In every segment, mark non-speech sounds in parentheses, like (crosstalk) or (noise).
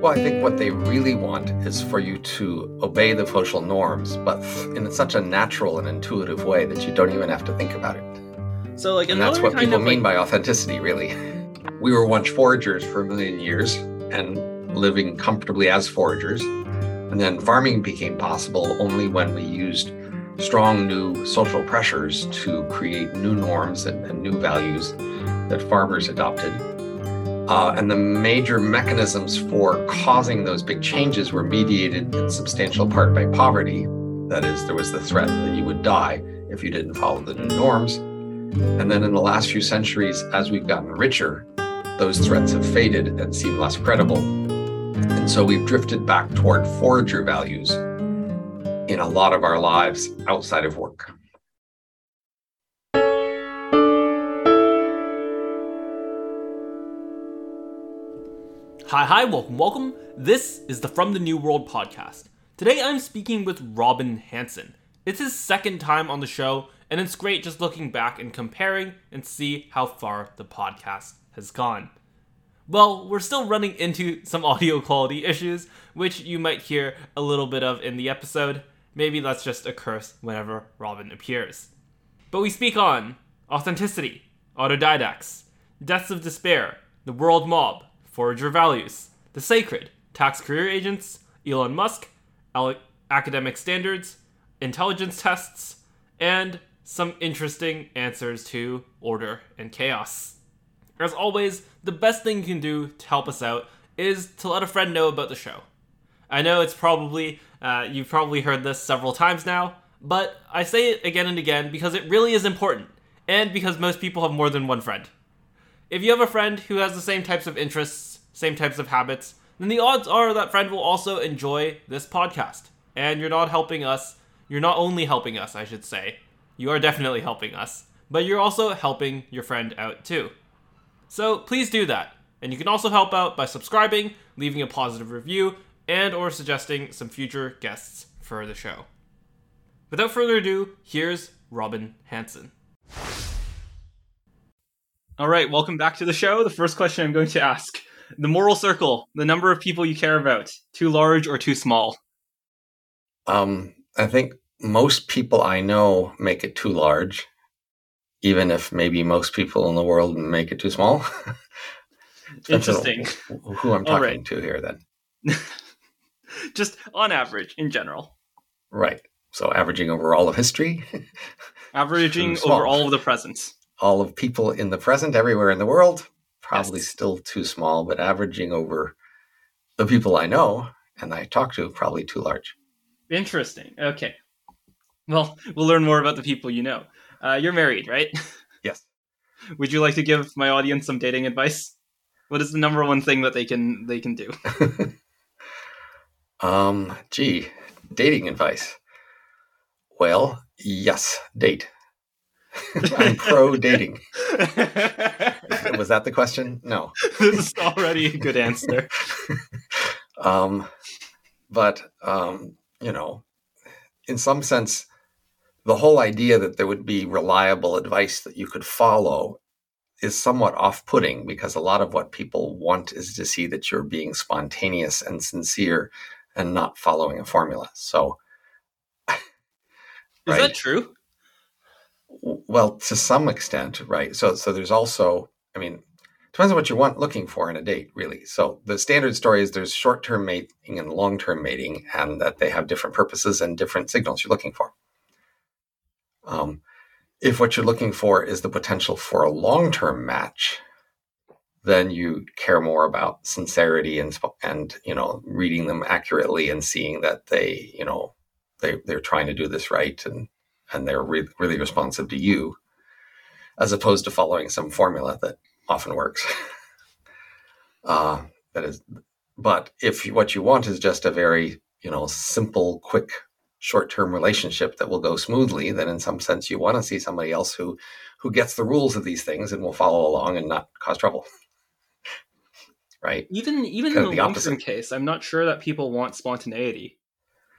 Well, I think what they really want is for you to obey the social norms, but in such a natural and intuitive way that you don't even have to think about it. So, like, and that's what people mean like... by authenticity, really. We were once foragers for a million years and living comfortably as foragers. And then farming became possible only when we used strong new social pressures to create new norms and, and new values that farmers adopted. Uh, and the major mechanisms for causing those big changes were mediated in substantial part by poverty. That is, there was the threat that you would die if you didn't follow the new norms. And then in the last few centuries, as we've gotten richer, those threats have faded and seem less credible. And so we've drifted back toward forager values in a lot of our lives outside of work. Hi, hi, welcome, welcome. This is the From the New World podcast. Today I'm speaking with Robin Hanson. It's his second time on the show, and it's great just looking back and comparing and see how far the podcast has gone. Well, we're still running into some (laughs) audio quality issues, which you might hear a little bit of in the episode. Maybe that's just a curse whenever Robin appears. But we speak on authenticity, autodidacts, deaths of despair, the world mob, forager values, the sacred, tax career agents, Elon Musk, academic standards, intelligence tests, and some interesting answers to order and chaos. As always, the best thing you can do to help us out is to let a friend know about the show. I know it's probably, uh, you've probably heard this several times now, but I say it again and again because it really is important, and because most people have more than one friend. If you have a friend who has the same types of interests, same types of habits, then the odds are that friend will also enjoy this podcast. And you're not helping us, you're not only helping us, I should say, you are definitely helping us, but you're also helping your friend out too. So please do that. And you can also help out by subscribing, leaving a positive review, and or suggesting some future guests for the show. Without further ado, here's Robin Hanson. All right, welcome back to the show. The first question I'm going to ask the moral circle, the number of people you care about, too large or too small? Um, I think most people I know make it too large, even if maybe most people in the world make it too small. (laughs) Interesting. Who I'm talking right. to here, then. (laughs) Just on average, in general. Right. So averaging over all of history. (laughs) averaging over all of the present. All of people in the present, everywhere in the world. Probably yes. still too small, but averaging over the people I know and I talk to, probably too large. Interesting. Okay. Well, we'll learn more about the people you know. Uh, you're married, right? (laughs) Yes. Would you like to give my audience some dating advice? What is the number one thing that they can they can do? (laughs) um, gee, dating advice. Well, yes, date. I'm pro dating. (laughs) Was that the question? No. this is already a good answer. (laughs) um, but um, you know, in some sense, the whole idea that there would be reliable advice that you could follow is somewhat off putting because a lot of what people want is to see that you're being spontaneous and sincere and not following a formula. So, right? is that true? Well, to some extent, right. So, so there's also, I mean, depends on what you want looking for in a date, really. So the standard story is there's short-term mating and long-term mating, and that they have different purposes and different signals you're looking for. Um, if what you're looking for is the potential for a long term match, then you care more about sincerity and and you know reading them accurately and seeing that they you know they they're trying to do this right and and they're re- really responsive to you, as opposed to following some formula that often works. (laughs) uh, that is, but if what you want is just a very you know simple, quick short-term relationship that will go smoothly then in some sense you want to see somebody else who who gets the rules of these things and will follow along and not cause trouble. (laughs) Right? Even even kind in the long-term case i'm not sure that people want spontaneity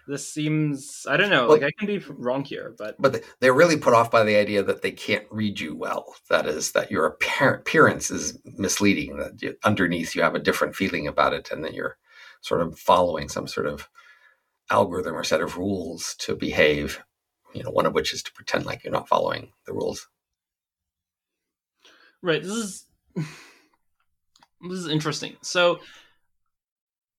this seems i don't know well, like i can be wrong here but but they're really put off by the idea that they can't read you well that is that your appearance is misleading that you, underneath you have a different feeling about it and that you're sort of following some sort of algorithm or set of rules to behave. You know, one of which is to pretend like you're not following the rules. Right. This is (sighs) this is interesting. So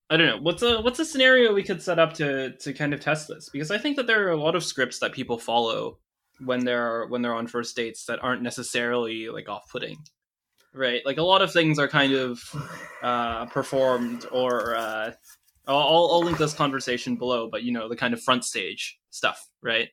I don't know what's a what's a scenario we could set up to to kind of test this because I think that there are a lot of scripts that people follow when they're when they're on first dates that aren't necessarily like off putting, right? Like a lot of things are kind of uh, performed or uh, I'll, I'll link this conversation below, but you know the kind of front stage stuff, right?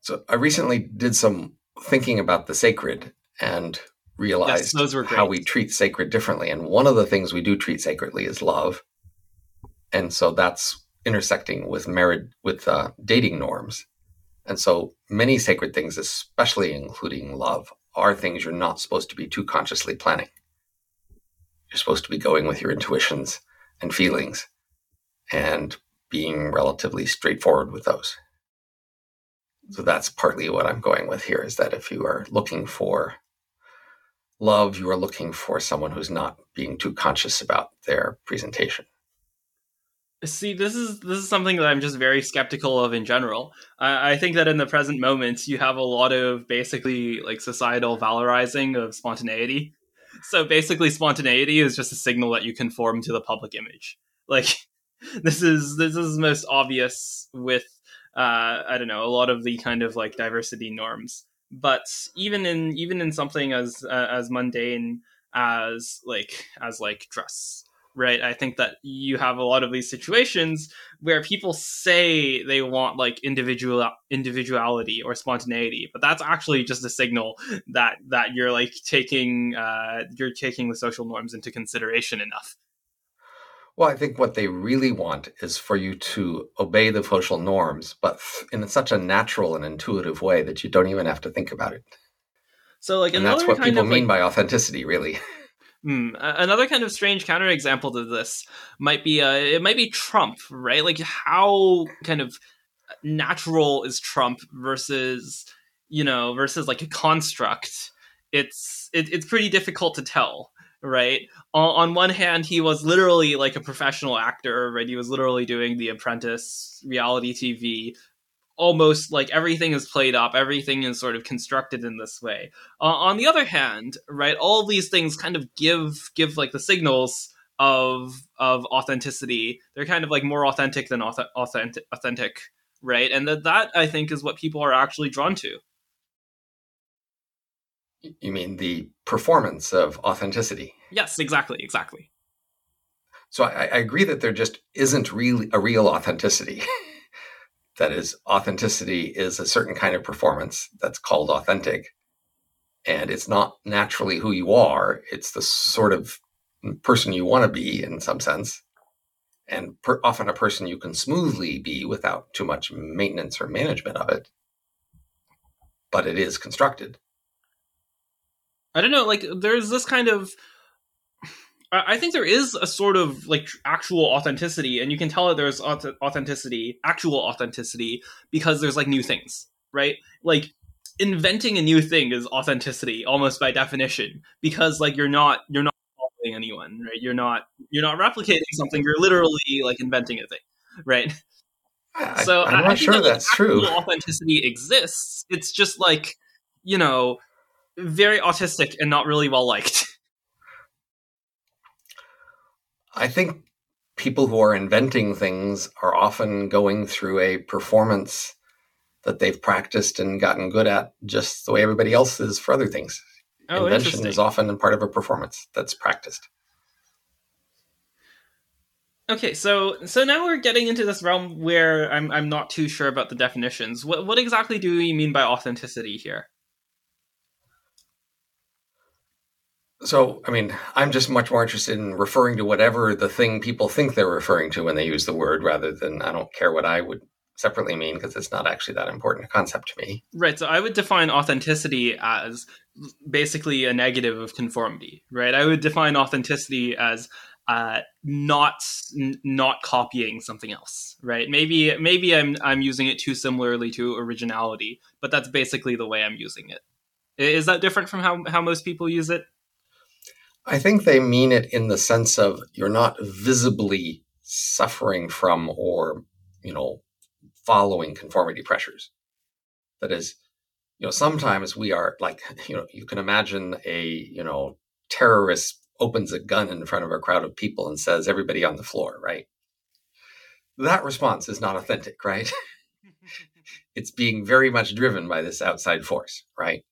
So I recently did some thinking about the sacred and realized Yes, how we treat sacred differently. And one of the things we do treat sacredly is love. And so that's intersecting with marriage, with uh, dating norms. And so many sacred things, especially including love, are things you're not supposed to be too consciously planning. You're supposed to be going with your intuitions and feelings and being relatively straightforward with those. So that's partly what I'm going with here is that if you are looking for love, you are looking for someone who's not being too conscious about their presentation. See, this is this is something that I'm just very skeptical of in general. I, I think that in the present moment, you have a lot of basically like societal valorizing of spontaneity. So basically, spontaneity is just a signal that you conform to the public image. Like (laughs) this is this is most obvious with uh, I don't know a lot of the kind of like diversity norms. But even in even in something as uh, as mundane as like as like dress right? I think that you have a lot of these situations where people say they want like individual individuality or spontaneity but that's actually just a signal that that you're like taking uh you're taking the social norms into consideration enough Well, I think what they really want is for you to obey the social norms, but in such a natural and intuitive way that you don't even have to think about it. so like And that's what people mean like, by authenticity, really. (laughs) A- Another kind of strange counterexample to this might be uh, it might be Trump, right? Like how kind of natural is Trump versus you know versus like a construct. It's it, it's pretty difficult to tell, right? On, on one hand, he was literally like a professional actor, right? He was literally doing The Apprentice, reality TV. Almost like everything is played up, everything is sort of constructed in this way. Uh, on the other hand, right, all these things kind of give give like the signals of of authenticity. They're kind of like more authentic than auth- authentic, authentic, right? And that that I think is what people are actually drawn to. You mean the performance of authenticity. Yes, exactly, exactly. So I, I agree that there just isn't really a real authenticity. (laughs) that is, authenticity is a certain kind of performance that's called authentic. And it's not naturally who you are. It's the sort of person you want to be in some sense. And per, often a person you can smoothly be without too much maintenance or management of it. But it is constructed. I don't know, like there's this kind of I I think there is a sort of like actual authenticity, and you can tell that there's authenticity, actual authenticity, because there's like new things, right? Like inventing a new thing is authenticity almost by definition, because like you're not you're not following anyone, right? You're not you're not replicating something. You're literally like inventing a thing, right? I, so I'm I- I not think sure that, like, that's true. Authenticity exists. It's just like you know, very autistic and not really well liked. (laughs) I think people who are inventing things are often going through a performance that they've practiced and gotten good at just the way everybody else is for other things. Oh, Invention is often a part of a performance that's practiced. Okay, so so now we're getting into this realm where I'm I'm not too sure about the definitions. What what exactly do we mean by authenticity here? So, I mean, I'm just much more interested in referring to whatever the thing people think they're referring to when they use the word rather than I don't care what I would separately mean because it's not actually that important a concept to me. Right, so I would define authenticity as basically a negative of conformity, right? I would define authenticity as uh, not n- not copying something else, right? Maybe maybe I'm I'm using it too similarly to originality, but that's basically the way I'm using it. Is that different from how how most people use it? I think they mean it in the sense of you're not visibly suffering from or, you know, following conformity pressures. That is, you know, sometimes we are like, (laughs) you know, you can imagine a, you know, terrorist opens a gun in front of a crowd of people and says, everybody on the floor, right? That response is not authentic, right? (laughs) it's being very much driven by this outside force, right?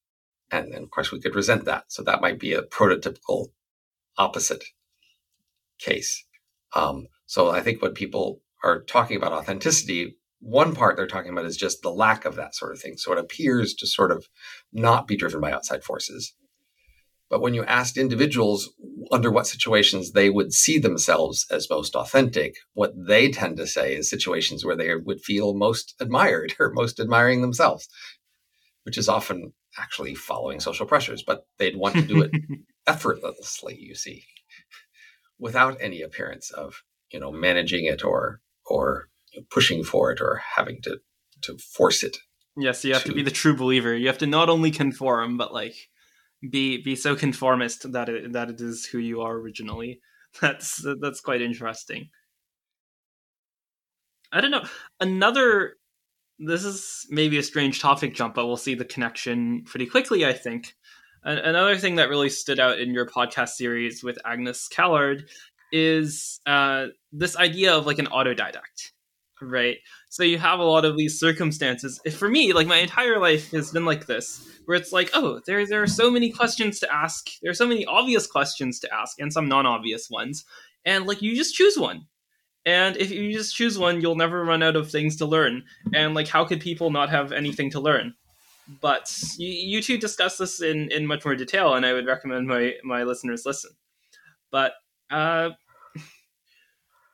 And, and of course, we could resent that. So that might be a prototypical opposite case. Um, so I think when people are talking about authenticity, one part they're talking about is just the lack of that sort of thing. So it appears to sort of not be driven by outside forces. But when you asked individuals under what situations they would see themselves as most authentic, what they tend to say is situations where they would feel most admired or most admiring themselves, which is often actually following social pressures, but they'd want to do it (laughs) effortlessly, you see, without any appearance of, you know, managing it or or pushing for it or having to to force it. Yes, you have to, to be the true believer. You have to not only conform, but like be be so conformist that it that it is who you are originally. (laughs) That's that's quite interesting. I don't know. Another this is maybe a strange topic jump, but we'll see the connection pretty quickly, I think. Another thing that really stood out in your podcast series with Agnes Callard is uh, this idea of like an autodidact, right? So you have a lot of these circumstances. For me, like my entire life has been like this, where it's like, oh, there there are so many questions to ask. There are so many obvious questions to ask, and some non-obvious ones, and like you just choose one. And if you just choose one, you'll never run out of things to learn. And like, how could people not have anything to learn? But you, you two discuss this in, in much more detail, and I would recommend my my listeners listen. But uh,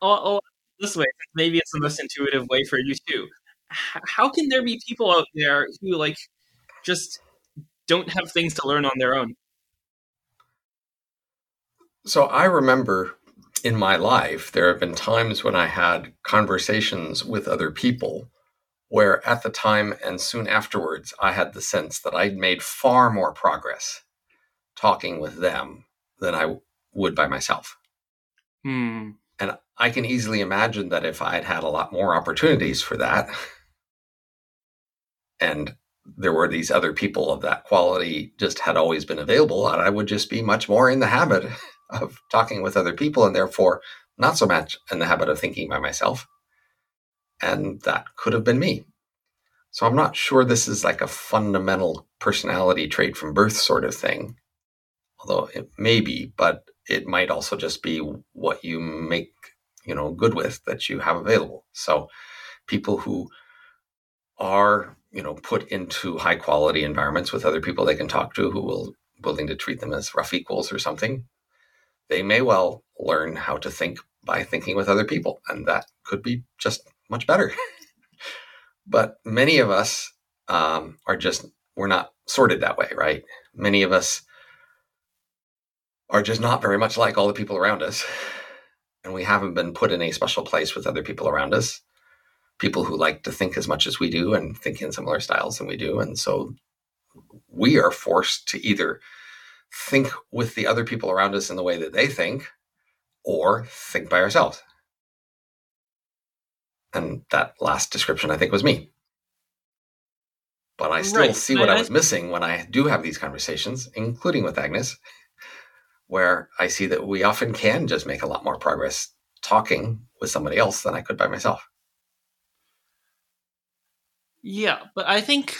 (laughs) this way, maybe it's the most intuitive way for you too. How can there be people out there who like just don't have things to learn on their own? So I remember in my life, there have been times when I had conversations with other people where at the time and soon afterwards, I had the sense that I'd made far more progress talking with them than I would by myself. Hmm. And I can easily imagine that if I'd had a lot more opportunities for that, and there were these other people of that quality just had always been available, and I would just be much more in the habit (laughs) of talking with other people and therefore not so much in the habit of thinking by myself. And that could have been me. So I'm not sure this is like a fundamental personality trait from birth sort of thing, although it may be, but it might also just be what you make you know good with that you have available so people who are you know put into high quality environments with other people they can talk to who will willing to treat them as rough equals or something they may well learn how to think by thinking with other people and that could be just much better but many of us um, are just we're not sorted that way right many of us are just not very much like all the people around us. And we haven't been put in a special place with other people around us, people who like to think as much as we do and think in similar styles than we do. And so we are forced to either think with the other people around us in the way that they think or think by ourselves. And that last description, I think, was me. But I still right. see what I, I was missing when I do have these conversations, including with Agnes where I see that we often can just make a lot more progress talking with somebody else than I could by myself. Yeah, but I think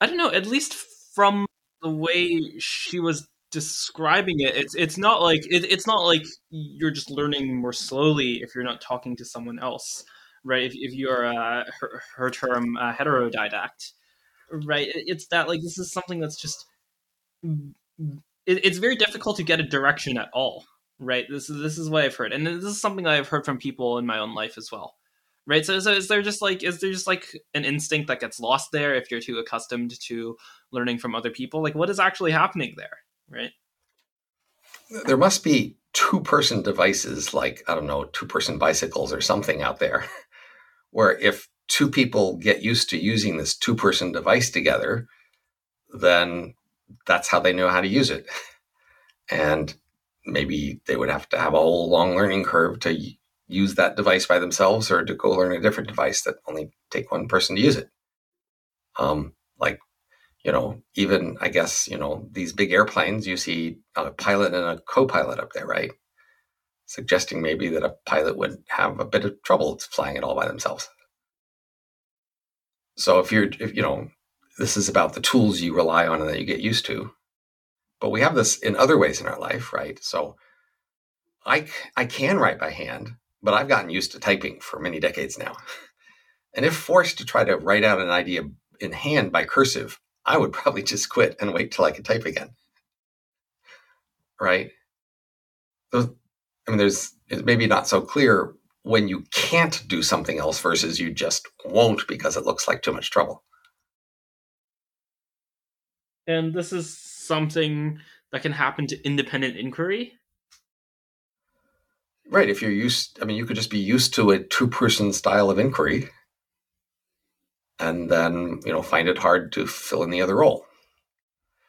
I don't know, at least from the way she was describing it, it's it's not like it, it's not like you're just learning more slowly if you're not talking to someone else, right? If, if you're uh, her, her term heterodidact, right? It's that like this is something that's just it, it's very difficult to get a direction at all right this is this is what i've heard and this is something that i've heard from people in my own life as well right so, so is there just like is there just like an instinct that gets lost there if you're too accustomed to learning from other people like what is actually happening there right there must be two person devices like i don't know two person bicycles or something out there (laughs) where if two people get used to using this two person device together then that's how they know how to use it. (laughs) and maybe they would have to have a whole long learning curve to use that device by themselves or to go learn a different device that only take one person to use it. Um, like, you know, even I guess, you know, these big airplanes, you see a pilot and a co pilot up there, right? Suggesting maybe that a pilot would have a bit of trouble flying it all by themselves. So if you're, if, you know, this is about the tools you rely on and that you get used to. But we have this in other ways in our life, right? So I, I can write by hand, but I've gotten used to typing for many decades now. (laughs) And if forced to try to write out an idea in hand by cursive, I would probably just quit and wait till I could type again. Right? Those, I mean, there's it's maybe not so clear when you can't do something else versus you just won't because it looks like too much trouble. And this is something that can happen to independent inquiry. Right. If you're used, I mean, you could just be used to a two person style of inquiry and then, you know, find it hard to fill in the other role.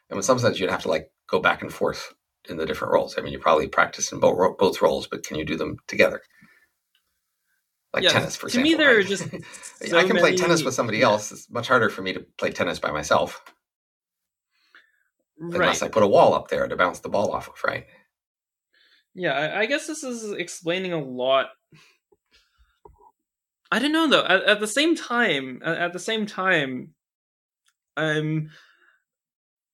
And in some sense, you'd have to like go back and forth in the different roles. I mean, you probably practice in both, both roles, but can you do them together? Like tennis, for to example. To me, there right? are (laughs) just. So I can play tennis with somebody yeah. else. It's much harder for me to play tennis by myself. Right. Unless I put a wall up there to bounce the ball off of, right? Yeah, I guess this is explaining a lot. I don't know though. At, at the same time, at, at the same time, I'm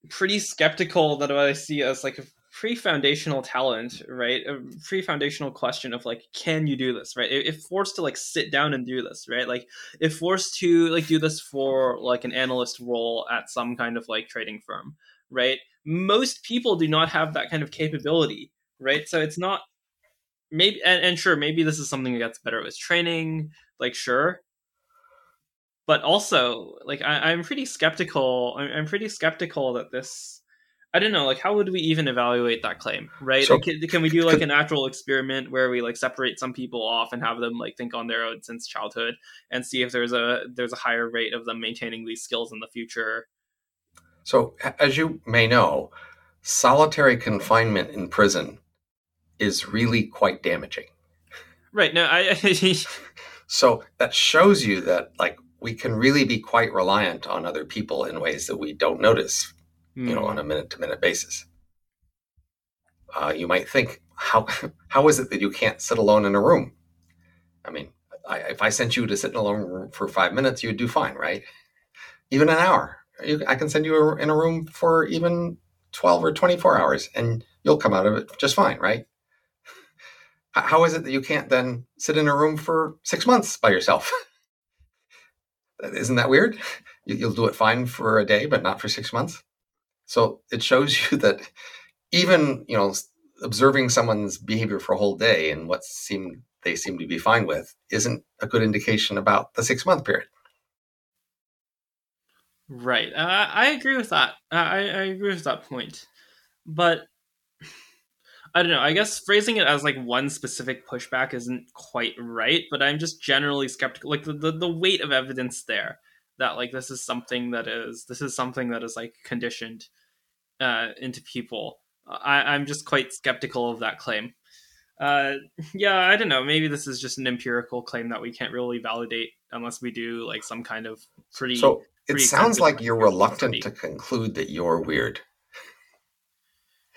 pretty skeptical that what I see as like a pre-foundational talent, right? A pre-foundational question of like, can you do this, right? If forced to like sit down and do this, right? Like, if forced to like do this for like an analyst role at some kind of like trading firm, right? Most people do not have that kind of capability, right? So it's not maybe and, and sure maybe this is something that gets better with training, like sure. But also, like I, am pretty skeptical. I'm, I'm pretty skeptical that this I don't know, like how would we even evaluate that claim, right? So, can, can, we do like a natural experiment where we like separate some people off and have them like think on their own since childhood and see if there's a there's a higher rate of them maintaining these skills in the future so, as you may know, solitary confinement in prison is really quite damaging. Right. No, I. (laughs) so that shows you that, like, we can really be quite reliant on other people in ways that we don't notice, mm. you know, on a minute to minute basis. Uh, you might think, how (laughs) how is it that you can't sit alone in a room? I mean, I, if I sent you to sit in a room for five minutes, you'd do fine, right? Even an hour, you, I can send you in a room for even 12 or 24 hours and you'll come out of it just fine, right? How is it that you can't then sit in a room for six months by yourself? (laughs) Isn't that weird? (laughs) You'll do it fine for a day, but not for six months. So it shows (laughs) you that even, you know, observing someone's behavior for a whole day and what seem they seem to be fine with isn't a good indication about the six month period. Right. Uh, I agree with that. I, I agree with that point. But I don't know. I guess phrasing it as like one specific pushback isn't quite right, but I'm just generally skeptical. Like the, the, the weight of evidence there that like this is something that is this is something that is like conditioned uh, into people. I, I'm just quite skeptical of that claim. Uh, yeah, I don't know. Maybe this is just an empirical claim that we can't really validate unless we do like some kind of pretty. So it sounds like you're reluctant to conclude that you're weird.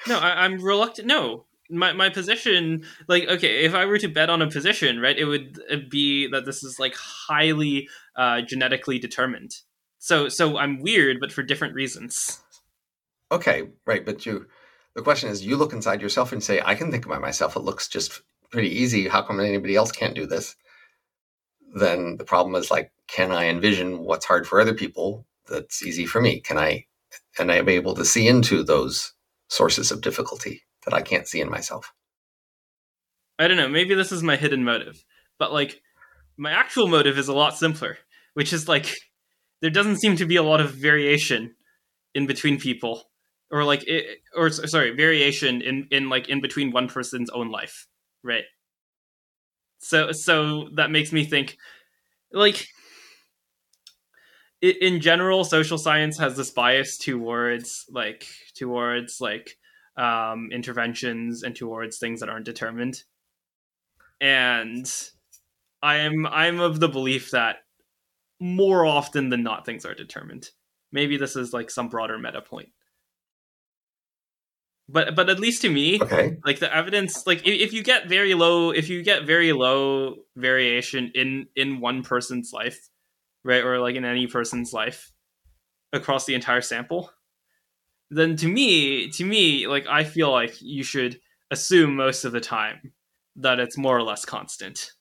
No, I, am reluctant. No, my my position, like, okay, if I were to bet on a position, right, it would be that this is like highly uh, genetically determined. So, so I'm weird, but for different reasons. Okay, right, but you. The question is, you look inside yourself and say, "I can think about myself. It looks just pretty easy. How come anybody else can't do this?" Then the problem is like, can I envision what's hard for other people that's easy for me? Can I, and I'm able to see into those sources of difficulty that I can't see in myself? I don't know. Maybe this is my hidden motive, but like my actual motive is a lot simpler, which is like there doesn't seem to be a lot of variation in between people or like it, or sorry variation in in like in between one person's own life right so so that makes me think like in general social science has this bias towards like towards like um, interventions and towards things that aren't determined. And I'm I'm of the belief that more often than not things are determined. Maybe this is like some broader meta point. But but at least to me, Okay. like the evidence like if, if you get very low if you get very low variation in in one person's life right or like in any person's life across the entire sample then to me to me like i feel like you should assume most of the time that it's more or less constant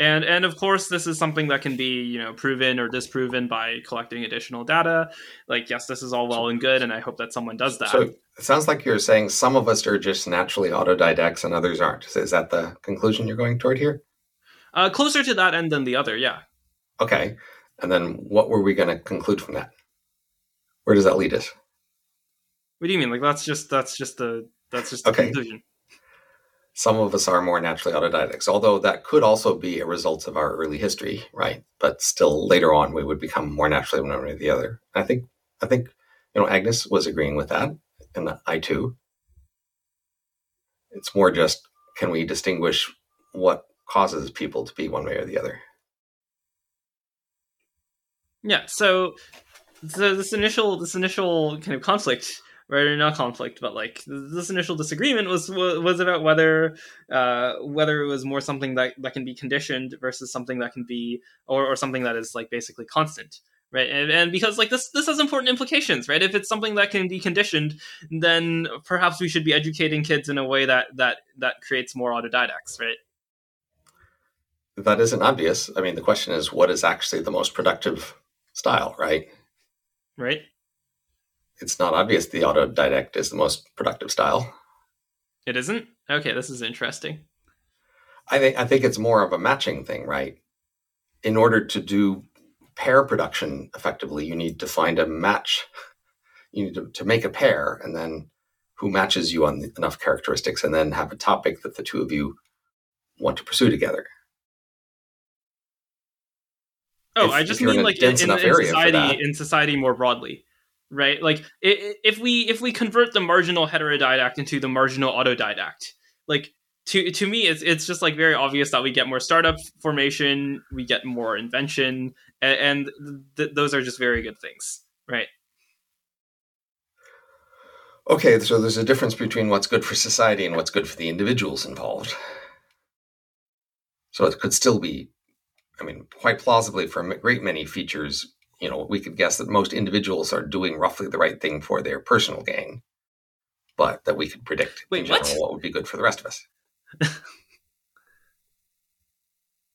and and of course this is something that can be you know proven or disproven by collecting additional data like yes this is all well and good and i hope that someone does that So it sounds like you're saying some of us are just naturally autodidacts and others aren't. Is that the conclusion you're going toward here? uh, closer to that end than the other yeah Okay. And then what were we going to conclude from that? Where does that lead us? What do you mean? Like that's just that's just the that's just the Okay. conclusion. Some of us are more naturally autodidacts, although that could also be a result of our early history, right? But still, later on, we would become more naturally one or the other. I think, I think, you know, Agnes was agreeing with that, and I too. It's more just can we distinguish what causes people to be one way or the other? Yeah. So, so this initial this initial kind of conflict, right? Or not conflict, but like this initial disagreement was was about whether uh, whether it was more something that that can be conditioned versus something that can be or or something that is like basically constant. Right, and, and because like this, this has important implications, right? If it's something that can be conditioned, then perhaps we should be educating kids in a way that that that creates more autodidacts, right? That isn't obvious. I mean, the question is, what is actually the most productive style, right? Right. It's not obvious the autodidact is the most productive style. It isn't? Okay, this is interesting. I think I think it's more of a matching thing, right? In order to do pair production effectively, you need to find a match. You need to, to make a pair, and then who matches you on enough characteristics, and then have a topic that the two of you want to pursue together. Oh, If- I just mean like in, in, in society, in society more broadly, right? Like if we if we convert the marginal heterodidact into the marginal autodidact, like to to me, it's it's just like very obvious that we get more startup formation, we get more invention, and, and th- those are just very good things, right? Okay, so there's a difference between what's good for society and what's good for the individuals involved. So it could still be, I mean, quite plausibly for a great many features, you know, we could guess that most individuals are doing roughly the right thing for their personal gain, but that we could predict Wait, in what? general what would be good for the rest of us. (laughs)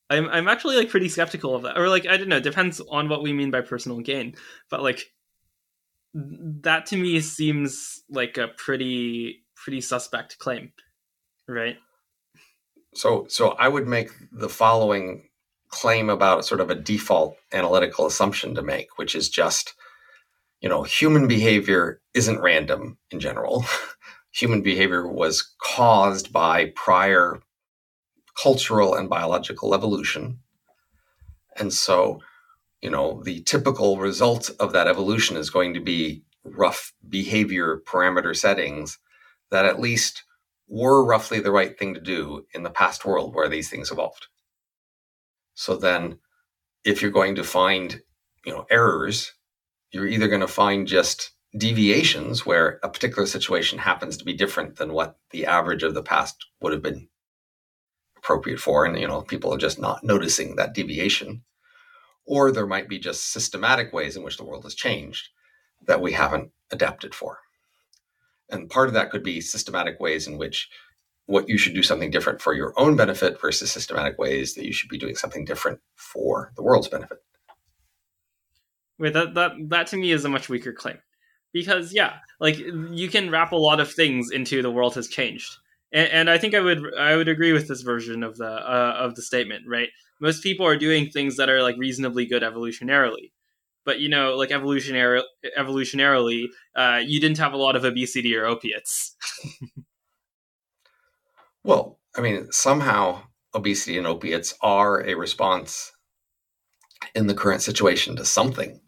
I'm I'm actually like pretty skeptical of that, or like I don't know, depends on what we mean by personal gain, but like that to me seems like a pretty pretty suspect claim, right? So, so I would make the following claim about sort of a default analytical assumption to make, which is just, you know, human behavior isn't random in general. (laughs) human behavior was caused by prior cultural and biological evolution. And so, you know, the typical result of that evolution is going to be rough behavior parameter settings that at least were roughly the right thing to do in the past world where these things evolved. So then if you're going to find, you know, errors, you're either going to find just deviations where a particular situation happens to be different than what the average of the past would have been appropriate for and you know people are just not noticing that deviation. Or there might be just systematic ways in which the world has changed that we haven't adapted for. And part of that could be systematic ways in which what you should do something different for your own benefit versus systematic ways that you should be doing something different for the world's benefit Wait, that that that to me is a much weaker claim, because yeah, like you can wrap a lot of things into the world has changed, and, and I think I would I would agree with this version of the uh, of the statement. Right, most people are doing things that are like reasonably good evolutionarily, but you know, like evolutionary evolutionarily, uh, you didn't have a lot of obesity or opiates. (laughs) well i mean somehow obesity and opiates are a response in the current situation to something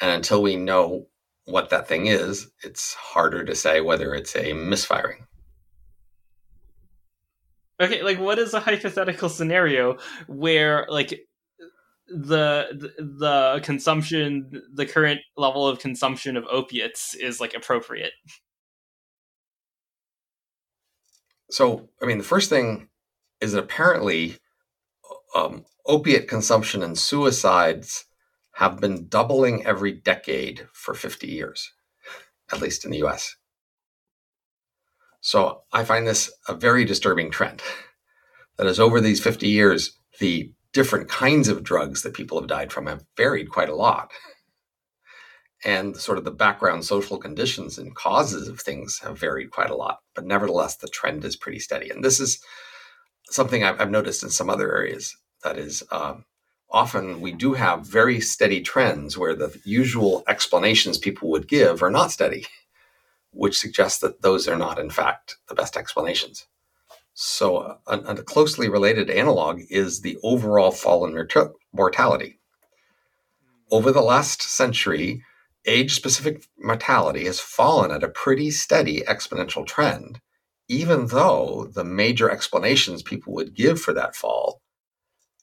and until we know what that thing is, it's harder to say whether it's a misfiring. Okay, like what is a hypothetical scenario where like the the consumption the current level of consumption of opiates is like appropriate? So, I mean, the first thing is that apparently um, opiate consumption and suicides have been doubling every decade for 50 years, at least in the US. So I find this a very disturbing trend. That is, over these 50 years, the different kinds of drugs that people have died from have varied quite a lot. And sort of the background social conditions and causes of things have varied quite a lot. But nevertheless, the trend is pretty steady. And this is something I've, I've noticed in some other areas. That is, um, often we do have very steady trends where the usual explanations people would give are not steady, which suggests that those are not, in fact, the best explanations. So, a, a closely related analog is the overall fall in mortality. Over the last century, age specific mortality has fallen at a pretty steady exponential trend, even though the major explanations people would give for that fall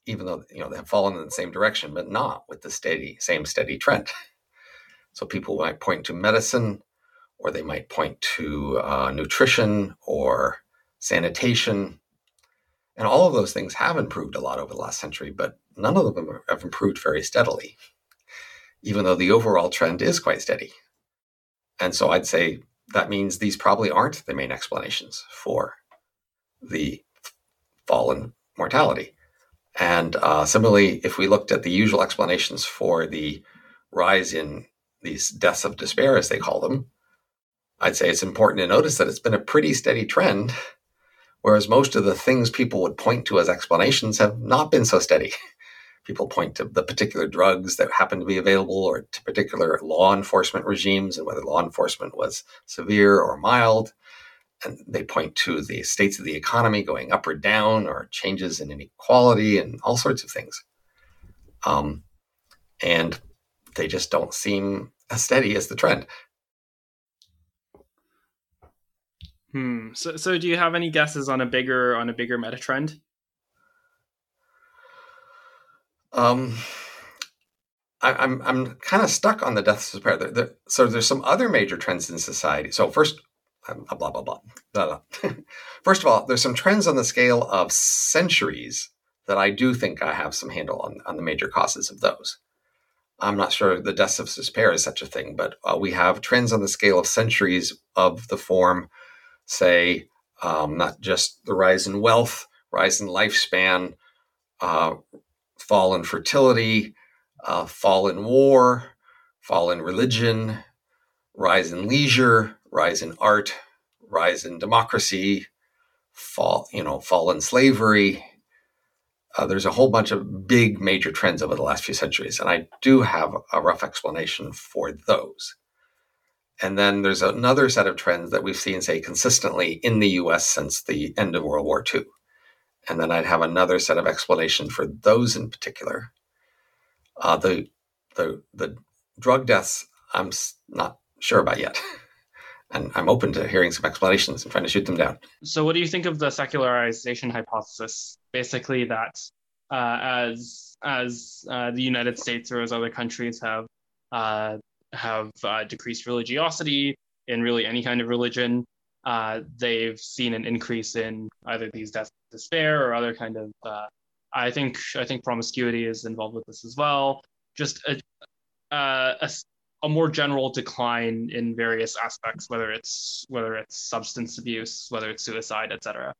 even though you know they have fallen in the same direction, but not with the steady same steady trend. So people might point to medicine, or they might point to uh, nutrition or sanitation, and all of those things have improved a lot over the last century, but none of them have improved very steadily, even though the overall trend is quite steady. And so I'd say that means these probably aren't the main explanations for the fall in mortality. And uh, similarly, if we looked at the usual explanations for the rise in these deaths of despair, as they call them, I'd say it's important to notice that it's been a pretty steady trend, whereas most of the things people would point to as explanations have not been so steady. (laughs) People point to the particular drugs that happen to be available or to particular law enforcement regimes and whether law enforcement was severe or mild and they point to the states of the economy going up or down or changes in inequality and all sorts of things. Um, and they just don't seem as steady as the trend. Hmm. So, so do you have any guesses on a bigger on a bigger meta trend? Um, I, am I'm, I'm kind of stuck on the deaths of despair. There, there, so there's some other major trends in society. So first, um, blah, blah, blah, blah. (laughs) First of all, there's some trends on the scale of centuries that I do think I have some handle on, on the major causes of those. I'm not sure the deaths of despair is such a thing, but uh, we have trends on the scale of centuries of the form, say, um, not just the rise in wealth, rise in lifespan, uh, fall in fertility, uh, fall in war, fall in religion, rise in leisure, rise in art, rise in democracy, fall, you know, fall in slavery. Uh, there's a whole bunch of big major trends over the last few centuries, and I do have a rough explanation for those. And then there's another set of trends that we've seen, say, consistently in the US since the end of World War II. And then I'd have another set of explanation for those in particular. Uh, the, the, the drug deaths, I'm not sure about yet. (laughs) and I'm open to hearing some explanations and trying to shoot them down. So, what do you think of the secularization hypothesis? Basically, that uh, as as uh, the United States or as other countries have uh, have uh, decreased religiosity in really any kind of religion, uh, they've seen an increase in either these deaths despair or other kind of. Uh, I think I think promiscuity is involved with this as well. Just a, a, a more general decline in various aspects, whether it's whether it's substance abuse, whether it's suicide, etc.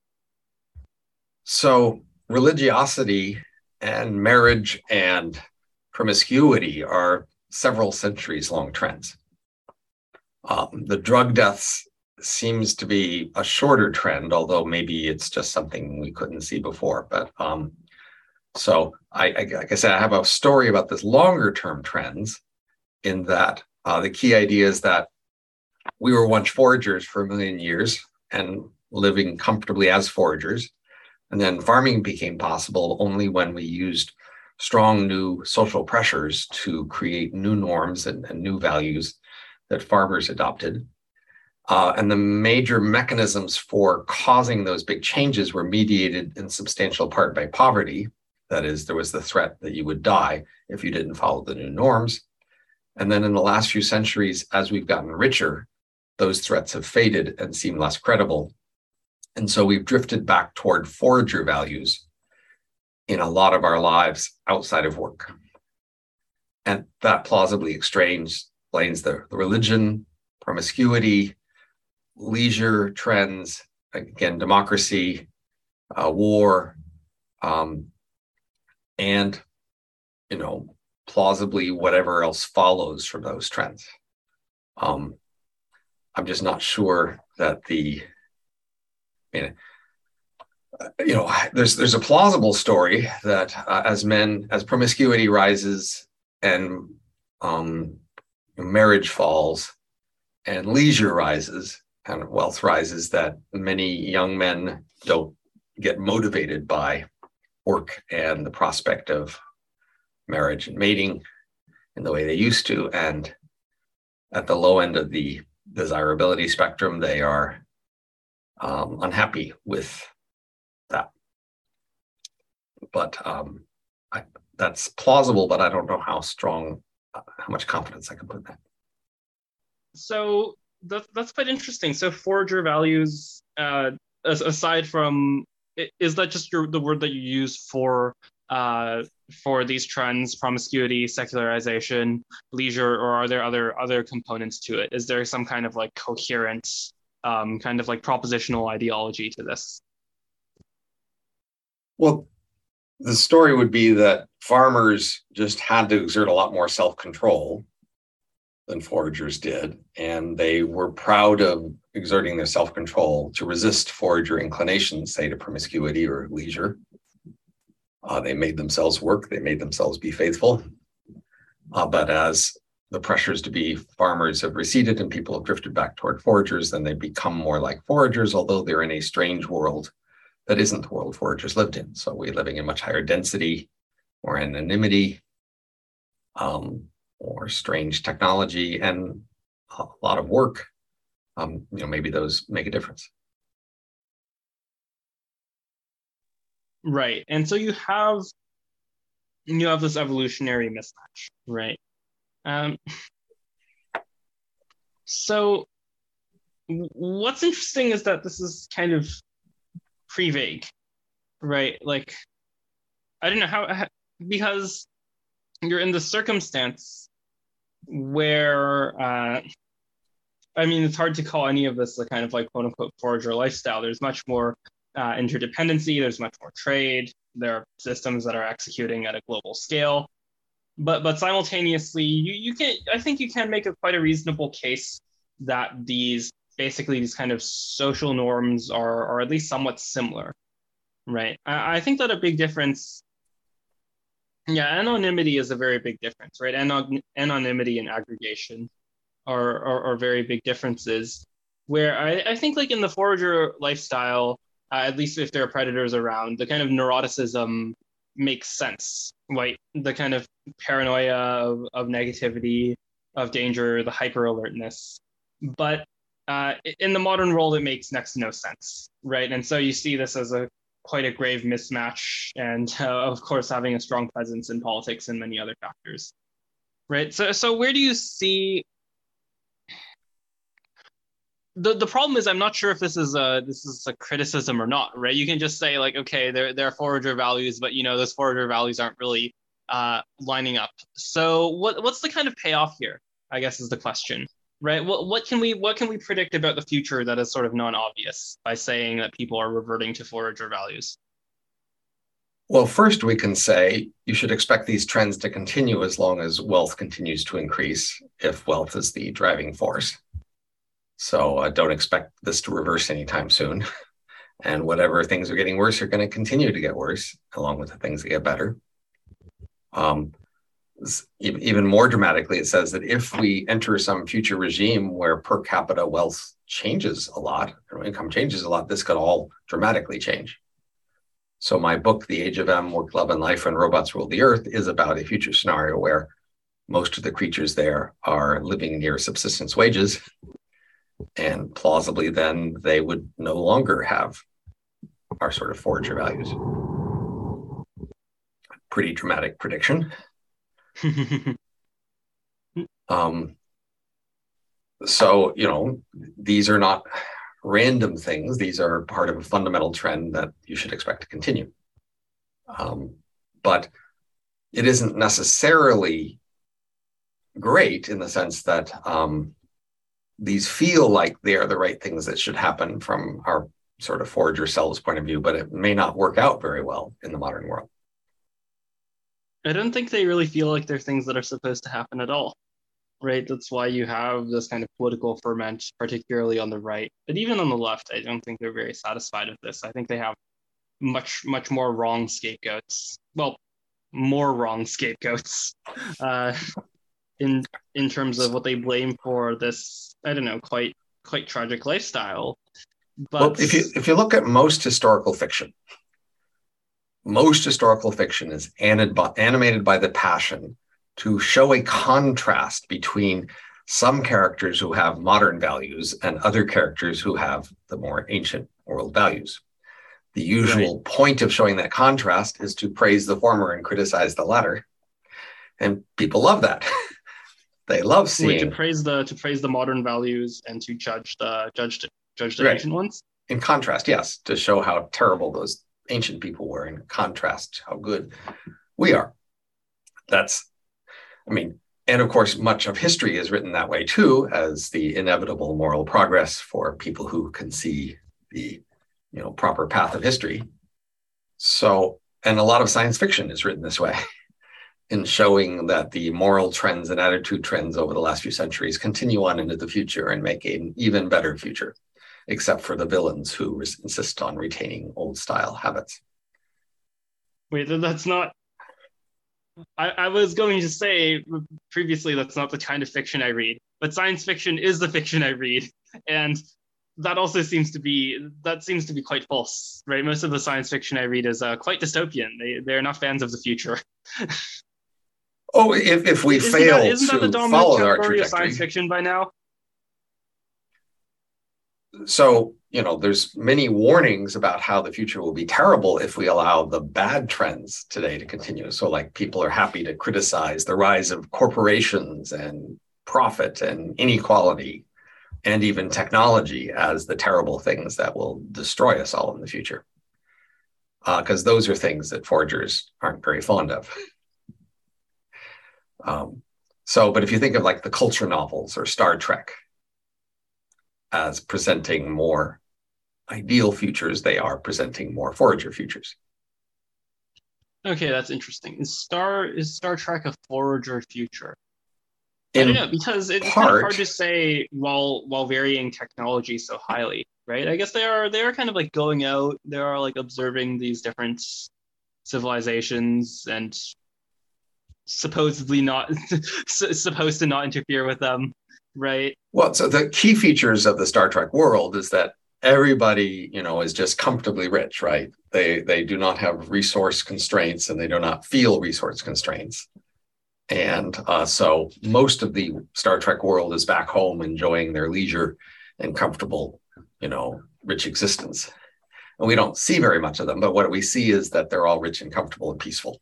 So religiosity and marriage and promiscuity are several centuries long trends. Um, the drug deaths seems to be a shorter trend, although maybe it's just something we couldn't see before. But um, so I, I, like I said, I have a story about this longer term trends in that uh, the key idea is that we were once foragers for a million years and living comfortably as foragers. And then farming became possible only when we used strong new social pressures to create new norms and, and new values that farmers adopted. Uh, and the major mechanisms for causing those big changes were mediated in substantial part by poverty. That is, there was the threat that you would die if you didn't follow the new norms. And then in the last few centuries, as we've gotten richer, those threats have faded and seem less credible. And so we've drifted back toward forager values in a lot of our lives outside of work. And that plausibly explains the, the religion, promiscuity, leisure trends, again, democracy, uh, war, um, and, you know, plausibly whatever else follows from those trends. Um, I'm just not sure that the, I mean, you know, there's there's a plausible story that uh, as men, as promiscuity rises and um, marriage falls and leisure rises and wealth rises, that many young men don't get motivated by work and the prospect of marriage and mating in the way they used to. And at the low end of the desirability spectrum, they are um, unhappy with that. But um, I, that's plausible, but I don't know how strong, uh, how much confidence I can put in that. So that's that's quite interesting. So forager values, uh, aside from, is that just your the word that you use for uh, for these trends promiscuity secularization leisure or are there other other components to it is there some kind of like coherent um, kind of like propositional ideology to this well the story would be that farmers just had to exert a lot more self-control than foragers did and they were proud of exerting their self-control to resist forager inclinations say to promiscuity or leisure uh, they made themselves work, they made themselves be faithful. Uh, but as the pressures to be farmers have receded and people have drifted back toward foragers, then they become more like foragers, although they're in a strange world that isn't the world foragers lived in. So we're living in much higher density or anonymity um, or strange technology and a lot of work. Um, you know, maybe those make a difference. Right. And so you have you have this evolutionary mismatch, right? Um, so what's interesting is that this is kind of pre vague, right? Like, I don't know how, because you're in the circumstance where, uh, I mean, it's hard to call any of this the kind of like quote unquote forager lifestyle. There's much more uh, interdependency, there's much more trade, there are systems that are executing at a global scale. But but simultaneously, you, you can I think you can make a quite a reasonable case that these basically these kind of social norms are, are at least somewhat similar. Right. I, I think that a big difference yeah, anonymity is a very big difference, right? Anon- anonymity and aggregation are, are, are, very big differences. Where I, I think, like in the forager lifestyle, uh, at least if there are predators around, the kind of neuroticism makes sense, right? The kind of paranoia of, of negativity, of danger, the hyper alertness. But uh, in the modern world, it makes next to no sense, right? And so you see this as a quite a grave mismatch, and uh, of course, having a strong presence in politics and many other factors, right? So, so where do you see the, the problem is I'm not sure if this is a this is a criticism or not, right? You can just say like, okay, there there are forager values, but you know those forager values aren't really uh, lining up. So what what's the kind of payoff here? I guess is the question, right? What what can we what can we predict about the future that is sort of non-obvious by saying that people are reverting to forager values? Well, first we can say you should expect these trends to continue as long as wealth continues to increase, if wealth is the driving force. So uh, don't expect this to reverse anytime soon. (laughs) and whatever things are getting worse are going to continue to get worse, along with the things that get better. Um, even more dramatically, it says that if we enter some future regime where per capita wealth changes a lot, income changes a lot, this could all dramatically change. So my book, The Age of Em, Work, Love, and Life, and Robots Rule the Earth, is about a future scenario where most of the creatures there are living near subsistence wages. And plausibly, then they would no longer have our sort of forager values. Pretty dramatic prediction. (laughs) um, so, you know, these are not random things, these are part of a fundamental trend that you should expect to continue. Um, but it isn't necessarily great in the sense that um, these feel like they are the right things that should happen from our sort of forager selves point of view, but it may not work out very well in the modern world. I don't think they really feel like they're things that are supposed to happen at all. Right. That's why you have this kind of political ferment, particularly on the right. But even on the left, I don't think they're very satisfied with this. I think they have much, much more wrong scapegoats. Well, more wrong scapegoats. (laughs) Uh, in in terms of what they blame for this, I don't know, quite quite tragic lifestyle. But well, if you if you look at most historical fiction, most historical fiction is animated by the passion to show a contrast between some characters who have modern values and other characters who have the more ancient world values. The usual right. point of showing that contrast is to praise the former and criticize the latter. And people love that. (laughs) they love seeing Wait, to praise the to praise the modern values and to judge the judge judge the right. ancient ones. In contrast, yes, to show how terrible those ancient people were. In contrast, how good we are. That's, I mean, and of course, much of history is written that way too, as the inevitable moral progress for people who can see the, you know, proper path of history. So, and a lot of science fiction is written this way. (laughs) in showing that the moral trends and attitude trends over the last few centuries continue on into the future and make an even better future, except for the villains who res- insist on retaining old style habits. Wait, that's not. I, I was going to say previously that's not the kind of fiction I read, but science fiction is the fiction I read. (laughs) And that also seems to be that seems to be quite false, right? Most of the science fiction I read is uh, quite dystopian. They they're not fans of the future. Oh, if, if we isn't fail that, isn't to that follow our trajectory, of science fiction by now. So you know, there's many warnings about how the future will be terrible if we allow the bad trends today to continue. So, like, people are happy to criticize the rise of corporations and profit and inequality and even technology as the terrible things that will destroy us all in the future. Because uh, those are things that foragers aren't very fond of. Um, so, but if you think of like the culture novels or Star Trek as presenting more ideal futures, they are presenting more forager futures. Okay, that's interesting. Is Star is Star Trek a forager future? In I don't know because it's part, kind of hard to say while while varying technology so highly, right? I guess they are they are kind of like going out. They are like observing these different civilizations and supposedly not (laughs) supposed to not interfere with them, right? Well, so the key features of the Star Trek world is that everybody, you know, is just comfortably rich, right? They they do not have resource constraints and they do not feel resource constraints. And uh, so most of the Star Trek world is back home enjoying their leisure and comfortable, you know, rich existence. And we don't see very much of them, but what we see is that they're all rich and comfortable and peaceful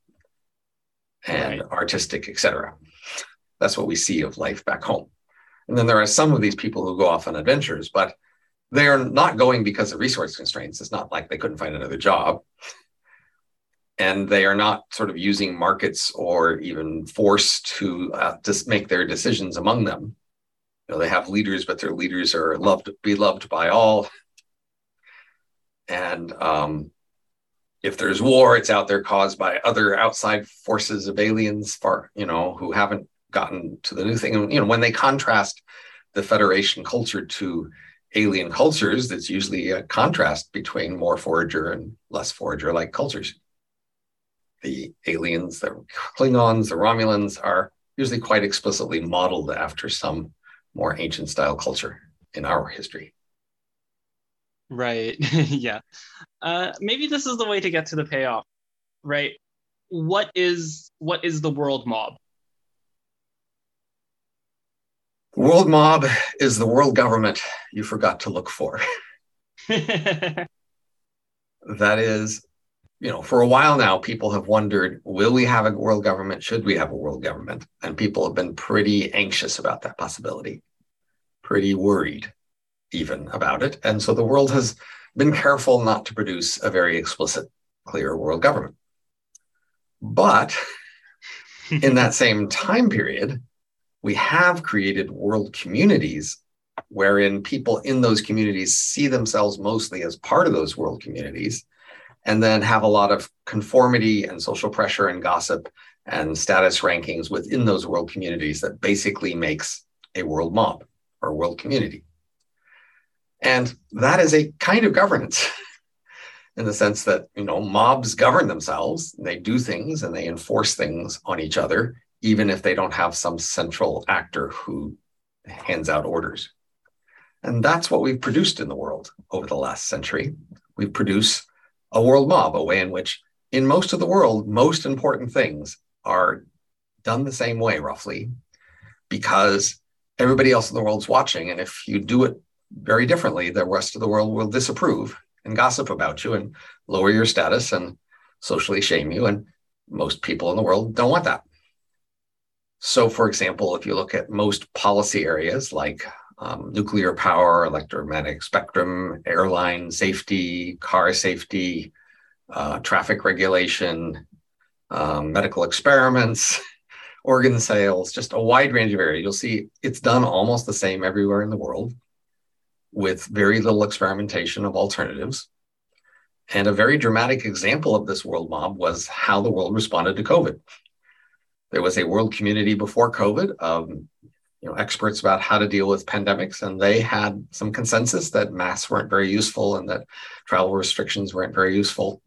and right. artistic, etc. That's what we see of life back home. And then there are some of these people who go off on adventures, but they're not going because of resource constraints. It's not like they couldn't find another job. And they are not sort of using markets or even force to uh, just make their decisions among them. You know, they have leaders, but their leaders are loved, beloved by all. And um, if there's war, it's out there caused by other outside forces of aliens, far you know, who haven't gotten to the new thing. And you know, when they contrast the Federation culture to alien cultures, that's usually a contrast between more forager and less forager-like cultures. The aliens, the Klingons, the Romulans are usually quite explicitly modeled after some more ancient style culture in our history. Right. (laughs) yeah. Uh, maybe this is the way to get to the payoff, right? What is what is the world mob? The world mob is the world government you forgot to look for. (laughs) that is, you know, for a while now, people have wondered will we have a world government? Should we have a world government? And people have been pretty anxious about that possibility, pretty worried even about it. And so the world has been careful not to produce a very explicit, clear world government. But (laughs) in that same time period, we have created world communities wherein people in those communities see themselves mostly as part of those world communities and then have a lot of conformity and social pressure and gossip and status rankings within those world communities that basically makes a world mob or world community. And that is a kind of governance (laughs) in the sense that, you know, mobs govern themselves, they do things and they enforce things on each other even if they don't have some central actor who hands out orders. And that's what we've produced in the world over the last century. We produce a world mob, a way in which, in most of the world, most important things are done the same way, roughly, because everybody else in the world's watching. And if you do it very differently, the rest of the world will disapprove and gossip about you and lower your status and socially shame you. And most people in the world don't want that. So, for example, if you look at most policy areas like um, nuclear power, electromagnetic spectrum, airline safety, car safety, uh, traffic regulation, um, medical experiments, (laughs) organ sales, just a wide range of areas. You'll see it's done almost the same everywhere in the world with very little experimentation of alternatives. And a very dramatic example of this world mob was how the world responded to COVID. There was a world community before COVID of you know, experts about how to deal with pandemics, and they had some consensus that masks weren't very useful and that travel restrictions weren't very useful.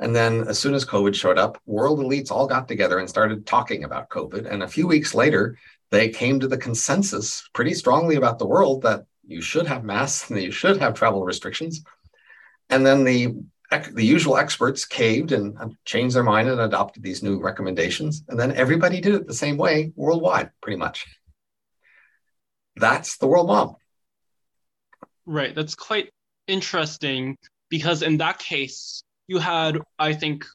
And then, as soon as COVID showed up, world elites all got together and started talking about COVID. And a few weeks later, they came to the consensus pretty strongly about the world that you should have masks and that you should have travel restrictions. And then the the usual experts caved and changed their mind and adopted these new recommendations. And then everybody did it the same way worldwide, pretty much. That's the world mob. Right. That's quite interesting because in that case, you had, I think,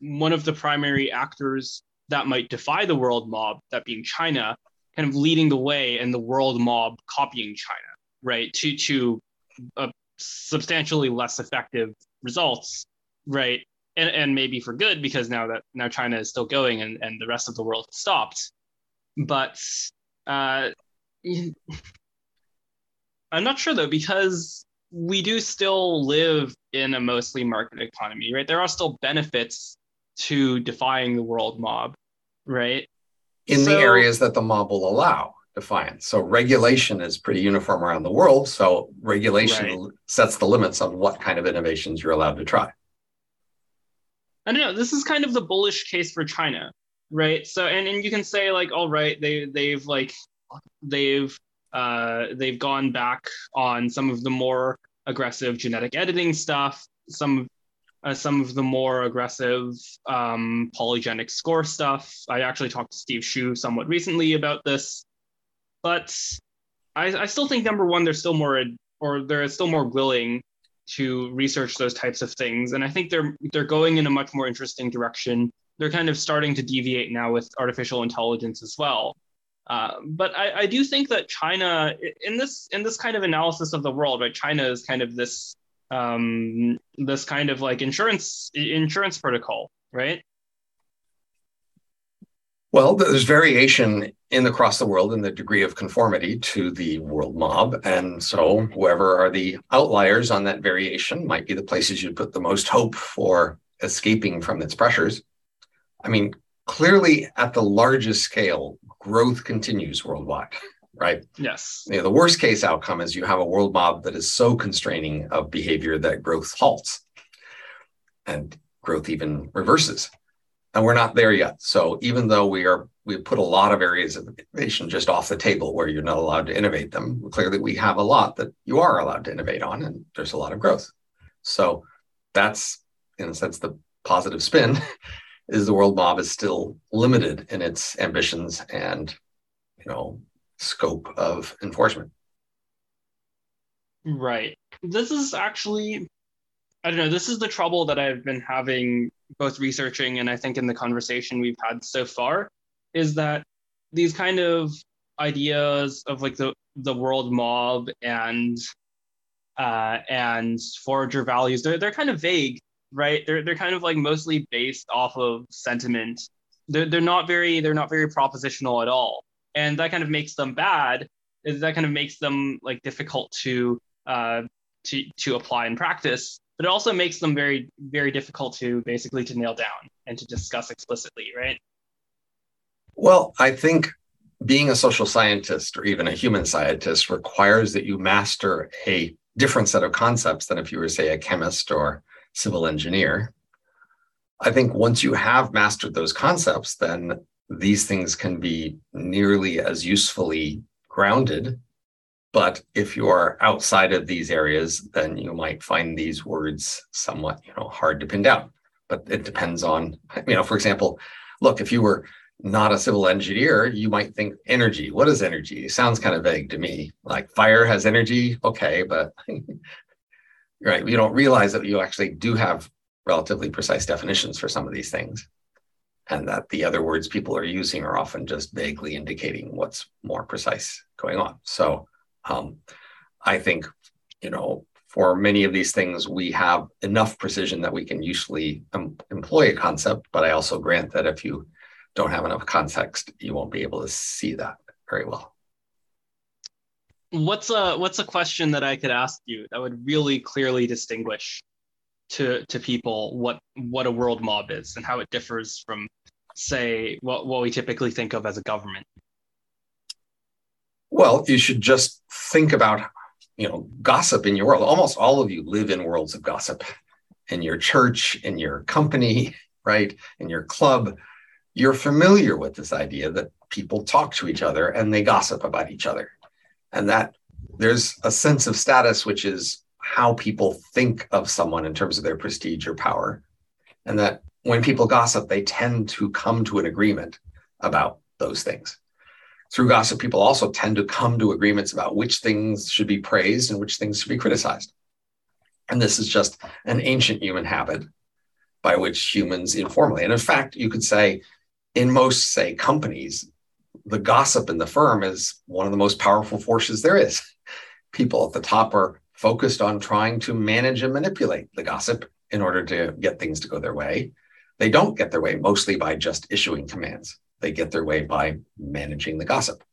one of the primary actors that might defy the world mob, that being China, kind of leading the way and the world mob copying China, right? To to a substantially less effective results, right? And, and maybe for good because now that now China is still going and, and the rest of the world stopped. But uh, (laughs) I'm not sure though because we do still live in a mostly market economy, right? There are still benefits to defying the world mob, right? In so, the areas that the mob will allow defiance. So regulation is pretty uniform around the world. So regulation right. sets the limits on what kind of innovations you're allowed to try. I don't know. This is kind of the bullish case for China, right? So and, and you can say like, all right, they they've like they've uh, they've gone back on some of the more aggressive genetic editing stuff, some uh, some of the more aggressive um, polygenic score stuff. I actually talked to Steve Hsu somewhat recently about this. But I, I still think number one, they're still more or they're still more willing to research those types of things. And I think they're they're going in a much more interesting direction. They're kind of starting to deviate now with artificial intelligence as well. Uh, but I, I do think that China, in this in this kind of analysis of the world, right? China is kind of this um, this kind of like insurance insurance protocol, right? Well, there's variation in across the world in the degree of conformity to the world mob. And so whoever are the outliers on that variation might be the places you put the most hope for escaping from its pressures. I mean, clearly at the largest scale, growth continues worldwide, right? Yes. You know, the worst case outcome is you have a world mob that is so constraining of behavior that growth halts and growth even reverses and we're not there yet. So even though we are, we put a lot of areas of innovation just off the table where you're not allowed to innovate them. Clearly, we have a lot that you are allowed to innovate on, and there's a lot of growth. So that's, in a sense, the positive spin (laughs) is the world mob is still limited in its ambitions and, you know, scope of enforcement. Right. This is actually, I don't know, this is the trouble that I've been having both researching and I think in the conversation we've had so far is that these kind of ideas of like the, the world mob and uh, and forager values, they're, they're kind of vague, right? They're, they're kind of like mostly based off of sentiment. They're, they're not very they're not very propositional at all, and that kind of makes them bad. Is that kind of makes them like difficult to uh, to to apply in practice, but it also makes them very very difficult to basically to nail down and to discuss explicitly, right? Well, I think being a social scientist or even a human scientist requires that you master a different set of concepts than if you were, say, a chemist or civil engineer. I think once you have mastered those concepts, then these things can be nearly as usefully grounded but if you are outside of these areas, then you might find these words somewhat, you know, hard to pin down. But it depends on, you know, for example, look, if you were not a civil engineer, you might think energy. What is energy? It sounds kind of vague to me. Like fire has energy, okay, but (laughs) right, you don't realize that you actually do have relatively precise definitions for some of these things. And that the other words people are using are often just vaguely indicating what's more precise going on. So um, I think, you know, for many of these things, we have enough precision that we can usually employ a concept, but I also grant that if you don't have enough context, you won't be able to see that very well. What's a what's a question that I could ask you that would really clearly distinguish to to people what what a world mob is and how it differs from say what, what we typically think of as a government? Well, you should just think about, you know, gossip in your world. Almost all of you live in worlds of gossip in your church, in your company, right? In your club. You're familiar with this idea that people talk to each other and they gossip about each other. And that there's a sense of status, which is how people think of someone in terms of their prestige or power. And that when people gossip, they tend to come to an agreement about those things through gossip, people also tend to come to agreements about which things should be praised and which things should be criticized. And this is just an ancient human habit by which humans informally, and in fact, you could say in most, say, companies, the gossip in the firm is one of the most powerful forces there is. (laughs) People at the top are focused on trying to manage and manipulate the gossip in order to get things to go their way. They don't get their way mostly by just issuing commands. They get their way by managing the gossip.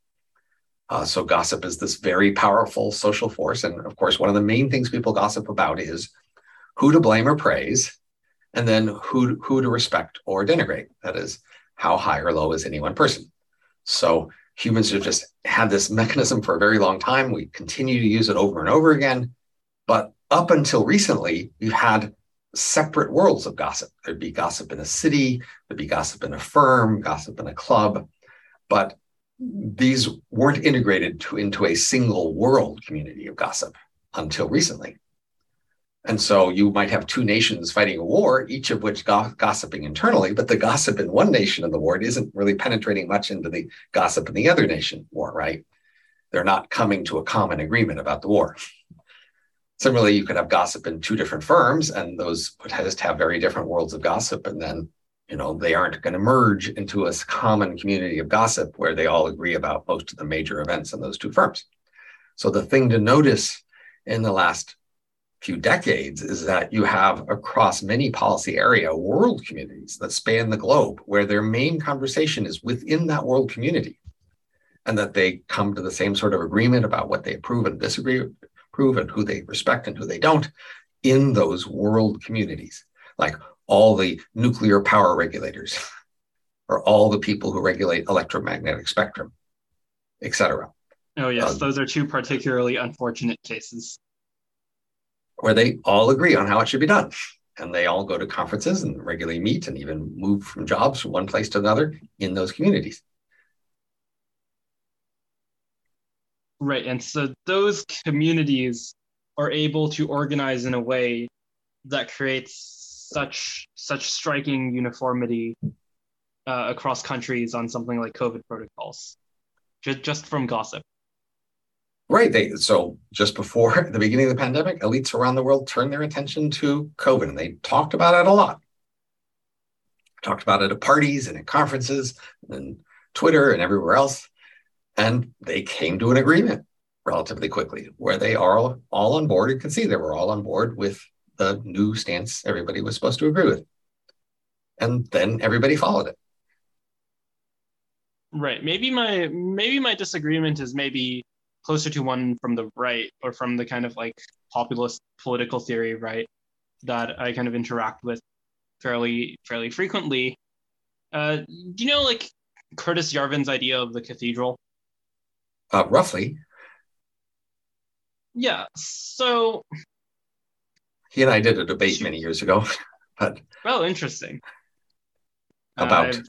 Uh, so, gossip is this very powerful social force. And of course, one of the main things people gossip about is who to blame or praise, and then who, who to respect or denigrate. That is, how high or low is any one person. So, humans have just had this mechanism for a very long time. We continue to use it over and over again. But up until recently, we've had separate worlds of gossip. There'd be gossip in a city, there'd be gossip in a firm, gossip in a club, but these weren't integrated to, into a single world community of gossip until recently. And so you might have two nations fighting a war, each of which go- gossiping internally, but the gossip in one nation of the war isn't really penetrating much into the gossip in the other nation war, right? They're not coming to a common agreement about the war. Similarly, you could have gossip in two different firms, and those would just have very different worlds of gossip. And then, you know, they aren't going to merge into a common community of gossip where they all agree about most of the major events in those two firms. So the thing to notice in the last few decades is that you have across many policy area world communities that span the globe where their main conversation is within that world community and that they come to the same sort of agreement about what they approve and disagree approve and who they respect and who they don't in those world communities, like all the nuclear power regulators (laughs) or all the people who regulate electromagnetic spectrum, et cetera. Oh, yes, um, those are two particularly unfortunate cases. Where they all agree on how it should be done. And they all go to conferences and regularly meet and even move from jobs from one place to another in those communities. Right. And so those communities are able to organize in a way that creates such such striking uniformity uh, across countries on something like COVID protocols. just just from gossip. Right. They so just before (laughs) the beginning of the pandemic, elites around the world turned their attention to COVID, and they talked about it a lot. Talked about it at parties and at conferences and Twitter and everywhere else, and they came to an agreement relatively quickly where they are all on board You can see they were all on board with the new stance everybody was supposed to agree with. And then everybody followed it. Right. Maybe my maybe my disagreement is maybe closer to one from the right or from the kind of like populist political theory, right? That I kind of interact with fairly fairly frequently. Uh, do you know like Curtis Yarvin's idea of the cathedral? Uh, roughly. Yeah. So he and I did a debate many years ago, (laughs) but well, interesting. About uh,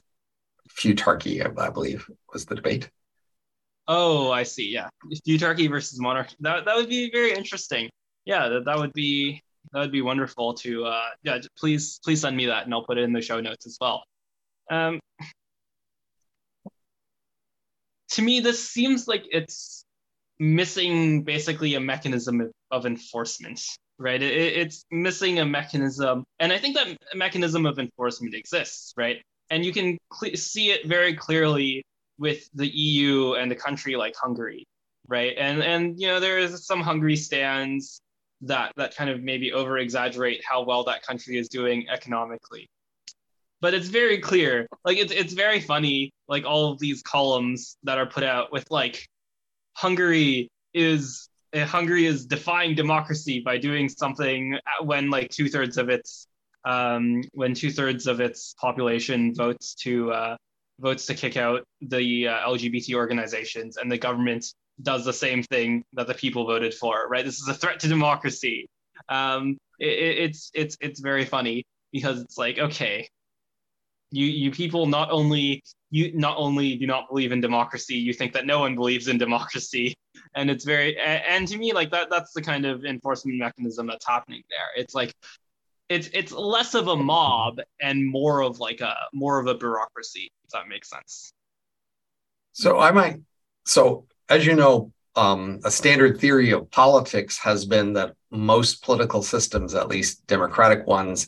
Futarchy, I, I believe, was the debate. Oh, I see. Yeah, Futarchy versus Monarch. That that would be very interesting. Yeah, that, that would be that would be wonderful to. Uh, yeah, please please send me that, and I'll put it in the show notes as well. Um, to me, this seems like it's missing basically a mechanism of, enforcement, right? It, it's missing a mechanism, and I think that mechanism of enforcement exists, right? And you can cl- see it very clearly with the EU and a country like Hungary, right? And and you know there is some Hungary stands that that kind of maybe over exaggerate how well that country is doing economically. But it's very clear, like it's it's very funny, like all of these columns that are put out with like Hungary is uh, Hungary is defying democracy by doing something when like two thirds of its um, when two thirds of its population votes to uh, votes to kick out the uh, LGBT organizations, and the government does the same thing that the people voted for. Right? This is a threat to democracy. Um, it, it's it's it's very funny because it's like okay, you you people not only you not only do not believe in democracy, you think that no one believes in democracy, (laughs) and it's very and to me like that that's the kind of enforcement mechanism that's happening there. It's like it's it's less of a mob and more of like a more of a bureaucracy if that makes sense so i might so as you know um, a standard theory of politics has been that most political systems at least democratic ones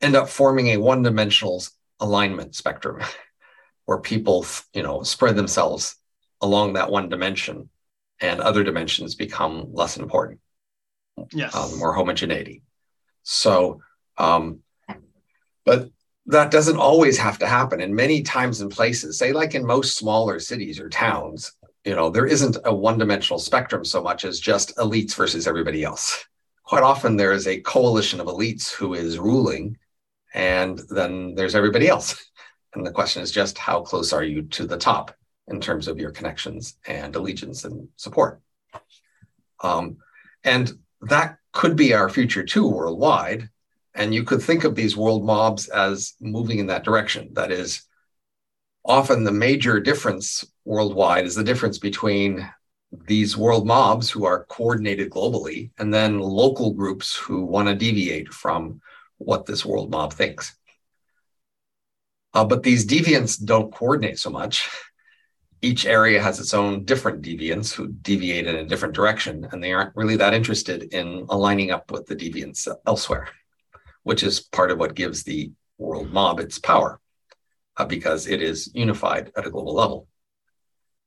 end up forming a one-dimensional alignment spectrum (laughs) where people you know spread themselves along that one dimension and other dimensions become less important yes um, more homogeneity so, um, but that doesn't always have to happen. And many times and places, say like in most smaller cities or towns, you know, there isn't a one-dimensional spectrum so much as just elites versus everybody else. Quite often there is a coalition of elites who is ruling, and then there's everybody else. (laughs) And the question is just how close are you to the top in terms of your connections and allegiance and support? Um, and that could be our future too worldwide. And you could think of these world mobs as moving in that direction. That is, often the major difference worldwide is the difference between these world mobs who are coordinated globally and then local groups who want to deviate from what this world mob thinks. Uh, but these deviants don't coordinate so much each area has its own different deviants who deviate in a different direction, and they aren't really that interested in aligning up with the deviants elsewhere, which is part of what gives the world mob its power, uh, because it is unified at a global level.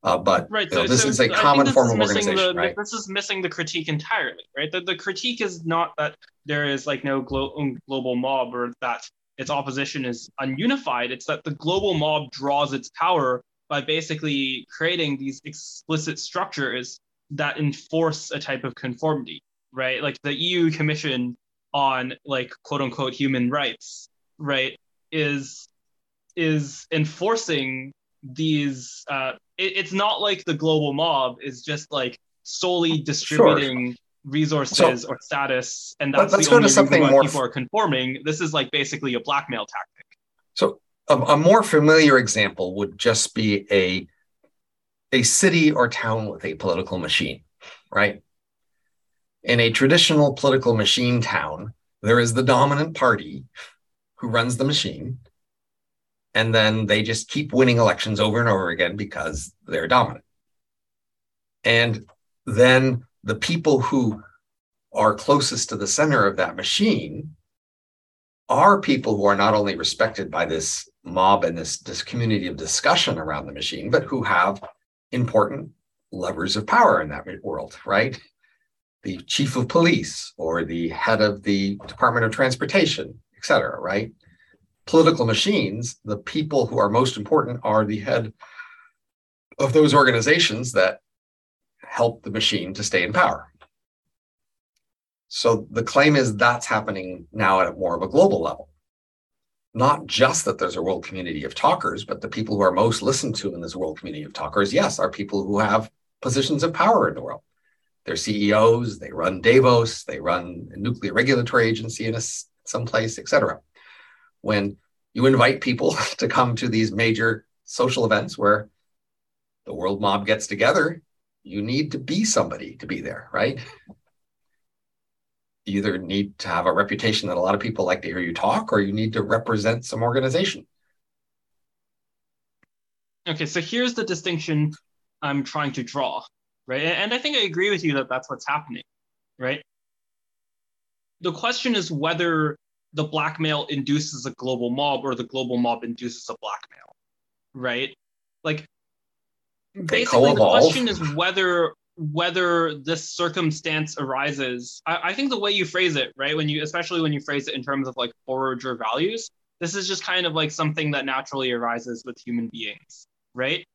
Uh, but right, you know, so, this so is a common form of organization, the, right? This is missing the critique entirely, right? The, the critique is not that there is like no glo- um, global mob or that its opposition is ununified. It's that the global mob draws its power by basically creating these explicit structures that enforce a type of conformity, right? Like the EU Commission on like quote unquote human rights, right, is is enforcing these. Uh, it, it's not like the global mob is just like solely distributing. Sure. Resources so, or status, and that's let's the only go to something more people are conforming. This is like basically a blackmail tactic. So a, a more familiar example would just be a a city or town with a political machine, right? In a traditional political machine town, there is the dominant party who runs the machine, and then they just keep winning elections over and over again because they're dominant. And then the people who are closest to the center of that machine are people who are not only respected by this mob and this, this community of discussion around the machine, but who have important levers of power in that world, right? The chief of police or the head of the Department of Transportation, et cetera, right? Political machines, the people who are most important are the head of those organizations that help the machine to stay in power. So the claim is that's happening now at more of a global level. Not just that there's a world community of talkers, but the people who are most listened to in this world community of talkers, yes, are people who have positions of power in the world. They're CEOs, they run Davos, they run a nuclear regulatory agency in a, someplace, etc. When you invite people (laughs) to come to these major social events where the world mob gets together, you need to be somebody to be there, right? You either need to have a reputation that a lot of people like to hear you talk, or you need to represent some organization. Okay, so here's the distinction I'm trying to draw, right? And I think I agree with you that that's what's happening, right? The question is whether the blackmail induces a global mob or the global mob induces a blackmail, right? Like basically the question is whether whether this circumstance arises. I, I, think the way you phrase it right when you especially when you phrase it in terms of like forager values this is just kind of like something that naturally arises with human beings right?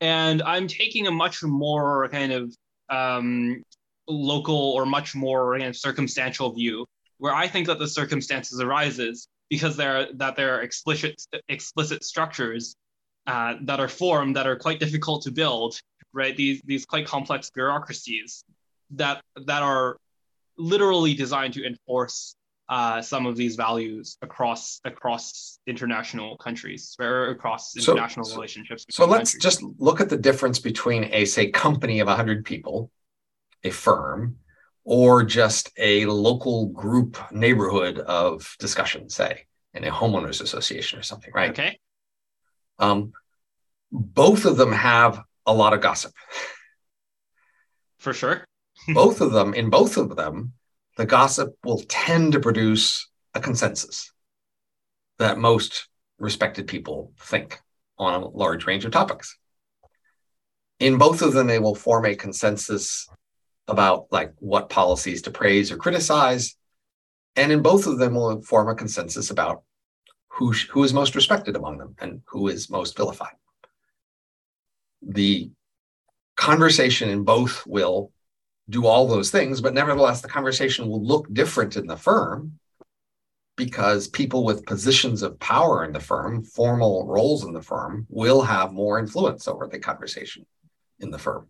And i'm taking a much more kind of um, local or much more kind of circumstantial view where i think that the circumstances arises because there that there are explicit explicit structures uh, that are formed that are quite difficult to build, right? These these quite complex bureaucracies that that are literally designed to enforce uh, some of these values across across international countries or across international so, relationships. So let's countries. just look at the difference between a say company of 100 people, a firm, or just a local group neighborhood of discussion, say in a homeowners association or something, right? Okay. Um, both of them have a lot of gossip. For sure. (laughs) both of them, in both of them, the gossip will tend to produce a consensus that most respected people think on a large range of topics. In both of them, they will form a consensus about like what policies to praise or criticize. And in both of them will form a consensus about who, who is most respected among them and who is most vilified. The conversation in both will do all those things, but nevertheless, the conversation will look different in the firm because people with positions of power in the firm, formal roles in the firm, will have more influence over the conversation in the firm.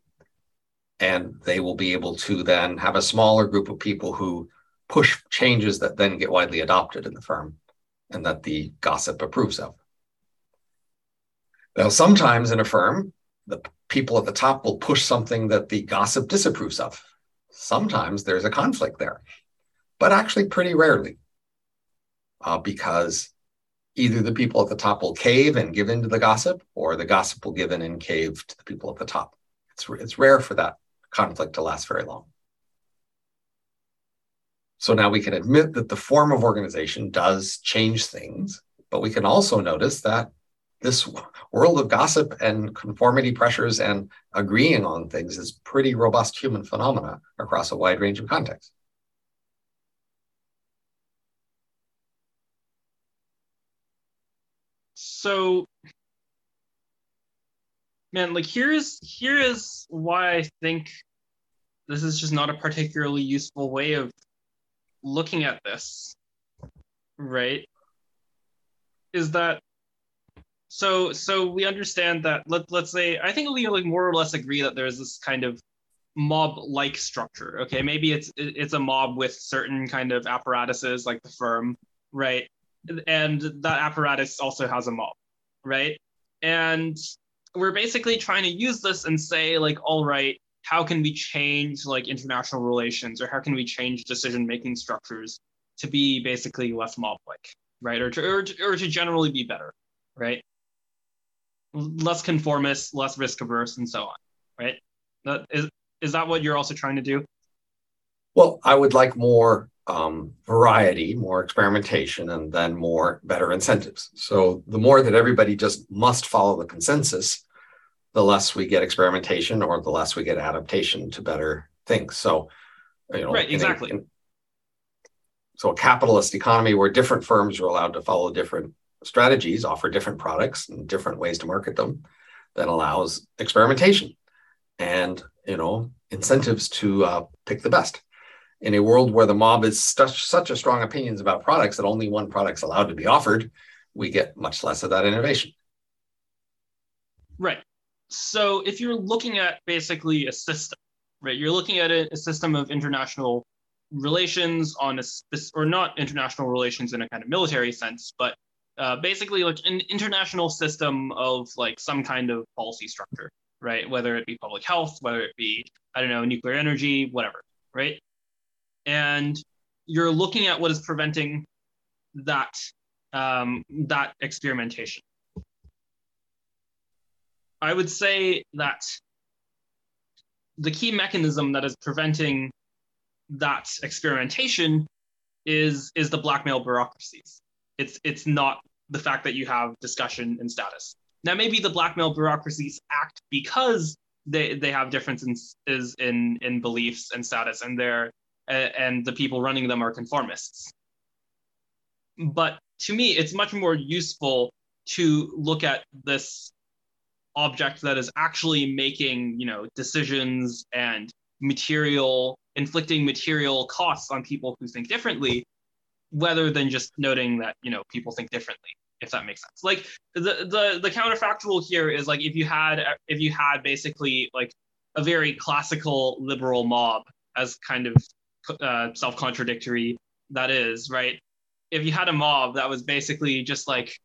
And they will be able to then have a smaller group of people who push changes that then get widely adopted in the firm and that the gossip approves of. Now, sometimes in a firm, the people at the top will push something that the gossip disapproves of. Sometimes there's a conflict there, but actually pretty rarely, uh, because either the people at the top will cave and give in to the gossip, or the gossip will give in and cave to the people at the top. It's, it's rare for that conflict to last very long. So now we can admit that the form of organization does change things, but we can also notice that this world of gossip and conformity pressures and agreeing on things is pretty robust human phenomena across a wide range of contexts. So man, like here's here is why I think this is just not a particularly useful way of looking at this, right, is that so so we understand that let, let's say I think we like more or less agree that there's this kind of mob like structure okay? Maybe it's it's a mob with certain kind of apparatuses like the firm right? And that apparatus also has a mob right? And we're basically trying to use this and say like all right how can we change like international relations or how can we change decision making structures to be basically less mob like right? Or to, or to, or to generally be better right? Less conformist less risk averse and so on right? That is is that what you're also trying to do? Well, I would like more um, variety, more experimentation, and then more better incentives. So the more that everybody just must follow the consensus, the less we get experimentation or the less we get adaptation to better things. So, you know, right, exactly. A, in, so a capitalist economy where different firms are allowed to follow different strategies, offer different products and different ways to market them, that allows experimentation and you know incentives to uh, pick the best in a world where the mob is such, such a strong opinions about products that only one product's allowed to be offered, we get much less of that innovation. Right. So if you're looking at basically a system, right, you're looking at a, a system of international relations on a or not international relations in a kind of military sense, but uh, basically like an international system of like some kind of policy structure, right? Whether it be public health, whether it be I don't know nuclear energy, whatever, right? And you're looking at what is preventing that um, that experimentation. I would say that the key mechanism that is preventing that experimentation is is the blackmail bureaucracies. It's it's not the fact that you have discussion and status. Now maybe the blackmail bureaucracies act because they they have differences in in beliefs and status and they're and the people running them are conformists. But to me, it's much more useful to look at this object that is actually making, you know, decisions and material, inflicting material costs on people who think differently, rather than just noting that, you know, people think differently, if that makes sense. Like the the the counterfactual here is like if you had if you had basically like a very classical liberal mob as kind of uh, self-contradictory that is, right? If you had a mob that was basically just like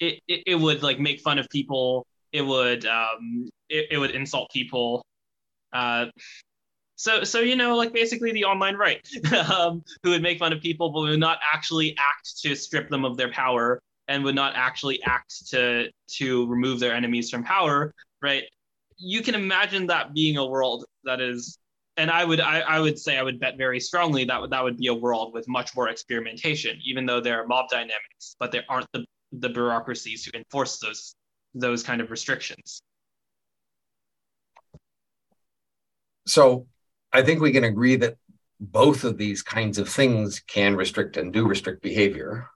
it, it, it would like make fun of people, it would um, it, it would insult people. Uh, so so you know like basically the online right (laughs) um, who would make fun of people but would not actually act to strip them of their power and would not actually act to to remove their enemies from power right you can imagine that being a world that is and I would I, I would say I would bet very strongly that would, that would be a world with much more experimentation, even though there are mob dynamics, but there aren't the, the bureaucracies who enforce those those kind of restrictions. So I think we can agree that both of these kinds of things can restrict and do restrict behavior.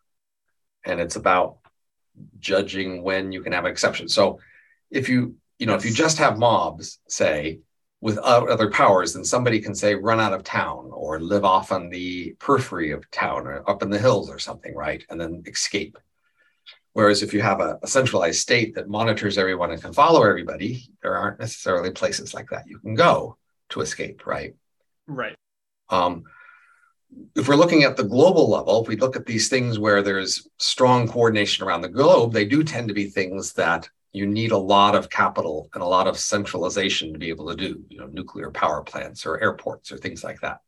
And it's about judging when you can have an exception. So if you, you know, if you just have mobs, say, with other powers, then somebody can say run out of town or live off on the periphery of town or up in the hills or something, right? And then escape. Whereas if you have a, a, centralized state that monitors everyone and can follow everybody, there aren't necessarily places like that you can go to escape, right? Right. Um, if we're looking at the global level, if we look at these things where there's strong coordination around the globe, they do tend to be things that you need a lot of capital and a lot of centralization to be able to do, you know, nuclear power plants or airports or things like that.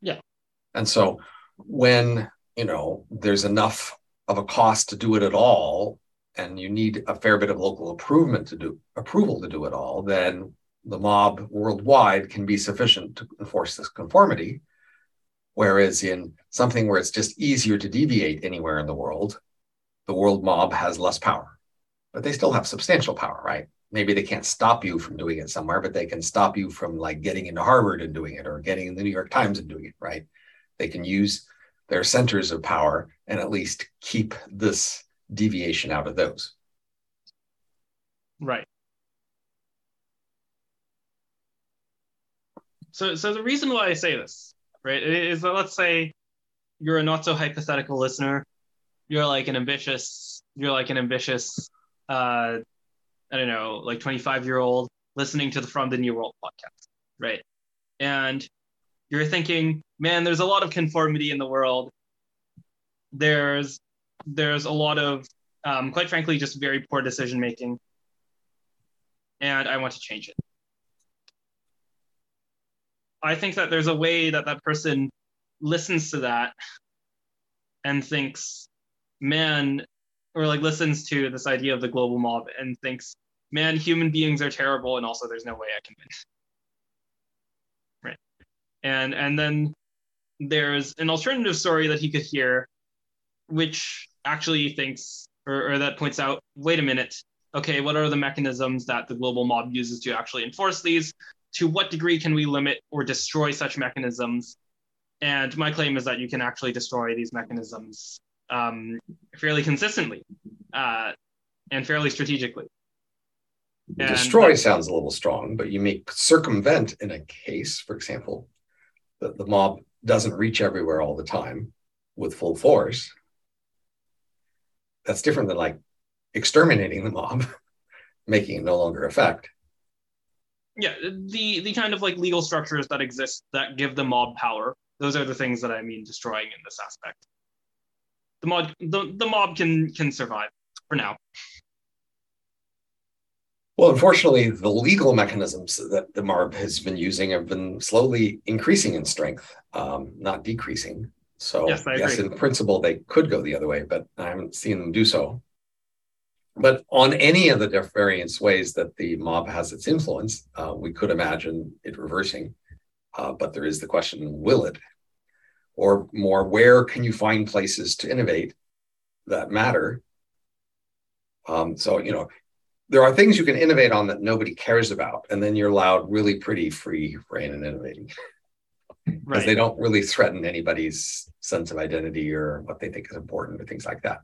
Yeah. And so when, you know, there's enough of a cost to do it at all, and you need a fair bit of local improvement to do approval to do it all, then the mob worldwide can be sufficient to enforce this conformity. Whereas in something where it's just easier to deviate anywhere in the world, the world mob has less power but they still have substantial power, right? Maybe they can't stop you from doing it somewhere, but they can stop you from like getting into Harvard and doing it or getting in the New York Times and doing it, right? They can use their centers of power and at least keep this deviation out of those. Right. So, so the reason why I say this, right, is that let's say you're a not so hypothetical listener. You're like an ambitious, you're like an ambitious uh, I don't know, like 25 year old listening to the From the New World podcast, right? And you're thinking, man, there's a lot of conformity in the world. There's there's a lot of, um, quite frankly, just very poor decision making, and I want to change it. I think that there's a way that that person listens to that and thinks, man, or like listens to this idea of the global mob and thinks, man, human beings are terrible, and also there's no way I can win. Right. And and then there's an alternative story that he could hear, which actually thinks or, or that points out, wait a minute, okay, what are the mechanisms that the global mob uses to actually enforce these? To what degree can we limit or destroy such mechanisms? And my claim is that you can actually destroy these mechanisms um, fairly consistently uh, and fairly strategically. And destroy sounds a little strong, but you may circumvent in a case, for example, that the mob doesn't reach everywhere all the time with full force. That's different than like exterminating the mob, (laughs) making it no longer effect. Yeah, the the kind of like legal structures that exist that give the mob power. Those are the things that I mean destroying in this aspect. The mob the, the mob can can survive for now. Well, unfortunately, the legal mechanisms that the MARB has been using have been slowly increasing in strength, um, not decreasing. So, yes, yes in principle, they could go the other way, but I haven't seen them do so. But on any of the various ways that the mob has its influence, uh, we could imagine it reversing. Uh, but there is the question will it? Or more, where can you find places to innovate that matter? Um, so, you know, there are things you can innovate on that nobody cares about, and then you're allowed really pretty free rein in innovating (laughs) because right. they don't really threaten anybody's sense of identity or what they think is important or things like that.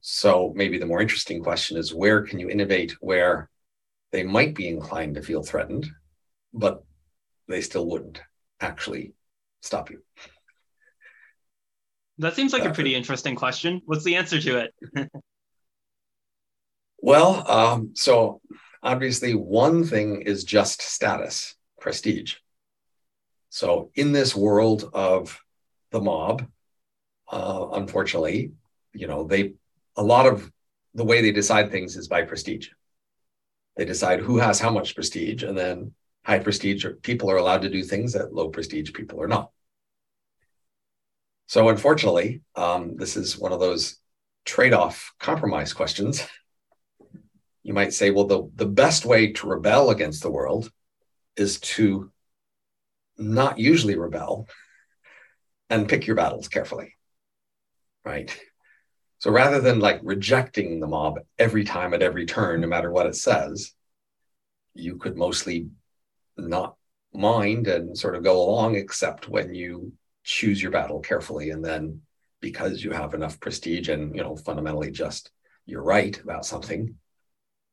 So maybe the more interesting question is where can you innovate where they might be inclined to feel threatened, but they still wouldn't actually stop you. That seems like uh, a pretty interesting question. What's the answer to it? (laughs) Well, um, so obviously, one thing is just status, prestige. So, in this world of the mob, uh, unfortunately, you know, they a lot of the way they decide things is by prestige. They decide who has how much prestige, and then high prestige people are allowed to do things that low prestige people are not. So, unfortunately, um, this is one of those trade off compromise questions you might say, well, the, the best way to rebel against the world is to not usually rebel and pick your battles carefully. Right. So rather than like rejecting the mob every time at every turn, no matter what it says, you could mostly not mind and sort of go along, except when you choose your battle carefully. And then because you have enough prestige and, you know, fundamentally just you're right about something,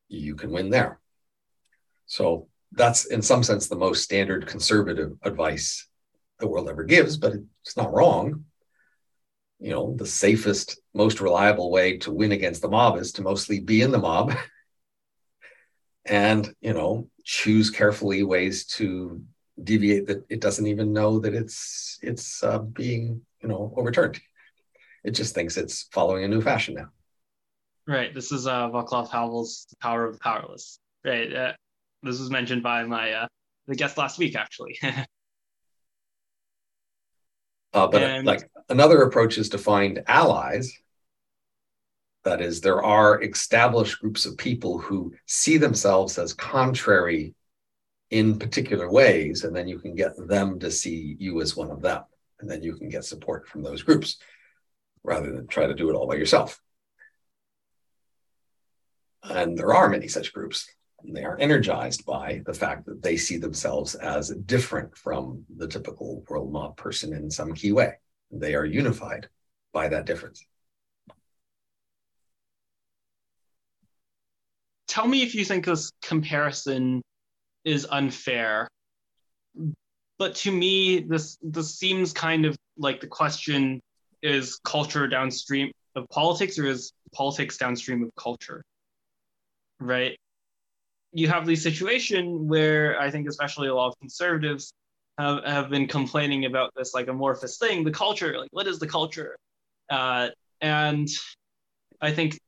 you can win there. So that's in some sense the most standard conservative advice the world ever gives, but it's not wrong. You know, the safest, most reliable way to win against the mob is to mostly be in the mob (laughs) and, you know, choose carefully ways to deviate that it doesn't even know that it's it's uh, being, you know, overturned. It just thinks it's following a new fashion now. Right. This is uh, Václav Havel's The Power of the Powerless. Right. Uh, this was mentioned by my uh, the guest last week, actually. (laughs) uh, but and... like another approach is to find allies. That is, there are established groups of people who see themselves as contrary in particular ways, and then you can get them to see you as one of them, and then you can get support from those groups rather than try to do it all by yourself. And there are many such groups. And they are energized by the fact that they see themselves as different from the typical world mob person in some key way. They are unified by that difference. Tell me if you think this comparison is unfair. But to me, this this seems kind of like the question is culture downstream of politics or is politics downstream of culture? right? You have the situation where I think, especially a lot of conservatives have, have been complaining about this like amorphous thing, the culture. Like, what is the culture? Uh, and I think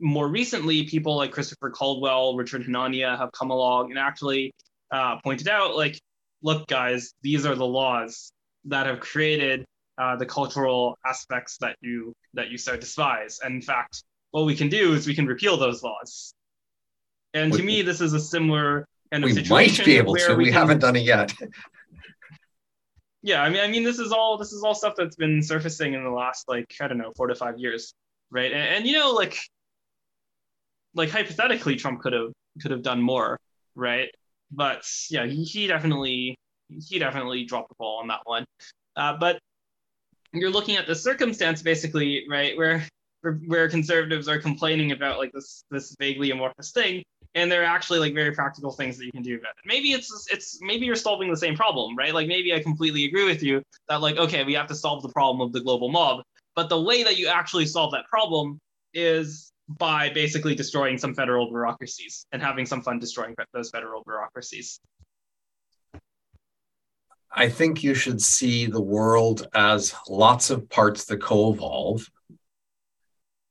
more recently, people like Christopher Caldwell, Richard Hanania have come along and actually uh, pointed out, like, look, guys, these are the laws that have created uh, the cultural aspects that you that you so despise. And in fact, what we can do is we can repeal those laws. And to me, this is a similar kind of we situation. We might be able to. We, we can, haven't done it yet. Yeah, I mean, I mean, this is all this is all stuff that's been surfacing in the last like I don't know four to five years, right? And, and you know, like like hypothetically, Trump could have could have done more, right? But yeah, he, he definitely he definitely dropped the ball on that one. Uh, but you're looking at the circumstance basically, right, where where conservatives are complaining about like this this vaguely amorphous thing, and there are actually like very practical things that you can do about it. Maybe it's it's maybe you're solving the same problem, right? Like maybe I completely agree with you that like okay, we have to solve the problem of the global mob, but the way that you actually solve that problem is by basically destroying some federal bureaucracies and having some fun destroying those federal bureaucracies. I think you should see the world as lots of parts that co evolve.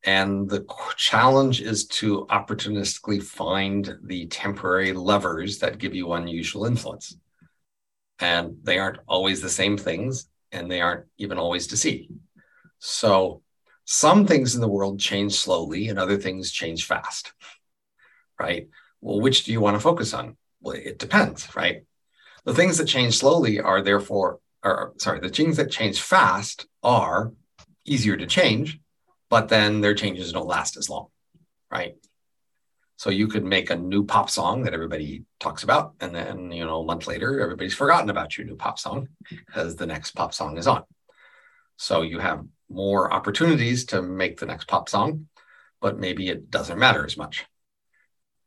And the challenge is to opportunistically find the temporary levers that give you unusual influence. And they aren't always the same things, and they aren't even always to see. So some things in the world change slowly and other things change fast, right? Well, which do you want to focus on? Well, it depends, right? The things that change slowly are therefore, or sorry, the things that change fast are easier to change, but then their changes don't last as long, right? So you could make a new pop song that everybody talks about, and then you know a month later, everybody's forgotten about your new pop song because the next pop song is on. So you have more opportunities to make the next pop song, but maybe it doesn't matter as much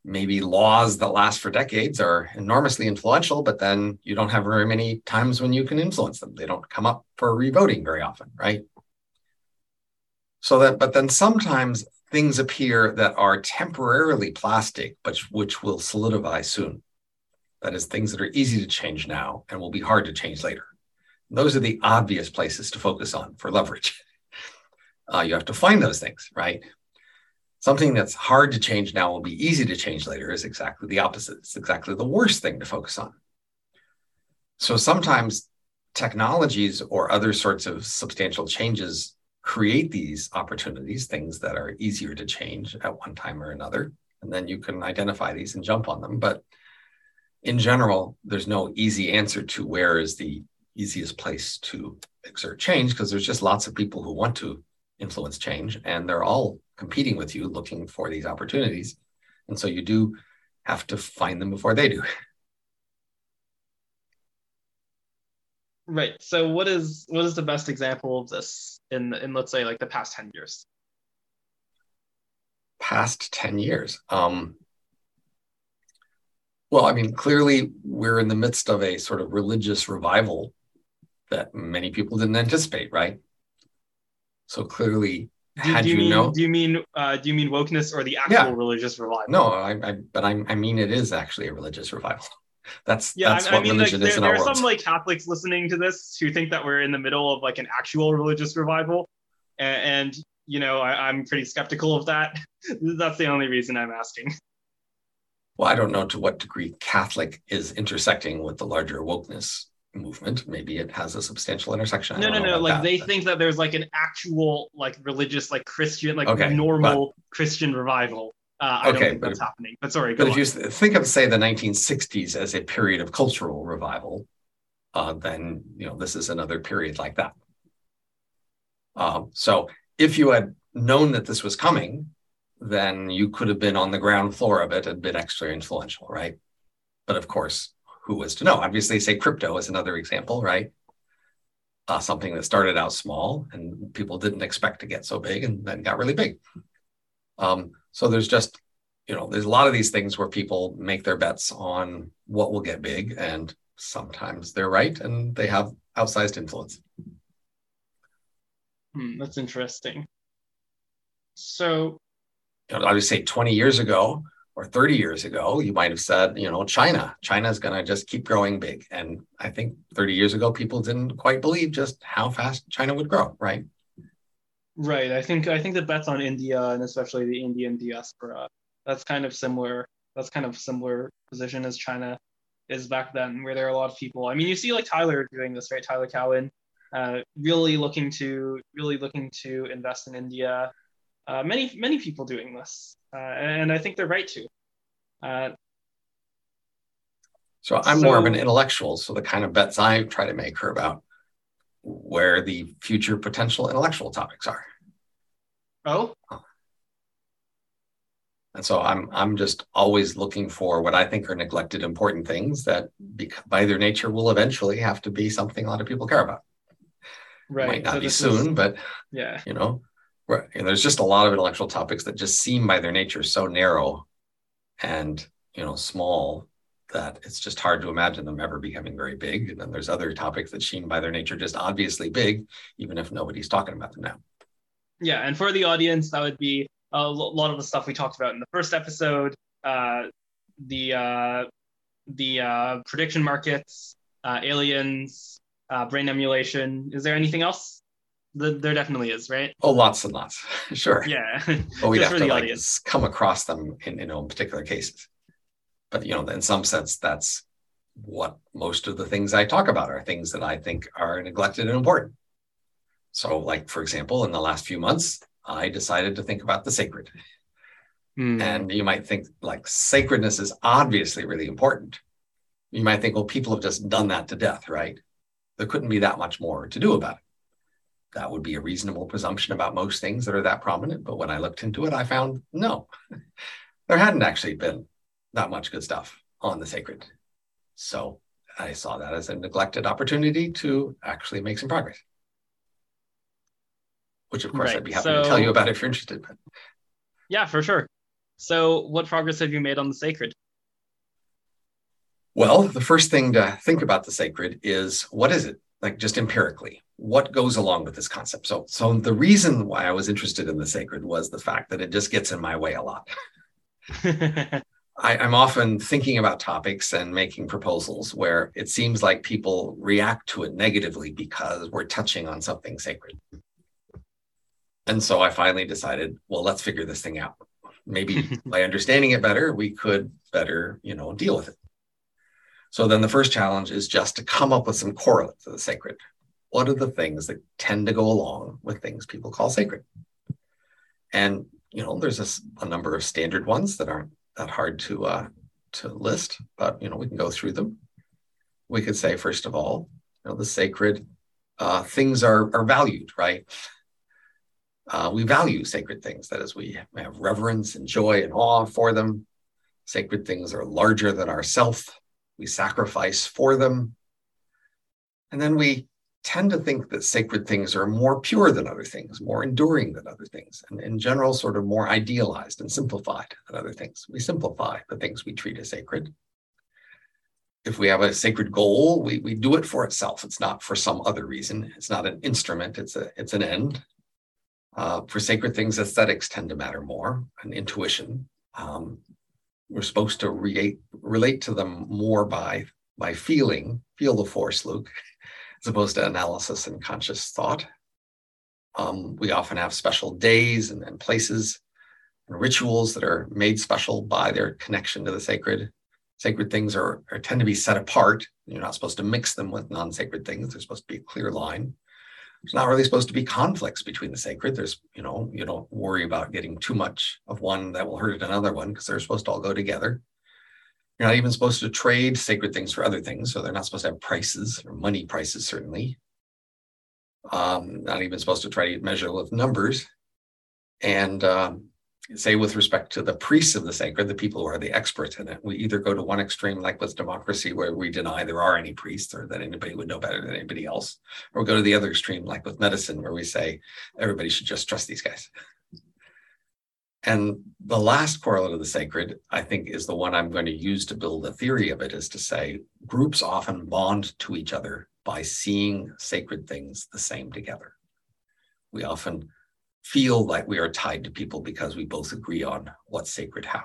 maybe laws that last for decades are enormously influential, but then you don't have very many times when you can influence them. They don't come up for revoting very often, right? So that, but then sometimes things appear that are temporarily plastic, but which will solidify soon. That is, things that are easy to change now and will be hard to change later. Those are the obvious places to focus on for leverage. (laughs) Uh, you have to find those things, right? something that's hard to change now will be easy to change later is exactly the opposite. It's exactly the worst thing to focus on. So sometimes technologies or other sorts of substantial changes create these opportunities, things that are easier to change at one time or another. And then you can identify these and jump on them. But in general, there's no easy answer to where is the easiest place to exert change because there's just lots of people who want to influence change and they're all competing with you looking for these opportunities. And so you do have to find them before they do. (laughs) Right. So what is what is the best example of this in in let's say like the past 10 years? Past 10 years. Um well, I mean, clearly we're in the midst of a sort of religious revival that many people didn't anticipate, right? So clearly do, Had do you, mean, know? Do you mean uh, do you mean wokeness or the actual yeah. religious revival? No, I, I but I, I mean it is actually a religious revival. (laughs) That's yeah. That's I, I mean, like, there, there are world. some like Catholics listening to this who think that we're in the middle of like an actual religious revival, and, and you know I, I'm pretty skeptical of that. (laughs) That's the only reason I'm asking. Well, I don't know to what degree Catholic is intersecting with the larger wokeness movement maybe it has a substantial intersection no no no like that, they but... think that there's like an actual like religious like christian like okay, normal but... christian revival uh, I okay, don't think that's happening. But sorry. But if you think of say the 1960s as a period of cultural revival, uh, then you know this is another period like that. Um, so if you had known that this was coming, then you could have been on the ground floor of it and been extra influential, right? But of course, who was to know? Obviously, say crypto is another example, right? Uh, something that started out small and people didn't expect to get so big and then got really big. Um, so there's just, you know, there's a lot of these things where people make their bets on what will get big, and sometimes they're right and they have outsized influence. Hmm, that's interesting. So, you know, I would say 20 years ago, or 30 years ago, you might have said, you know, China, China is going to just keep growing big. And I think 30 years ago, people didn't quite believe just how fast China would grow, right? Right. I think I think the bets on India and especially the Indian diaspora, that's kind of similar. That's kind of similar position as China is back then, where there are a lot of people. I mean, you see like Tyler doing this, right? Tyler Cowen, uh, really looking to really looking to invest in India. Uh, many many people doing this uh, and I think they're right to. Uh, so I'm so, more of an intellectual. So the kind of bets I try to make are about where the future potential intellectual topics are. Oh, And so I'm I'm just always looking for what I think are neglected important things that bec- by their nature will eventually have to be something a lot of people care about. right. Might not So be soon, is- but yeah. you know, there's just a lot of intellectual topics that just seem by their nature so narrow and you know small that it's just hard to imagine them ever becoming very big. And then there's other topics that seem by their nature just obviously big, even if nobody's talking about them now. Yeah, and for the audience, that would be a lot of the stuff we talked about in the first episode. Uh, the uh, the uh, prediction markets, uh, aliens, uh, brain emulation. Is there anything else? The, there definitely is, right? Oh, lots and lots. (laughs) sure. Yeah. But (laughs) we'd have to like audience. come across them in you know in particular cases. But you know, in some sense, that's what most of the things I talk about are things that I think are neglected and important. So, like for example, in the last few months, I decided to think about the sacred. Hmm. And you might think like sacredness is obviously really important. You might think, well, people have just done that to death, right? There couldn't be that much more to do about it. That would be a reasonable presumption about most things that are that prominent. But when I looked into it, I found no, (laughs) there hadn't actually been that much good stuff on the sacred. So I saw that as a neglected opportunity to actually make some progress. Which, of course, Right, I'd be happy to tell you about if you're interested. But yeah, for sure. So, what progress have you made on the sacred? Well, the first thing to think about the sacred is what is it? Like just empirically, what goes along with this concept? So, so the reason why I was interested in the sacred was the fact that it just gets in my way a lot. (laughs) I, I'm often thinking about topics and making proposals where it seems like people react to it negatively because we're touching on something sacred. And so I finally decided, well, let's figure this thing out. Maybe (laughs) by understanding it better, we could better, you know, deal with it. So then the first challenge is just to come up with some correlates of the sacred. What are the things that tend to go along with things people call sacred? And you know, there's a number of standard ones that aren't that hard to uh, to list, but you know, we can go through them. We could say, first of all, you know, the sacred uh, things are are valued, right? Uh, we value sacred things. That is, we have reverence and joy and awe for them. Sacred things are larger than ourself. We sacrifice for them. And then we tend to think that sacred things are more pure than other things, more enduring than other things, and in general, sort of more idealized and simplified than other things. We simplify the things we treat as sacred. If we have a sacred goal, we, we do it for itself. It's not for some other reason. It's not an instrument, it's, a, it's an end. Uh, for sacred things, aesthetics tend to matter more, and intuition. Um, we're supposed to relate relate to them more by by feeling, feel the force, Luke, (laughs) as opposed to analysis and conscious thought. Um, we often have special days and, and places and rituals that are made special by their connection to the sacred. Sacred things are, are tend to be set apart. You're not supposed to mix them with non-sacred things. There's supposed to be a clear line. There's not really supposed to be conflicts between the sacred. There's, you know, you don't worry about getting too much of one that will hurt another one because they're supposed to all go together. You're not even supposed to trade sacred things for other things. So they're not supposed to have prices or money prices, certainly. Um, not even supposed to try to measure with numbers. And um, say, with respect to the priests of the sacred, the people who are the experts in it, we either go to one extreme, like with democracy, where we deny there are any priests or that anybody would know better than anybody else, or go to the other extreme, like with medicine, where we say everybody should just trust these guys. And the last correlate of the sacred, I think, is the one I'm going to use to build a theory of it, is to say groups often bond to each other by seeing sacred things the same together. We often feel like we are tied to people because we both agree on what's sacred how.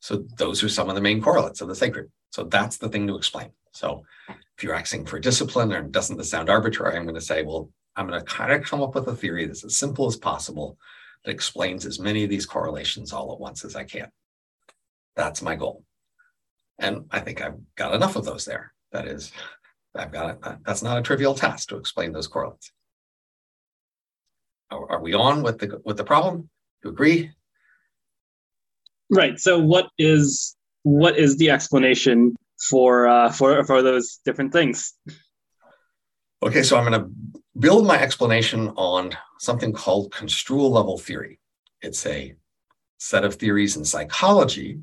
So those are some of the main correlates of the sacred. So that's the thing to explain. So if you're asking for discipline or doesn't this sound arbitrary, I'm going to say, well, I'm going to kind of come up with a theory that's as simple as possible that explains as many of these correlations all at once as I can. That's my goal. And I think I've got enough of those there. That is, I've got it. That's not a trivial task to explain those correlates. Are, are we on with the with the problem? You agree? Right. So what is what is the explanation for uh, for for those different things? Okay, so I'm going to build my explanation on something called construal level theory. It's a set of theories in psychology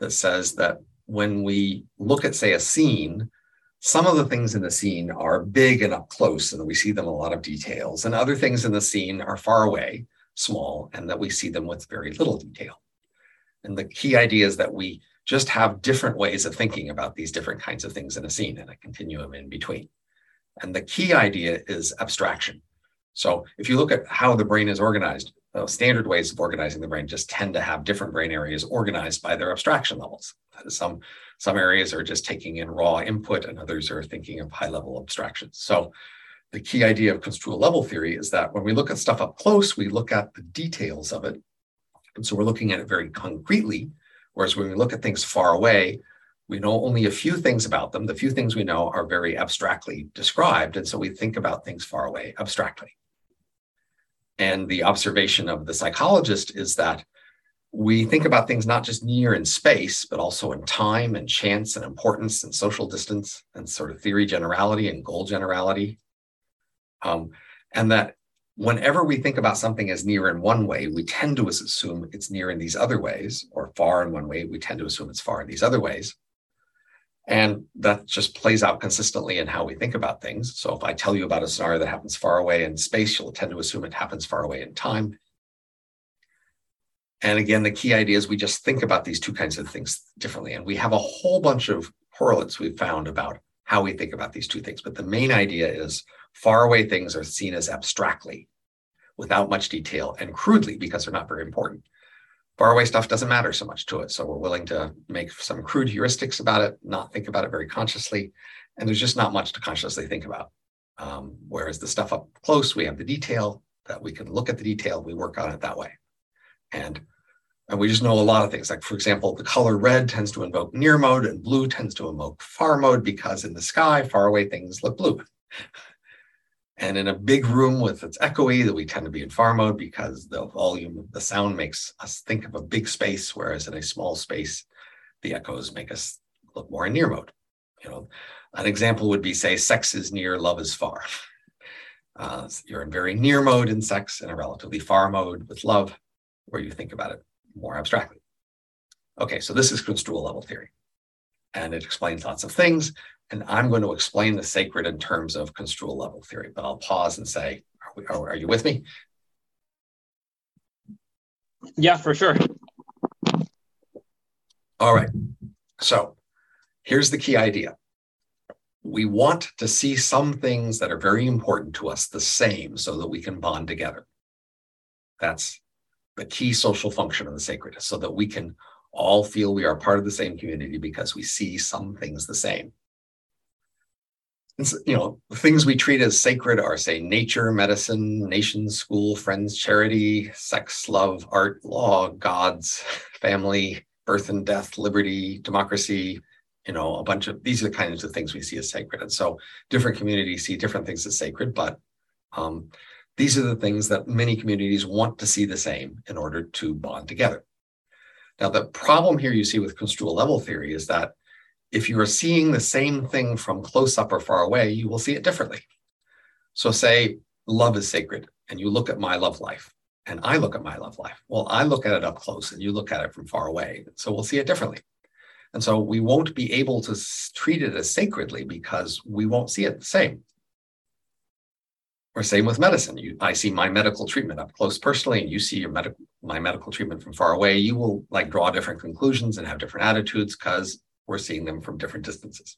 that says that when we look at, say, a scene, some of the things in the scene are big and up close, and we see them in a lot of details, and other things in the scene are far away, small, and that we see them with very little detail. And the key idea is that we just have different ways of thinking about these different kinds of things in a scene and a continuum in between. And the key idea is abstraction. So if you look at how the brain is organized, uh, standard ways of organizing the brain just tend to have different brain areas organized by their abstraction levels. Some, some areas are just taking in raw input and others are thinking of high level abstractions. So the key idea of construal level theory is that when we look at stuff up close, we look at the details of it. And so we're looking at it very concretely. Whereas when we look at things far away, we know only a few things about them. The few things we know are very abstractly described. And so we think about things far away abstractly. And the observation of the psychologist is that we think about things not just near in space, but also in time and chance and importance and social distance and sort of theory generality and goal generality. Um, and that whenever we think about something as near in one way, we tend to assume it's near in these other ways, or far in one way, we tend to assume it's far in these other ways. And that just plays out consistently in how we think about things. So if I tell you about a scenario that happens far away in space, you'll tend to assume it happens far away in time. And again, the key idea is we just think about these two kinds of things differently. And we have a whole bunch of correlates we've found about how we think about these two things. But the main idea is far away things are seen as abstractly, without much detail, and crudely because they're not very important faraway stuff doesn't matter so much to it. So we're willing to make some crude heuristics about it, not think about it very consciously. And there's just not much to consciously think about. Um, whereas the stuff up close, we have the detail that we can look at the detail, we work on it that way. And and we just know a lot of things. Like, for example, the color red tends to invoke near mode and blue tends to invoke far mode because in the sky, far away things look blue. (laughs) And in a big room with its echoey, that we tend to be in far mode because the volume of the sound makes us think of a big space, whereas in a small space, the echoes make us look more in near mode. You know, an example would be say sex is near, love is far. (laughs) Uh, you're in very near mode in sex and a relatively far mode with love, where you think about it more abstractly. Okay, so this is construal level theory. And it explains lots of things. And I'm going to explain the sacred in terms of construal level theory, but I'll pause and say, are, we, are, are you with me? Yeah, for sure. All right. So here's the key idea. We want to see some things that are very important to us the same so that we can bond together. That's the key social function of the sacred, so that we can all feel we are part of the same community because we see some things the same you know, things we treat as sacred are, say, nature, medicine, nation, school, friends, charity, sex, love, art, law, gods, family, birth and death, liberty, democracy, you know, a bunch of these are the kinds of things we see as sacred. And so different communities see different things as sacred, but um, these are the things that many communities want to see the same in order to bond together. Now, the problem here you see with construal level theory is that if you are seeing the same thing from close up or far away, you will see it differently. So, say love is sacred, and you look at my love life, and I look at my love life. Well, I look at it up close, and you look at it from far away. So, we'll see it differently. And so, we won't be able to treat it as sacredly because we won't see it the same. Or same with medicine. You, I see my medical treatment up close personally, and you see your medical my medical treatment from far away. You will like draw different conclusions and have different attitudes because we're seeing them from different distances.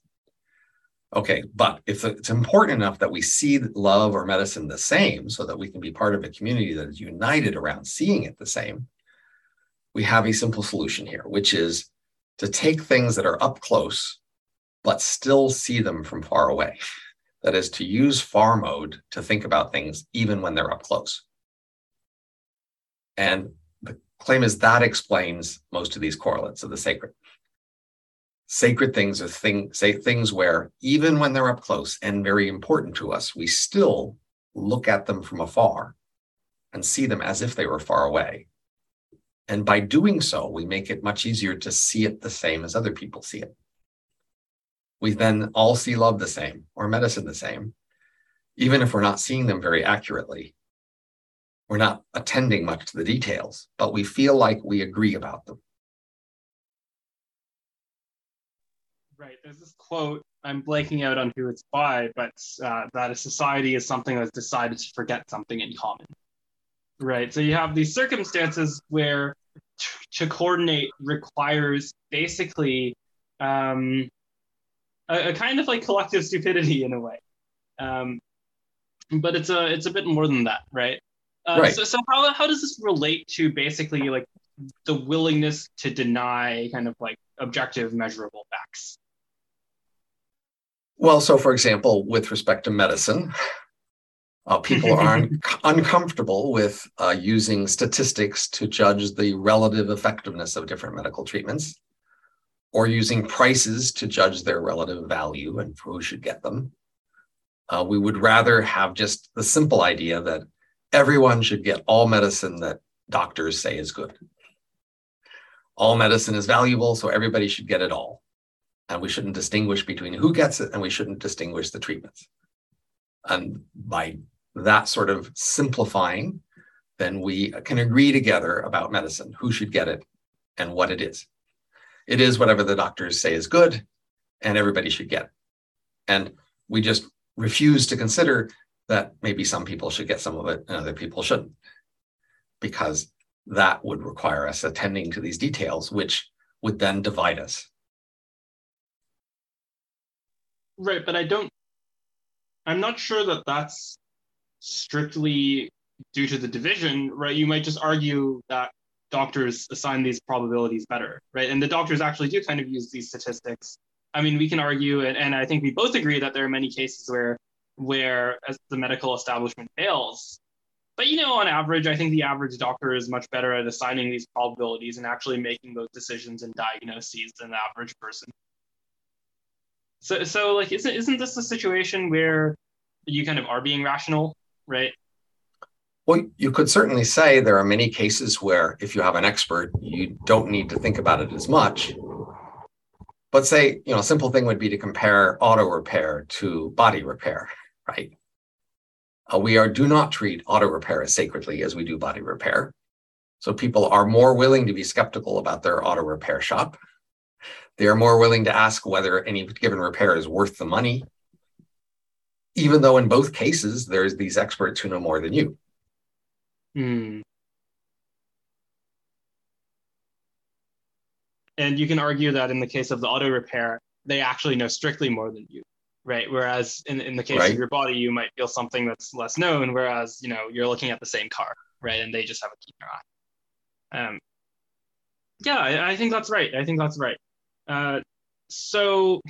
Okay, but if it's important enough that we see love or medicine the same so that we can be part of a community that is united around seeing it the same, we have a simple solution here, which is to take things that are up close, but still see them from far away. (laughs) That is to use far mode to think about things even when they're up close. And the claim is that explains most of these correlates of the sacred sacred things are thing, say things where even when they're up close and very important to us, we still look at them from afar and see them as if they were far away. And by doing so, we make it much easier to see it the same as other people see it. We then all see love the same or medicine the same. even if we're not seeing them very accurately. We're not attending much to the details, but we feel like we agree about them. Right. There's this quote, I'm blanking out on who it's by, but uh, that a society is something that's decided to forget something in common. Right. So you have these circumstances where t- to coordinate requires basically um, a, a, kind of like collective stupidity in a way. Um, but it's a it's a bit more than that, right? Uh, right. So, so how, how does this relate to basically like the willingness to deny kind of like objective measurable facts? Well, so for example, with respect to medicine, uh, people are un- (laughs) uncomfortable with uh, using statistics to judge the relative effectiveness of different medical treatments or using prices to judge their relative value and who should get them. Uh, we would rather have just the simple idea that everyone should get all medicine that doctors say is good. All medicine is valuable, so everybody should get it all and we shouldn't distinguish between who gets it and we shouldn't distinguish the treatments. And by that sort of simplifying, then we can agree together about medicine, who should get it and what it is. It is whatever the doctors say is good, and everybody should get it. And we just refuse to consider that maybe some people should get some of it and other people shouldn't, because that would require us attending to these details, which would then divide us. Right, but I don't. I'm not sure that that's strictly due to the division, right? You might just argue that doctors assign these probabilities better, right? And the doctors actually do kind of use these statistics. I mean, we can argue, and, and I think we both agree that there are many cases where where the medical establishment fails. But you know, on average, I think the average doctor is much better at assigning these probabilities and actually making those decisions and diagnoses than the average person. So, so like, isn't isn't this a situation where you kind of are being rational, right? Well, you could certainly say there are many cases where if you have an expert, you don't need to think about it as much. But say, you know, a simple thing would be to compare auto repair to body repair, right? Uh, we are do not treat auto repair as sacredly as we do body repair. So people are more willing to be skeptical about their auto repair shop they are more willing to ask whether any given repair is worth the money, even though in both cases there's these experts who know more than you. Hmm. And you can argue that in the case of the auto repair, they actually know strictly more than you, right? Whereas in, in the case right. of your body, you might feel something that's less known, whereas you know you're looking at the same car, right? And they just have a keen eye. Um, yeah, I, I think that's right. I think that's right. Uh, so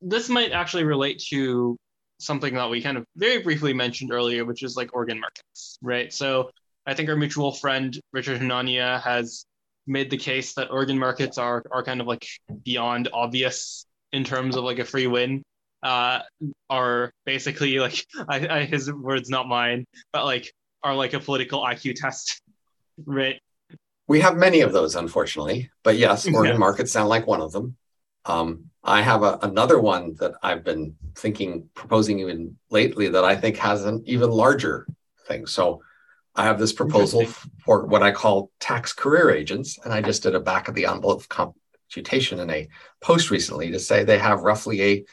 this might actually relate to something that we kind of very briefly mentioned earlier, which is like organ markets, right? So I think our mutual friend Richard Hanania has made the case that organ markets are are kind of like beyond obvious in terms of like a free win. Uh, are basically like (laughs) I, I, his words, not mine, but like are like a political IQ test, (laughs) right? We have many of those, unfortunately. But yes, organ (laughs) yeah. markets sound like one of them. Um, I have a, another one that I've been thinking, proposing even lately that I think has an even larger thing. So I have this proposal for what I call tax career agents. And I just did a back of the envelope computation in a post recently to say they have roughly a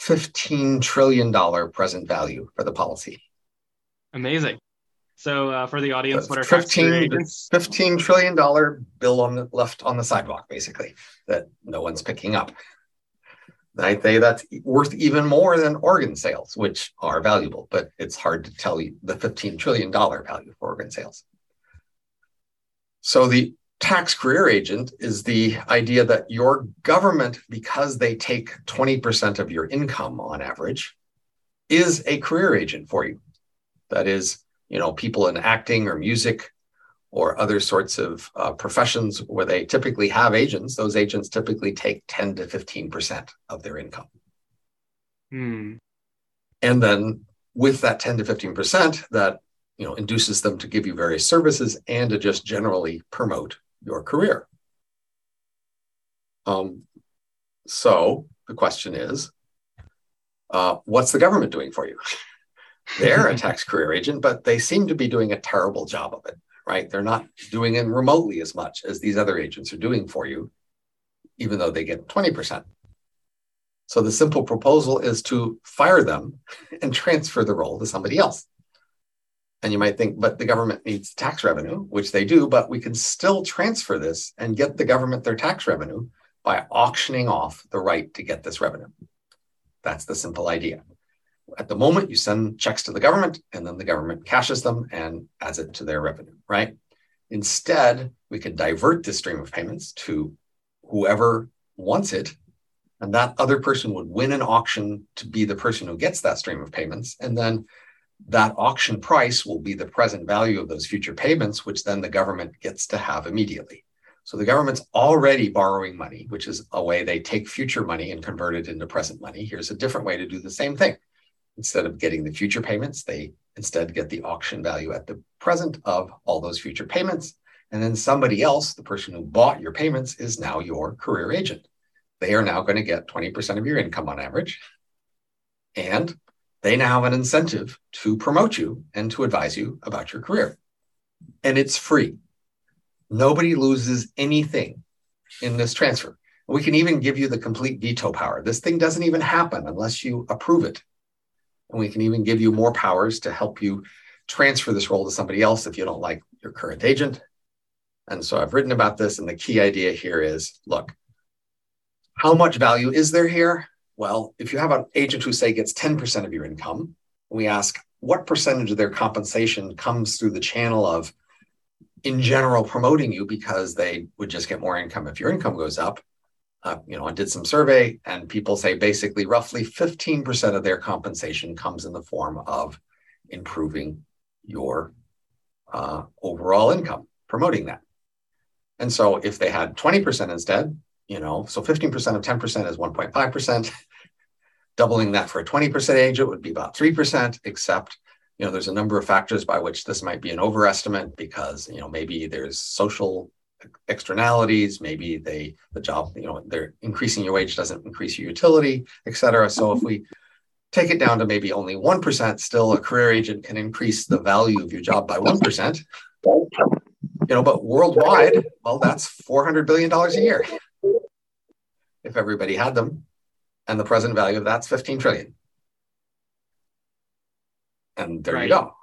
$15 trillion present value for the policy. Amazing. So uh, for the audience, what are 15, $15 trillion bill on the, left on the sidewalk, basically, that no one's picking up. I say that's worth even more than organ sales, which are valuable, but it's hard to tell you the $15 trillion value for organ sales. So the tax career agent is the idea that your government, because they take 20% of your income on average, is a career agent for you. That is, you know, people in acting or music or other sorts of uh, professions where they typically have agents, those agents typically take 10 to 15% of their income. Hmm. And then with that 10 to 15%, that you know induces them to give you various services and to just generally promote your career. Um, so the question is, uh, what's the government doing for you? (laughs) They're a (laughs) tax career agent, but they seem to be doing a terrible job of it, right? They're not doing it remotely as much as these other agents are doing for you, even though they get 20%. So the simple proposal is to fire them (laughs) and transfer the role to somebody else. And you might think, but the government needs tax revenue, which they do, but we can still transfer this and get the government their tax revenue by auctioning off the right to get this revenue. That's the simple idea. At the moment, you send checks to the government, and then the government cashes them and adds it to their revenue, right? Instead, we could divert this stream of payments to whoever wants it, and that other person would win an auction to be the person who gets that stream of payments. And then that auction price will be the present value of those future payments, which then the government gets to have immediately. So the government's already borrowing money, which is a way they take future money and convert it into present money. Here's a different way to do the same thing. Instead of getting the future payments, they instead get the auction value at the present of all those future payments. And then somebody else, the person who bought your payments, is now your career agent. They are now going to get 20% of your income on average. And they now have an incentive to promote you and to advise you about your career. And it's free. Nobody loses anything in this transfer. We can even give you the complete veto power. This thing doesn't even happen unless you approve it. And we can even give you more powers to help you transfer this role to somebody else if you don't like your current agent. And so I've written about this. And the key idea here is look, how much value is there here? Well, if you have an agent who, say, gets 10% of your income, we ask what percentage of their compensation comes through the channel of in general promoting you because they would just get more income if your income goes up. Uh, you know, I did some survey and people say basically roughly 15% of their compensation comes in the form of improving your uh, overall income, promoting that. And so if they had 20% instead, you know, so 15% of 10% is 1.5%. (laughs) Doubling that for a 20% age, it would be about 3%, except you know there's a number of factors by which this might be an overestimate because you know maybe there's social externalities maybe they the job you know they're increasing your wage doesn't increase your utility et cetera so if we take it down to maybe only 1% still a career agent can increase the value of your job by 1% you know but worldwide well that's 400 billion dollars a year if everybody had them and the present value of that's 15 trillion and there right. you go.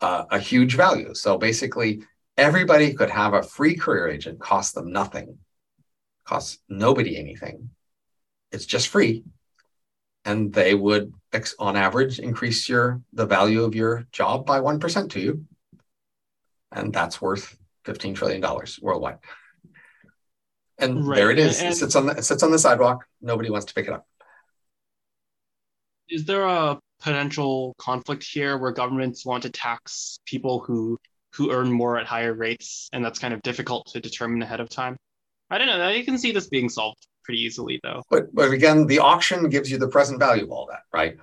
Uh, a huge value. So basically, everybody could have a free career agent, cost them nothing, costs nobody anything. It's just free. And they would, on average, increase your the value of your job by 1% to you. And that's worth $15 trillion worldwide. And right. there it is. And, it sits on the it sits on the sidewalk. Nobody wants to pick it up. Is there a potential conflict here where governments want to tax people who who earn more at higher rates, and that's kind of difficult to determine ahead of time. I don't know. You can see this being solved pretty easily, though. But but again, the auction gives you the present value of all that, right?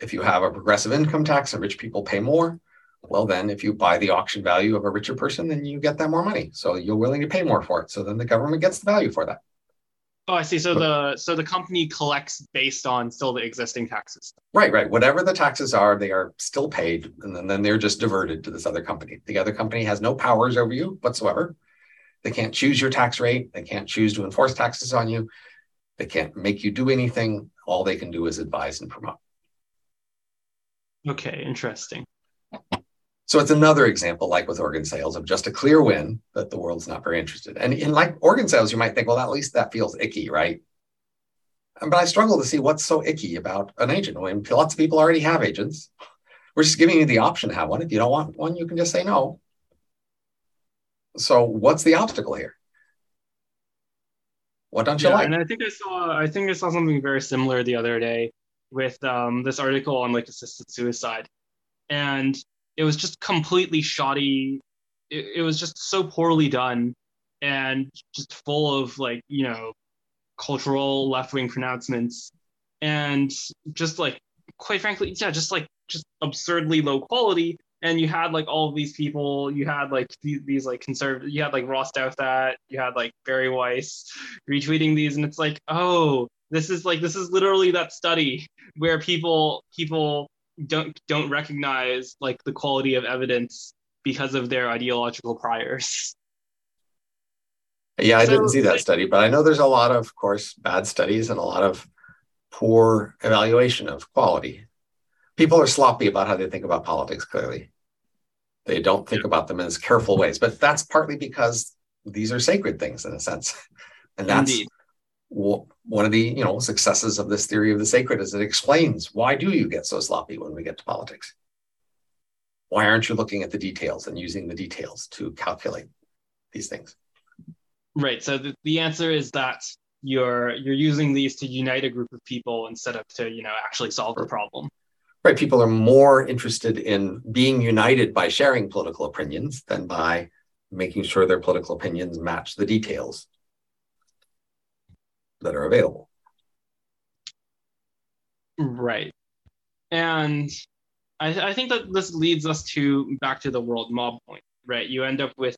If you have a progressive income tax and rich people pay more, well, then if you buy the auction value of a richer person, then you get that more money. So you're willing to pay more for it. So then the government gets the value for that. Oh, I see. So the so the company collects based on still the existing taxes. Right, right. Whatever the taxes are, they are still paid, and then, then they're just diverted to this other company. The other company has no powers over you whatsoever. They can't choose your tax rate. They can't choose to enforce taxes on you. They can't make you do anything. All they can do is advise and promote. Okay, interesting. So it's another example, like with organ sales, of just a clear win that the world's not very interested. And in like organ sales, you might think, well, at least that feels icky, right? But I struggle to see what's so icky about an agent. I mean, lots of people already have agents. We're just giving you the option to have one. If you don't want one, you can just say no. So what's the obstacle here? What don't you yeah, like? And I think I saw I think I saw something very similar the other day with um, this article on like assisted suicide. And it was just completely shoddy. It, it was just so poorly done and just full of like, you know, cultural left wing pronouncements and just like, quite frankly, yeah, just like, just absurdly low quality. And you had like all of these people, you had like these, these like conservative, you had like Ross Douthat, you had like Bari Weiss retweeting these, and it's like, oh, This is like this is literally that study where people people don't don't recognize like the quality of evidence because of their ideological priors. Yeah, I So- didn't see that study, but I know there's a lot of, of course, bad studies and a lot of poor evaluation of quality. People are sloppy about how they think about politics, clearly. They don't think about them in as careful ways, but that's partly because these are sacred things in a sense. And that's Indeed. One of the you know successes of this theory of the sacred is it explains why do you get so sloppy when we get to politics? Why aren't you looking at the details and using the details to calculate these things? Right. So the, the answer is that you're you're using these to unite a group of people instead of to you know actually solve the problem. Right. People are more interested in being united by sharing political opinions than by making sure their political opinions match the details that are available. Right. And I, I think that this leads us to back to the world mob point, right? You end up with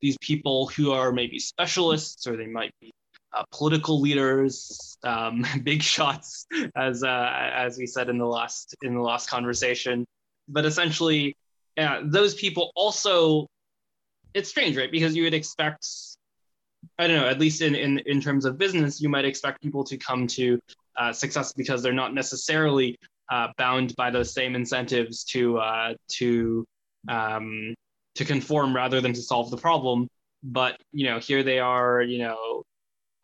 these people who are maybe specialists or they might be uh, political leaders, um, (laughs) big shots, as uh, as we said in the last in the last conversation. But essentially, uh, those people also, it's strange, right? Because you would expect, I don't know, at least in in in terms of business, you might expect people to come to uh, success because they're not necessarily uh, bound by those same incentives to uh, to um, to conform rather than to solve the problem. But you know, here they are, you know,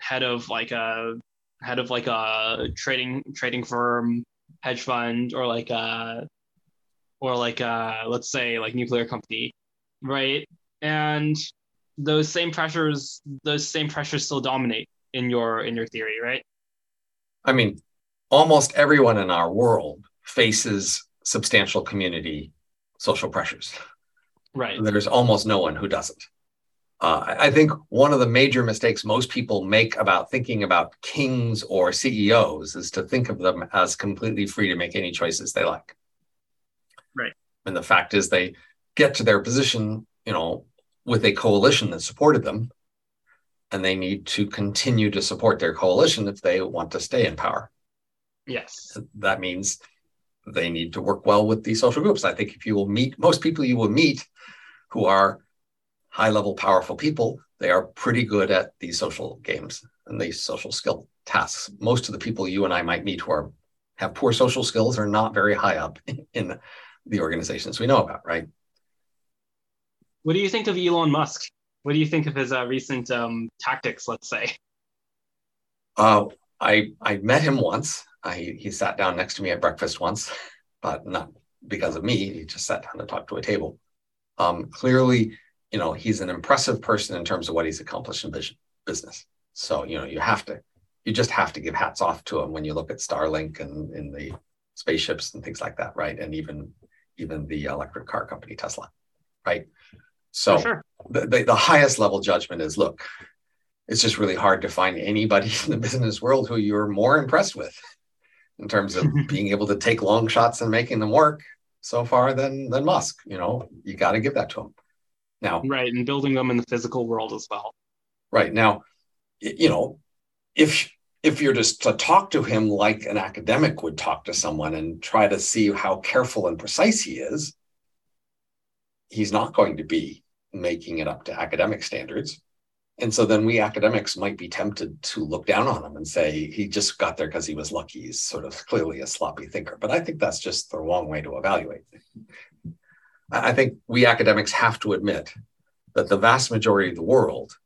head of like a head of like a trading trading firm, hedge fund, or like a or like a let's say like nuclear company, right? And those same pressures, those same pressures still dominate in your in your theory, right? I mean, almost everyone in our world faces substantial community social pressures. Right. There's almost no one who doesn't. Uh, I I think one of the major mistakes most people make about thinking about kings or CEOs is to think of them as completely free to make any choices they like. Right. And the fact is, they get to their position, you know, with a coalition that supported them, and they need to continue to support their coalition if they want to stay in power Yes. that means they need to work well with these social groups. I think if you will meet most people you will meet who are high level, powerful people, they are pretty good at these social games and these social skill tasks. Most of the people you and I might meet who are have poor social skills are not very high up (laughs) in the organizations we know about, right? What do you think of Elon Musk? What do you think of his uh, recent um, tactics? Let's say. Uh, I I met him once. I, he sat down next to me at breakfast once, but not because of me. He just sat down to talk to a table. Um, clearly, you know, he's an impressive person in terms of what he's accomplished in vision, business. So you know, you have to, you just have to give hats off to him when you look at Starlink and in the spaceships and things like that, right? And even even the electric car company Tesla, right? So sure. the, the, the highest level judgment is look, it's just really hard to find anybody (laughs) in the business world who you're more impressed with in terms of (laughs) being able to take long shots and making them work so far than than Musk. You know, you got to give that to him. Now, Right, and building them in the physical world as well. right now, you know, if if you're just to talk to him like an academic would talk to someone and try to see how careful and precise he is, he's not going to be making it up to academic standards. And so then we academics might be tempted to look down on him and say he just got there because he was lucky. He's sort of clearly a sloppy thinker. But I think that's just the wrong way to evaluate. I I think we academics have to admit that the vast majority of the world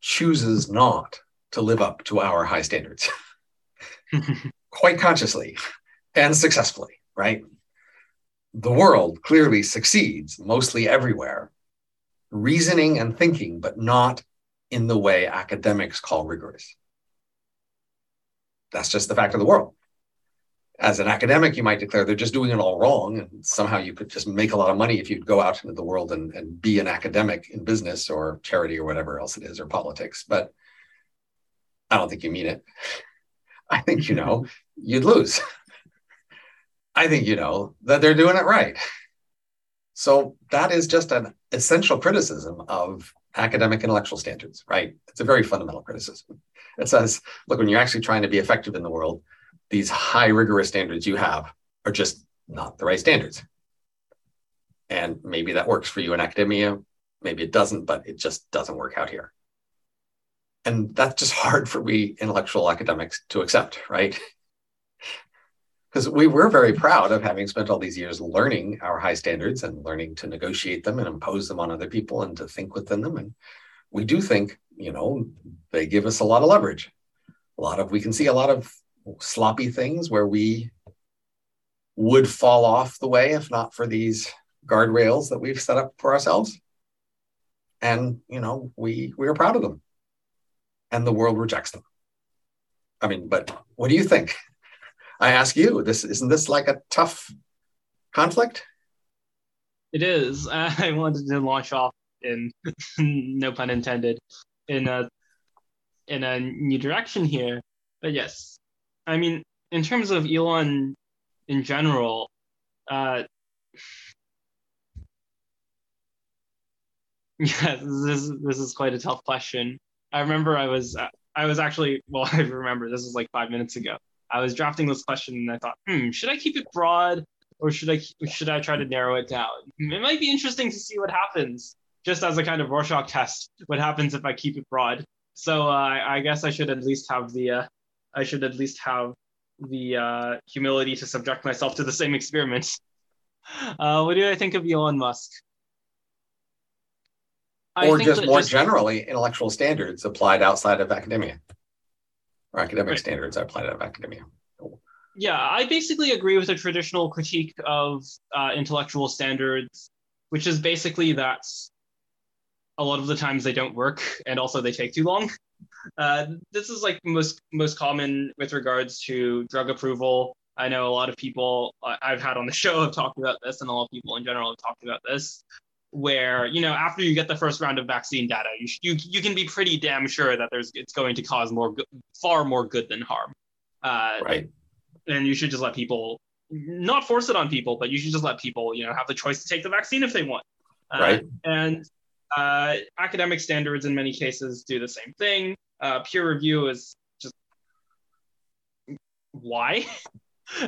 chooses not to live up to our high standards (laughs) quite consciously and successfully, right? The world clearly succeeds mostly everywhere, reasoning and thinking, but not in the way academics call rigorous. That's just the fact of the world. As an academic, you might declare they're just doing it all wrong, and somehow you could just make a lot of money if you'd go out into the world and, and be an academic in business or charity or whatever else it is, or politics. But I don't think you mean it. (laughs) I think you know you'd lose. (laughs) I think you know that they're doing it right. So that is just an essential criticism of academic intellectual standards, right? It's a very fundamental criticism. It says, look, when you're actually trying to be effective in the world, these high rigorous standards you have are just not the right standards. And maybe that works for you in academia, maybe it doesn't, but it just doesn't work out here. And that's just hard for we intellectual academics to accept, right? Because we were very proud of having spent all these years learning our high standards and learning to negotiate them and impose them on other people and to think within them. And we do think you know they give us a lot of leverage. A lot of we can see a lot of sloppy things where we would fall off the way if not for these guardrails that we've set up for ourselves. And you know we we are proud of them. And the world rejects them. I mean but what do you think I ask you, this isn't this like a tough conflict? It is. (laughs) I wanted to launch off in (laughs) no pun intended in a in a new direction here. But yes, I mean, in terms of Elon in general, uh, (laughs) yeah, this is this is quite a tough question. I remember I was I was actually well, I remember this was like five minutes ago. I was drafting this question and I thought, hmm, should I keep it broad or should I should I try to narrow it down? It might be interesting to see what happens, just as a kind of Rorschach test. What happens if I keep it broad? So uh, I guess I should at least have the uh, I should at least have the uh, humility to subject myself to the same experiment. (laughs) Uh, what do I think of Elon Musk? or just more just, generally, intellectual standards applied outside of academia or academic right. standards applied out of academia. Yeah, I basically agree with a traditional critique of uh, intellectual standards, which is basically that a lot of the times they don't work and also they take too long. Uh, this is like most most common with regards to drug approval. I know a lot of people I've had on the (laughs) show have talked about this, and a lot of people in general have talked about this where you know after you get the first round of vaccine data you you, you can be pretty damn sure that there's it's going to cause more far more good than harm. Uh, right. and you should just let people not force it on people but you should just let people you know have the choice to take the vaccine if they want. Uh, right. and uh, academic standards in many cases do the same thing. Uh, peer review is just why? (laughs)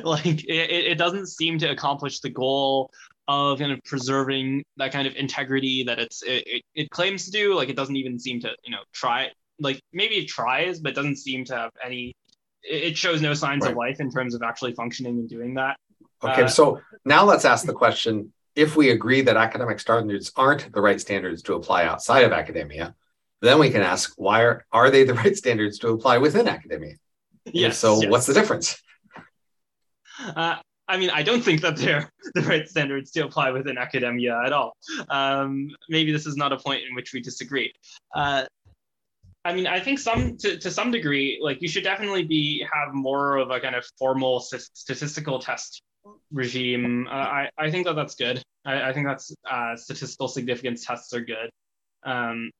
Like it, it doesn't seem to accomplish the goal of kind of preserving that kind of integrity that it's it, it, it, claims to do like it doesn't even seem to you know try like maybe it tries but doesn't seem to have any it shows no signs right. of life in terms of actually functioning and doing that okay uh, so now let's ask the question if we agree that academic standards aren't the right standards to apply outside of academia then we can ask why are, are they the right standards to apply within academia yes, so yes. what's the difference uh, I mean, I don't think that they're (laughs) the right standards to apply within academia at all. Um, maybe this is not a point in which we disagree. Uh, I mean, I think some to, to some degree, like you should definitely be have more of a kind of formal statistical test regime. Uh, I I think that that's good. I, I think that's uh, statistical significance tests are good. Um,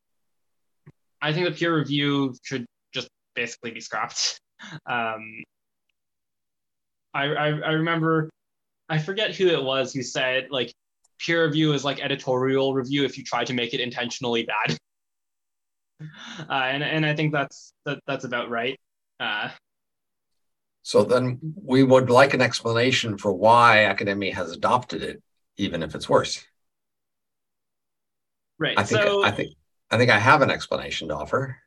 I think the peer review should just basically be scrapped. (laughs) Um, I, I, I remember, I forget who it was who said like peer review is like editorial review if you try to make it intentionally bad. (laughs) Uh, and and I think that's that, that's about right. Uh, so then we would like an explanation for why academia has adopted it, even if it's worse. Right. I think so, I think I think I have an explanation to offer.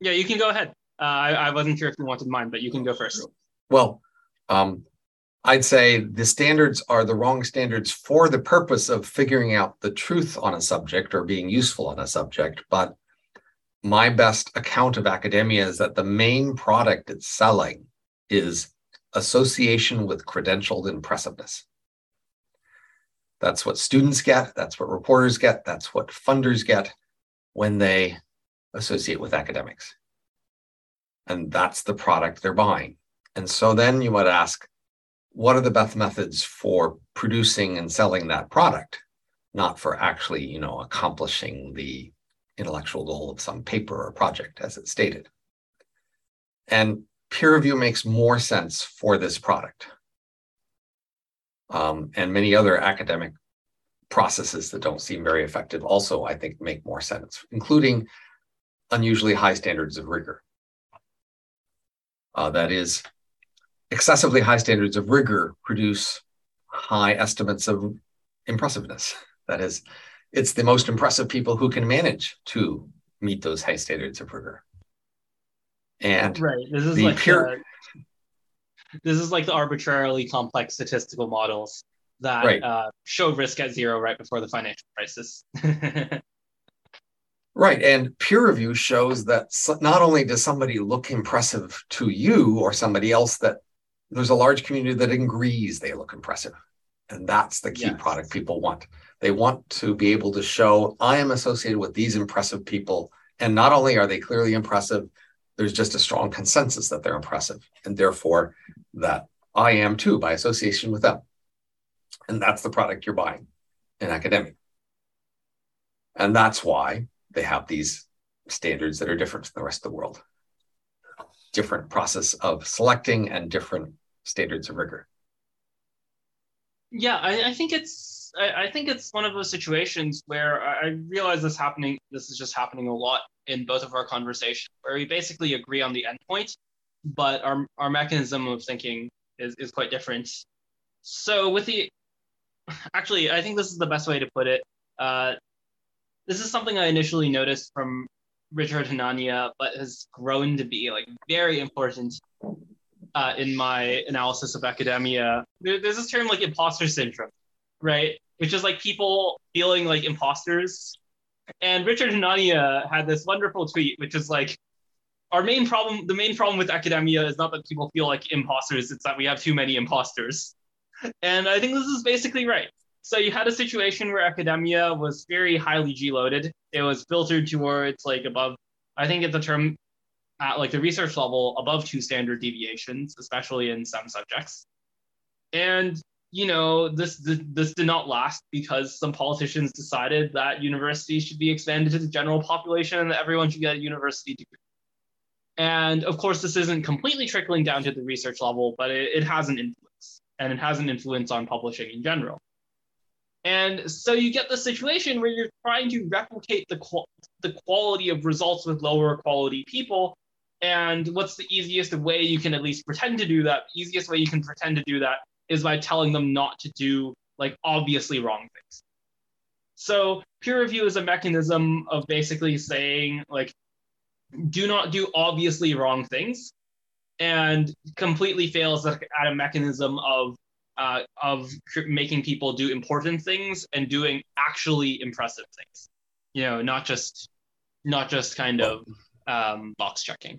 Yeah, you can go ahead. Uh, I, I wasn't sure if you wanted mine, but you can go first. Well, um, I'd say the standards are the wrong standards for the purpose of figuring out the truth on a subject or being useful on a subject. But my best account of academia is that the main product it's selling is association with credentialed impressiveness. That's what students get, that's what reporters get, that's what funders get when they associate with academics and that's the product they're buying. And so then you might ask, what are the best methods for producing and selling that product, not for actually, you know, accomplishing the intellectual goal of some paper or project as it stated. And peer review makes more sense for this product. Um, and many other academic processes that don't seem very effective also, I think, make more sense, including unusually high standards of rigor. Uh, that is, excessively high standards of rigor produce high estimates of impressiveness. That is, it's the most impressive people who can manage to meet those high standards of rigor. And right, this is like peer- the, this is like the arbitrarily complex statistical models that right. uh, showed risk at zero right before the financial crisis. (laughs) right, and peer review shows that not only does somebody look impressive to you or somebody else, that there's a large community that agrees they look impressive. And that's the key yes. product people want. They want to be able to show I am associated with these impressive people. And not only are they clearly impressive, there's just a strong consensus that they're impressive. And therefore, that I am too by association with them. And that's the product you're buying in academia. And that's why they have these standards that are different from the rest of the world. Different process of selecting and different standards of rigor. Yeah, I, I think it's I, I, think it's one of those situations where I realize this happening. This is just happening a lot in both of our conversations, where we basically agree on the endpoint, but our our mechanism of thinking is is quite different. So with the actually, I think this is the best way to put it. Uh, this is something I initially noticed from Richard Hanania, but has grown to be like very important uh, in my analysis of academia. There, there's this term like imposter syndrome, right? Which is like people feeling like imposters. And Richard Hanania had this wonderful tweet, which is like, our main problem, the main problem with academia is not that people feel like imposters, it's that we have too many imposters. And I think this is basically right. So you had a situation where academia was very highly G loaded. It was filtered towards like above, I think it's a term at like the research level above two standard deviations, especially in some subjects. And you know, this, this this did not last because some politicians decided that universities should be expanded to the general population and that everyone should get a university degree. And of course, this isn't completely trickling down to the research level, but it, it has an influence, and it has an influence on publishing in general. And so you get the situation where you're trying to replicate the, qual- the quality of results with lower quality people and what's the easiest way you can at least pretend to do that? The easiest way you can pretend to do that is by telling them not to do like obviously wrong things. So peer review is a mechanism of basically saying like, do not do obviously wrong things, and completely fails at a mechanism of uh, of making people do important things and doing actually impressive things. You know, not just not just kind of um, box checking.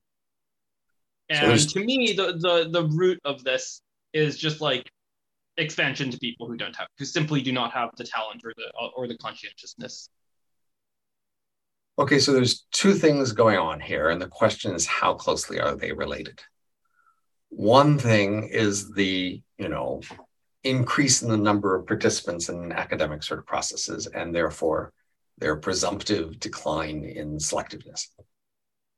And so to me, the, the the root of this is just like expansion to people who don't have who simply do not have the talent or the or the conscientiousness. Okay, so there's two things going on here, and the question is how closely are they related? One thing is the, you know, increase in the number of participants in academic sort of processes, and therefore their presumptive decline in selectiveness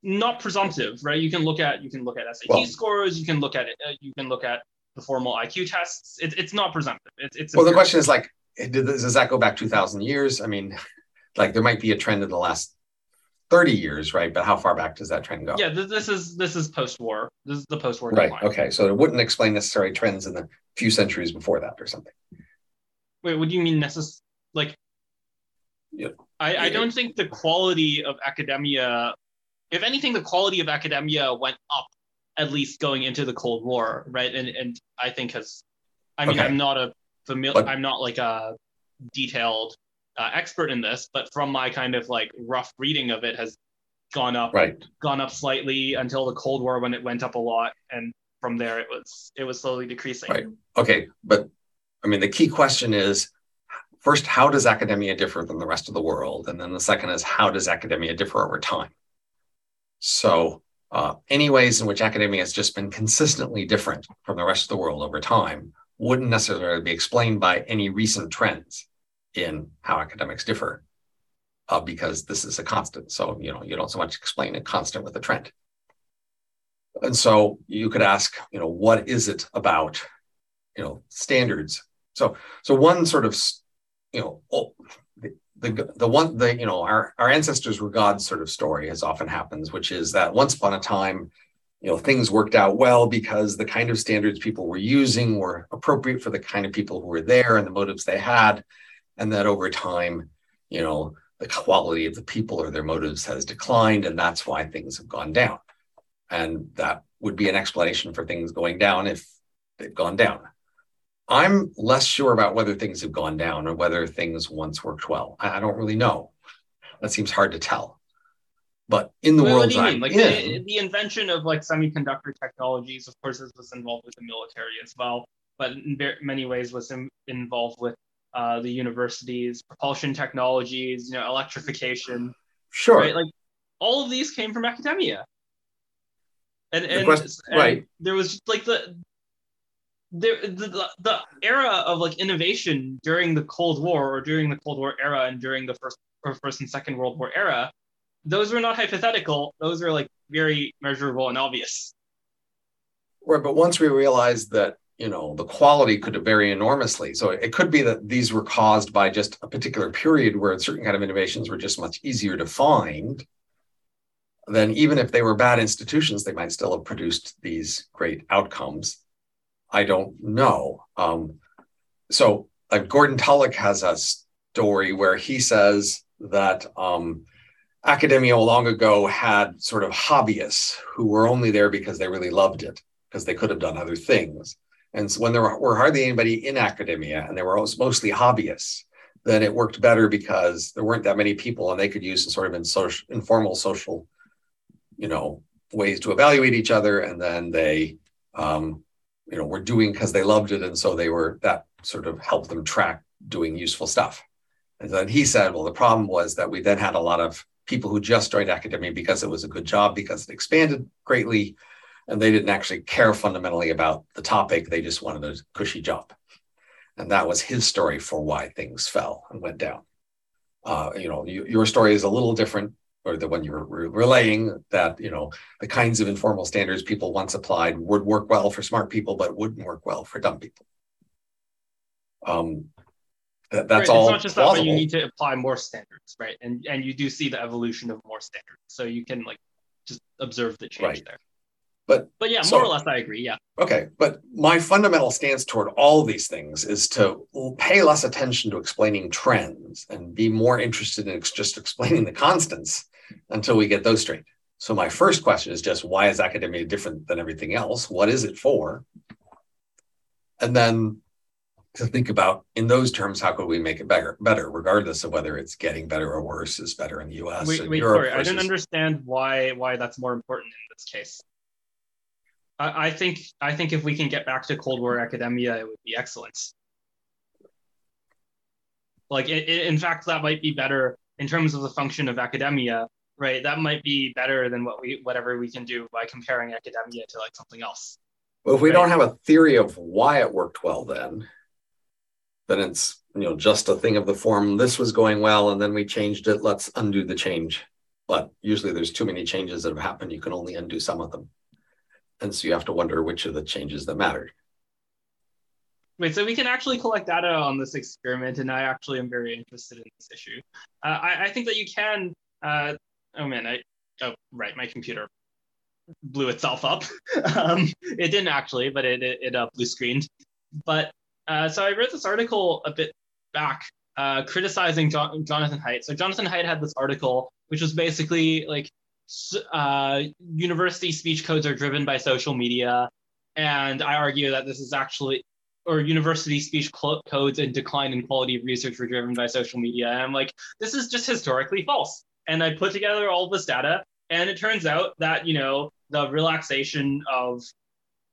not presumptive, right? You can look at you can look at SAT well, scores, you can look at it, uh, you can look at the formal IQ tests. It, it's not presumptive. It's, it's well, the question is like, does that go back two thousand years? I mean, (laughs) like there might be a trend in the last thirty years, right? But how far back does that trend go? Yeah, this is this is post-war. This is the post-war. Right. Decline. Okay. So it wouldn't explain necessarily trends in the few centuries before that or something. Wait, what do you mean necess- like? Yeah. I, I don't think the quality of academia if anything, the quality of academia went up at least going into the Cold War, right? And and I think has, I mean, okay. I'm not a familiar, I'm not like a detailed uh, expert in this, but from my kind of like rough reading of it, has gone up, right? Gone up slightly until the Cold War when it went up a lot, and from there it was it was slowly decreasing. Right. Okay, but I mean, the key question is. First, how does academia differ than the rest of the world? And then the second is, how does academia differ over time? So, uh, any ways in which academia has just been consistently different from the rest of the world over time wouldn't necessarily be explained by any recent trends in how academics differ, uh, because this is a constant. So, you know, you don't so much explain a constant with a trend. And so you could ask, you know, what is it about, you know, standards? So, so one sort of you know, oh, the, the, the one, the, you know, our, our ancestors were gods sort of story as often happens, which is that once upon a time, you know, things worked out well because the kind of standards people were using were appropriate for the kind of people who were there and the motives they had. And that over time, you know, the quality of the people or their motives has declined. And that's why things have gone down. And that would be an explanation for things going down if they've gone down. I'm less sure about whether things have gone down or whether things once worked well. I, don't really know. That seems hard to tell. But in the Wait, world, what do you I'm mean? Like in, the, the invention of like semiconductor technologies, of course, this was involved with the military as well, but in very many ways was in, involved with uh, the universities, propulsion technologies, you know, electrification, sure, right? Like all of these came from academia. And, The and, question- and right. there was just like the there the, the the era of like innovation during the Cold War or during the Cold War era and during the first or first and second World War era, those were not hypothetical. Those are like very measurable and obvious. Right, but once we realized that you know the quality could vary enormously, so it could be that these were caused by just a particular period where certain kind of innovations were just much easier to find. Then, even if they were bad institutions, they might still have produced these great outcomes. I don't know. Um, so, uh, Gordon Tullock has a story where he says that um, academia long ago had sort of hobbyists who were only there because they really loved it because they could have done other things. And so when there were, hardly anybody in academia and there were mostly hobbyists, then it worked better because there weren't that many people and they could use some sort of in social, informal social, you know, ways to evaluate each other. And then they, um, you know, were doing because they loved it. And so they were, that sort of helped them track doing useful stuff. And then he said, well, the problem was that we then had a lot of people who just joined academia because it was a good job, because it expanded greatly, and they didn't actually care fundamentally about the topic. They just wanted a cushy job. And that was his story for why things fell and went down. Uh, you know, you, your story is a little different, or the one you're relaying that, you know, the kinds of informal standards people once applied would work well for smart people, but wouldn't work well for dumb people. Um, that, that's right? all It's not just that, but you need to apply more standards, right? And and you do see the evolution of more standards, so you can like just observe the change Right. there. But But yeah, so- more or less, I agree. Yeah. Okay, but my fundamental stance toward all these things is to pay less attention to explaining trends and be more interested in just explaining the constants until we get those straight. So my first question is just why is academia different than everything else? What is it for? And then to think about in those terms, how could we make it better, better, regardless of whether it's getting better or worse, is better in the US Wait, wait, Europe Corey, I didn't understand why why that's more important in this case. I, I think I think if we can get back to Cold War academia, it would be excellent. Like, it, it- in fact, that might be better in terms of the function of academia, right? That might be better than what we whatever we can do by comparing academia to like something else. Well, if we Right. don't have a theory of why it worked well, then then it's you know just a thing of the form. This was going well, and then we changed it. Let's undo the change. But usually, there's too many changes that have happened. You can only undo some of them, and so you have to wonder which of the changes that matter. Wait, so we can actually collect data on this experiment, and I actually am very interested in this issue. Uh, I, I think that you can. Uh, oh man, I oh right, my computer blew itself up. (laughs) um, it didn't actually, but it it, it uh, blue screened. But uh, so I read this article a bit back, uh, criticizing jo- Jonathan Haidt. So Jonathan Haidt had this article, which was basically like uh, university speech codes are driven by social media, and I argue that this is actually or university speech clo- codes and decline in quality of research were driven by social media. And I'm like, this is just historically false. And I put together all this data, and it turns out that, you know, the relaxation of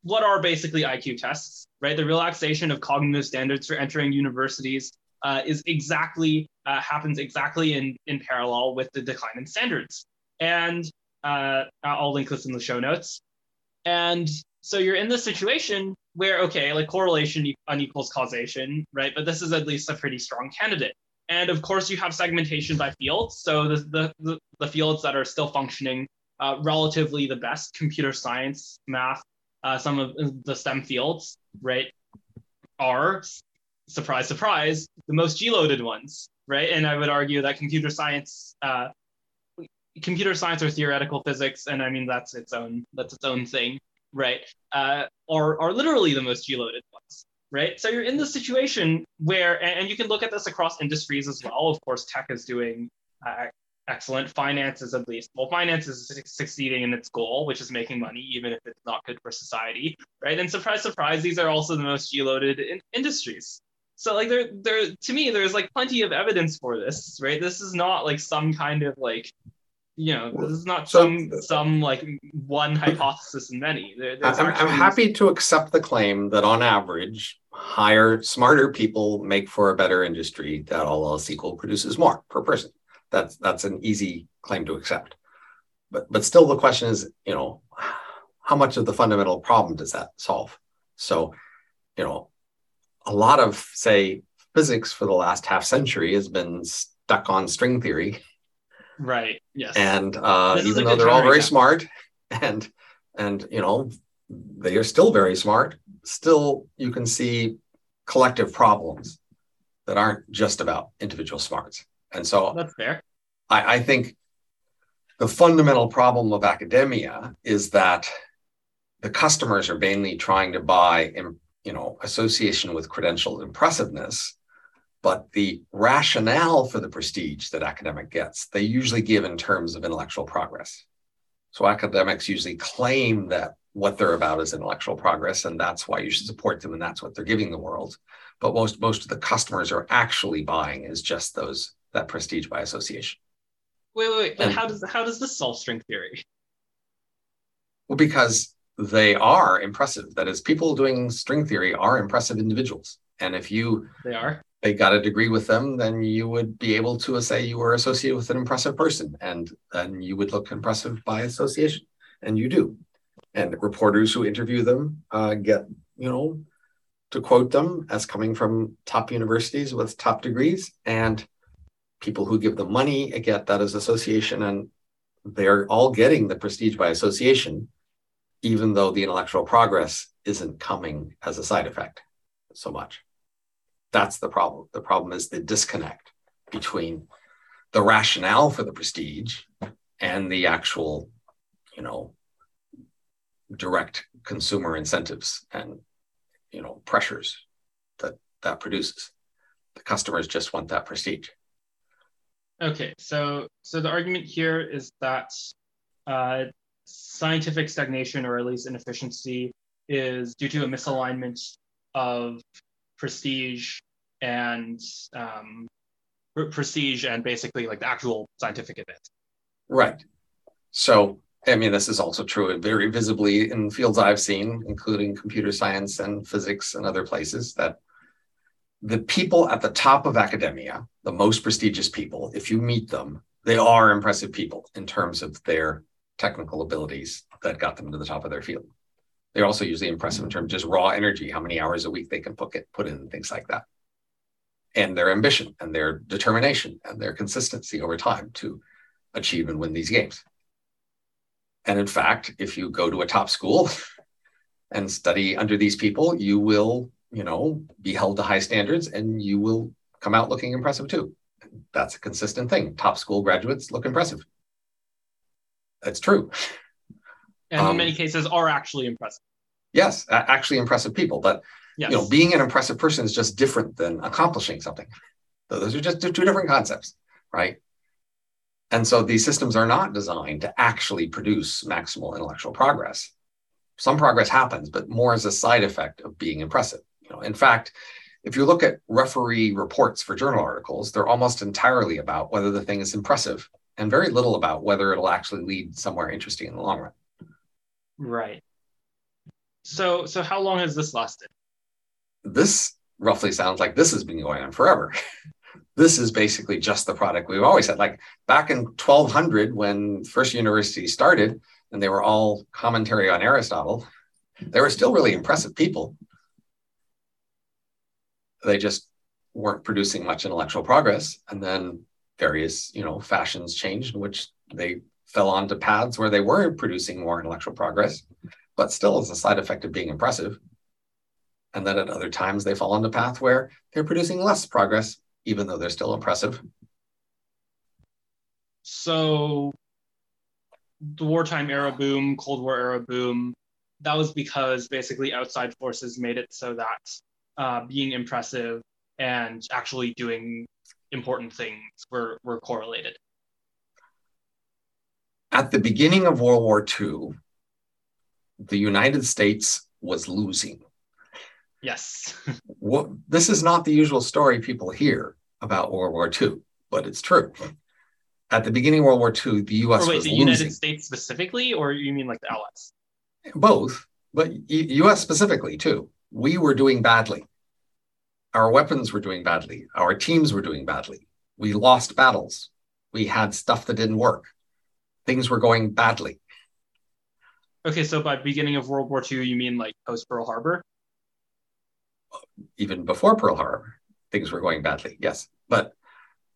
what are basically IQ tests, right? The relaxation of cognitive standards for entering universities uh, is exactly, uh, happens exactly in, in parallel with the decline in standards. And uh, I'll link this in the show notes. And so you're in this situation where, okay, like correlation unequals causation, right? But this is at least a pretty strong candidate. And of course, you have segmentation by fields. So the, the, the, the fields that are still functioning uh, relatively the best, computer science, math, uh, some of the STEM fields, right, are surprise, surprise, the most G-loaded ones, right? And I would argue that computer science, uh, computer science or theoretical physics, and I mean that's its own that's its own thing, right? Uh, are are literally the most G-loaded ones, right? So you're in this situation where, and you can look at this across industries as well. Of course, tech is doing uh, excellent. Finances, at least. Well, finance is succeeding in its goal, which is making money, even if it's not good for society, right? And surprise, surprise, these are also the most G-loaded in- industries. So, like, there, there, to me, there's like plenty of evidence for this, right? This is not like some kind of like, you know, this is not So- some some like one hypothesis in many. There, there's I'm, I'm happy to accept the claim that on average, higher, smarter people make for a better industry that all else equal produces more per person. That's that's an easy claim to accept. But but still the question is, you know, how much of the fundamental problem does that solve? So, you know, a lot of say physics for the last half century has been stuck on string theory Right. Yes. and uh, even though they're all very counterexample. smart (laughs) and and you know they are still very smart still you can see collective problems that aren't just about individual smarts and so that's fair. I, I think the fundamental problem of academia is that the customers are mainly trying to buy you know association with credential impressiveness but the rationale for the prestige that academic gets they usually give in terms of intellectual progress so academics usually claim that what they're about is intellectual progress and that's why you should support them and that's what they're giving the world but most most of the customers are actually buying is just those that prestige by association Wait, wait, wait. But And- how does how does this solve string theory? Well, because they are impressive. That is, people doing string theory are impressive individuals. And if you They are. They got a degree with them, then you would be able to say you were associated with an impressive person, and then you would look impressive by association, and you do. And reporters who interview them uh, get, you know, to quote them as coming from top universities with top degrees, and people who give them money get that as association, and they're all getting the prestige by association, even though the intellectual progress isn't coming as a side effect so much. That's the problem. The problem is the disconnect between the rationale for the prestige and the actual, you know, direct consumer incentives and, you know, pressures that that produces. The customers just want that prestige. Okay, so so the argument here is that uh, scientific stagnation or at least inefficiency is due to a misalignment of prestige and um, pre- prestige and basically like the actual scientific event. Right. So, I mean, this is also true very visibly in fields I've seen, including computer science and physics and other places, that the people at the top of academia, the most prestigious people, if you meet them, they are impressive people in terms of their technical abilities that got them to the top of their field. They're also usually impressive in terms of just raw energy, how many hours a week they can put, put in, things like that. And their ambition and their determination and their consistency over time to achieve and win these games. And in fact, if you go to a top school (laughs) and study under these people, you will, you know, be held to high standards and you will come out looking impressive too. That's a consistent thing. Top school graduates look impressive. That's true. (laughs) And Um, in many cases are actually impressive. Yes, actually impressive people. But Yes. you know, being an impressive person is just different than accomplishing something. So those are just two different concepts, right? And so these systems are not designed to actually produce maximal intellectual progress. Some progress happens, but more as a side effect of being impressive. You know, in fact, if you look at referee reports for journal articles, they're almost entirely about whether the thing is impressive and very little about whether it'll actually lead somewhere interesting in the long run. Right. So so how long has this lasted? this roughly sounds like this has been going on forever. (laughs) this is basically just the product we've always had. Like back in 1200, when first university started, and they were all commentary on Aristotle, they were still really impressive people. They just weren't producing much intellectual progress, and then various, you know, fashions changed in which they fell onto paths where they were producing more intellectual progress, but still as a side effect of being impressive And then at other times, they fall on the path where they're producing less progress, even though they're still impressive. So, the wartime era boom, Cold War era boom, that was because basically outside forces made it so that uh, being impressive and actually doing important things were, were correlated. At the beginning of World War II, the United States was losing. Yes. (laughs) what, this is not the usual story people hear about World War II, but it's true. At the beginning of World War II, the U.S. Or wait, was the losing. United States specifically, or you mean like the Allies? Both, but U.S. specifically too. We were doing badly. Our weapons were doing badly. Our teams were doing badly. We lost battles. We had stuff that didn't work. Things were going badly. Okay, so by beginning of World War II, you mean like post Pearl Harbor? Even before Pearl Harbor, things were going badly. Yes, but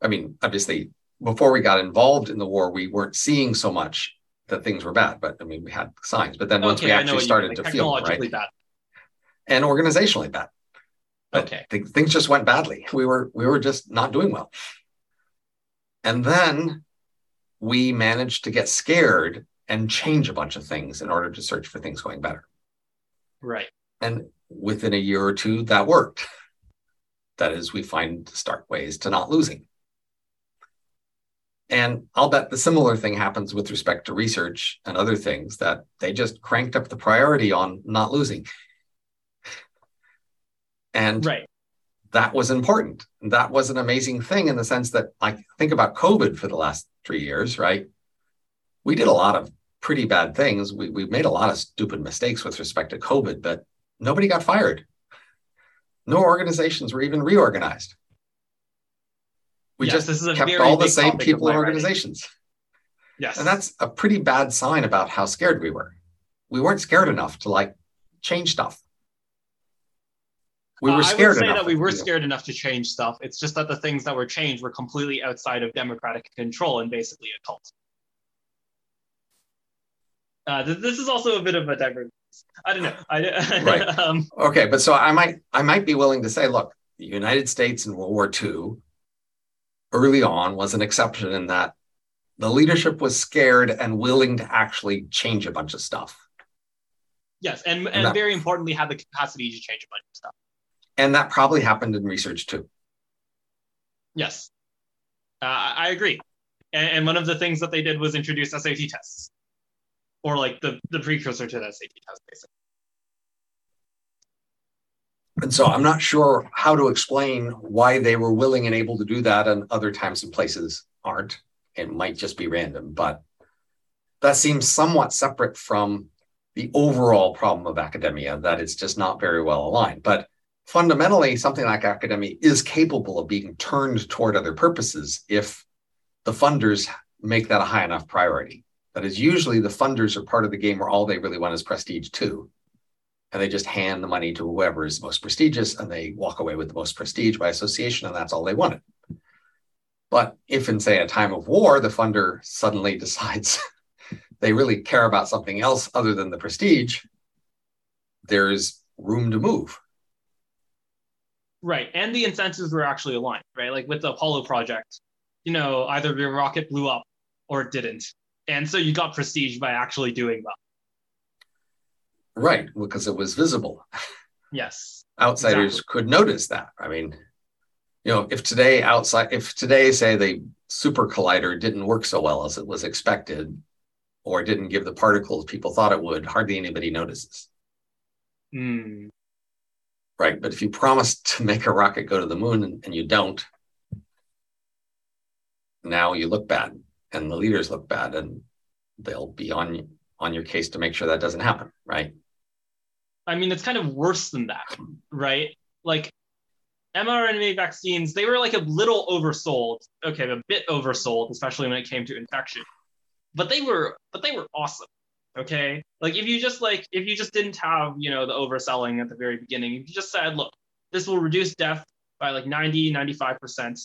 I mean, obviously, before we got involved in the war, we weren't seeing so much that things were bad. But I mean, we had signs. But then once okay, we actually started mean, to like feel right bad. and organizationally bad, But Okay. th- things just went badly. We were we were just not doing well. And then we managed to get scared and change a bunch of things in order to search for things going better. Right. And within a year or two, that worked. That is, we find start ways to not losing. And I'll bet the similar thing happens with respect to research and other things that they just cranked up the priority on not losing. And Right. That was important. That was an amazing thing in the sense that, like, think about COVID for the last three years, right? We did a lot of pretty bad things. We, we made a lot of stupid mistakes with respect to COVID, but nobody got fired. No organizations were even reorganized. We Yes, just this is a kept all the same people writing. organizations. Yes. And that's a pretty bad sign about how scared we were. We weren't scared enough to like change stuff. We Uh, were I would say enough. that we were scared enough to change stuff. It's just that the things that were changed were completely outside of democratic control and basically a cult. Uh, th- this is also a bit of a divergence. I don't know. I, (laughs) Right. um, Okay, but so I might I might be willing to say, look, the United States in World War II early on was an exception in that the leadership was scared and willing to actually change a bunch of stuff. yes, and, And and that- very importantly, had the capacity to change a bunch of stuff. And that probably happened in research too. Yes, uh, I agree. And, and one of the things that they did was introduce SAT tests, or like the, the precursor to the SAT test, basically. And so I'm not sure how to explain why they were willing and able to do that and other times and places aren't. It might just be random, but that seems somewhat separate from the overall problem of academia, that it's just not very well aligned. But fundamentally, something like academia is capable of being turned toward other purposes if the funders make that a high enough priority. That is, usually the funders are part of the game where all they really want is prestige too. And they just hand the money to whoever is most prestigious and they walk away with the most prestige by association and that's all they wanted. But if in say a time of war the funder suddenly (laughs) decides they really care about something else other than the prestige there's room to move Right. And the incentives were actually aligned, right? Like with the Apollo project, you know, either your rocket blew up or it didn't. And so you got prestige by actually doing well. right because it was visible Yes. outsiders Exactly. could notice that i mean you know if today outside if today say the super collider didn't work so well as it was expected or didn't give the particles people thought it would hardly anybody notices Hmm. Right but if you promise to make a rocket go to the moon and, and you don't now you look bad and the leaders look bad and they'll be on on your case to make sure that doesn't happen right I mean, it's kind of worse than that, right? Like mRNA vaccines, they were like a little oversold. Okay, a bit oversold, especially when it came to infection. But they were, but they were awesome. Okay, like if you just like if you just didn't have you know the overselling at the very beginning, if you just said, look, this will reduce death by like 90, 95 percent.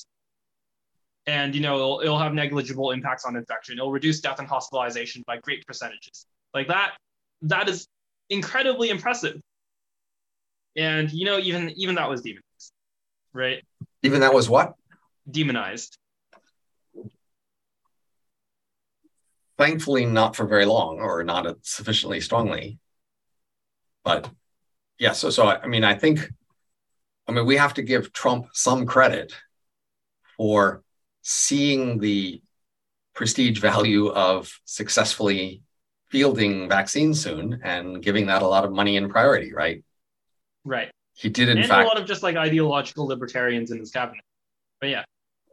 And you know it'll, it'll have negligible impacts on infection. It'll reduce death and hospitalization by great percentages. Like that, that is incredibly impressive. And you know, even even that was demonized, right? Even that was what? Demonized. Thankfully, not for very long, or not sufficiently strongly. But yeah, so so I mean, I think, I mean, we have to give Trump some credit for seeing the prestige value of successfully fielding vaccines soon and giving that a lot of money and priority, right? Right. He did, in and fact, a lot of just like ideological libertarians in his cabinet. But yeah.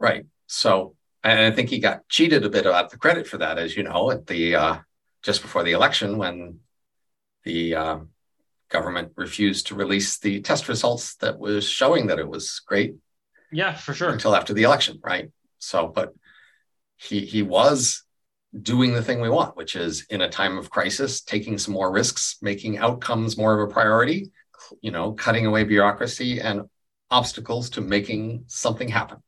Right. So, and I think he got cheated a bit about the credit for that, as you know, at the uh, just before the election when the uh, government refused to release the test results that was showing that it was great. Yeah, for sure. Until after the election, right? So, but he he was doing the thing we want, which is in a time of crisis, taking some more risks, making outcomes more of a priority, you know, cutting away bureaucracy and obstacles to making something happen.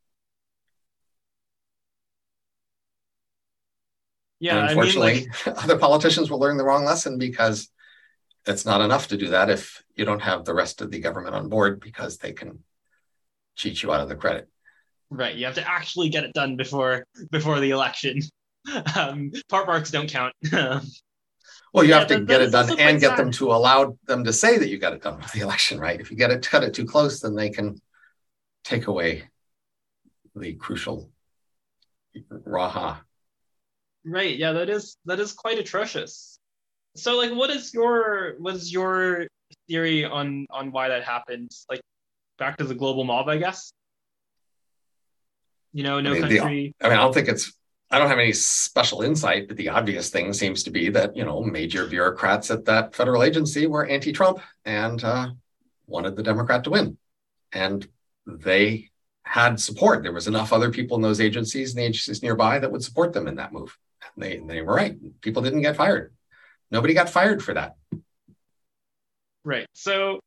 Yeah, and unfortunately, I mean, like... (laughs) other politicians will learn the wrong lesson because it's not enough to do that if you don't have the rest of the government on board because they can cheat you out of the credit. Right, you have to actually get it done before before the election. (laughs) Um, part marks don't count. (laughs) well, you yeah, have to that, get it done and get sad. them to allow them to say that you got it done with the election, right? If you get it cut it too close, then they can take away the crucial raha. Right. Yeah, that is that is quite atrocious. So, like, what is your what is your theory on on why that happened? Like, back to the global mob, I guess. You know, no I mean, country. The, I mean, I don't think it's. I don't have any special insight, but the obvious thing seems to be that you know major bureaucrats at that federal agency were anti-Trump and uh, wanted the Democrat to win, and they had support. There was enough other people in those agencies and the agencies nearby that would support them in that move. They they were right. People didn't get fired. Nobody got fired for that. Right. So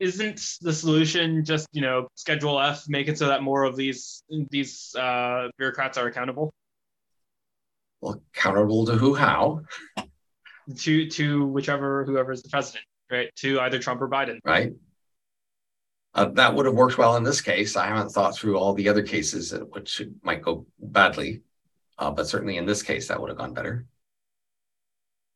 isn't the solution just you know schedule f make it so that more of these these uh, bureaucrats are accountable well accountable to who how to to whichever whoever is the president right to either trump or biden right uh, that would have worked well in this case i haven't thought through all the other cases which might go badly uh, but certainly in this case that would have gone better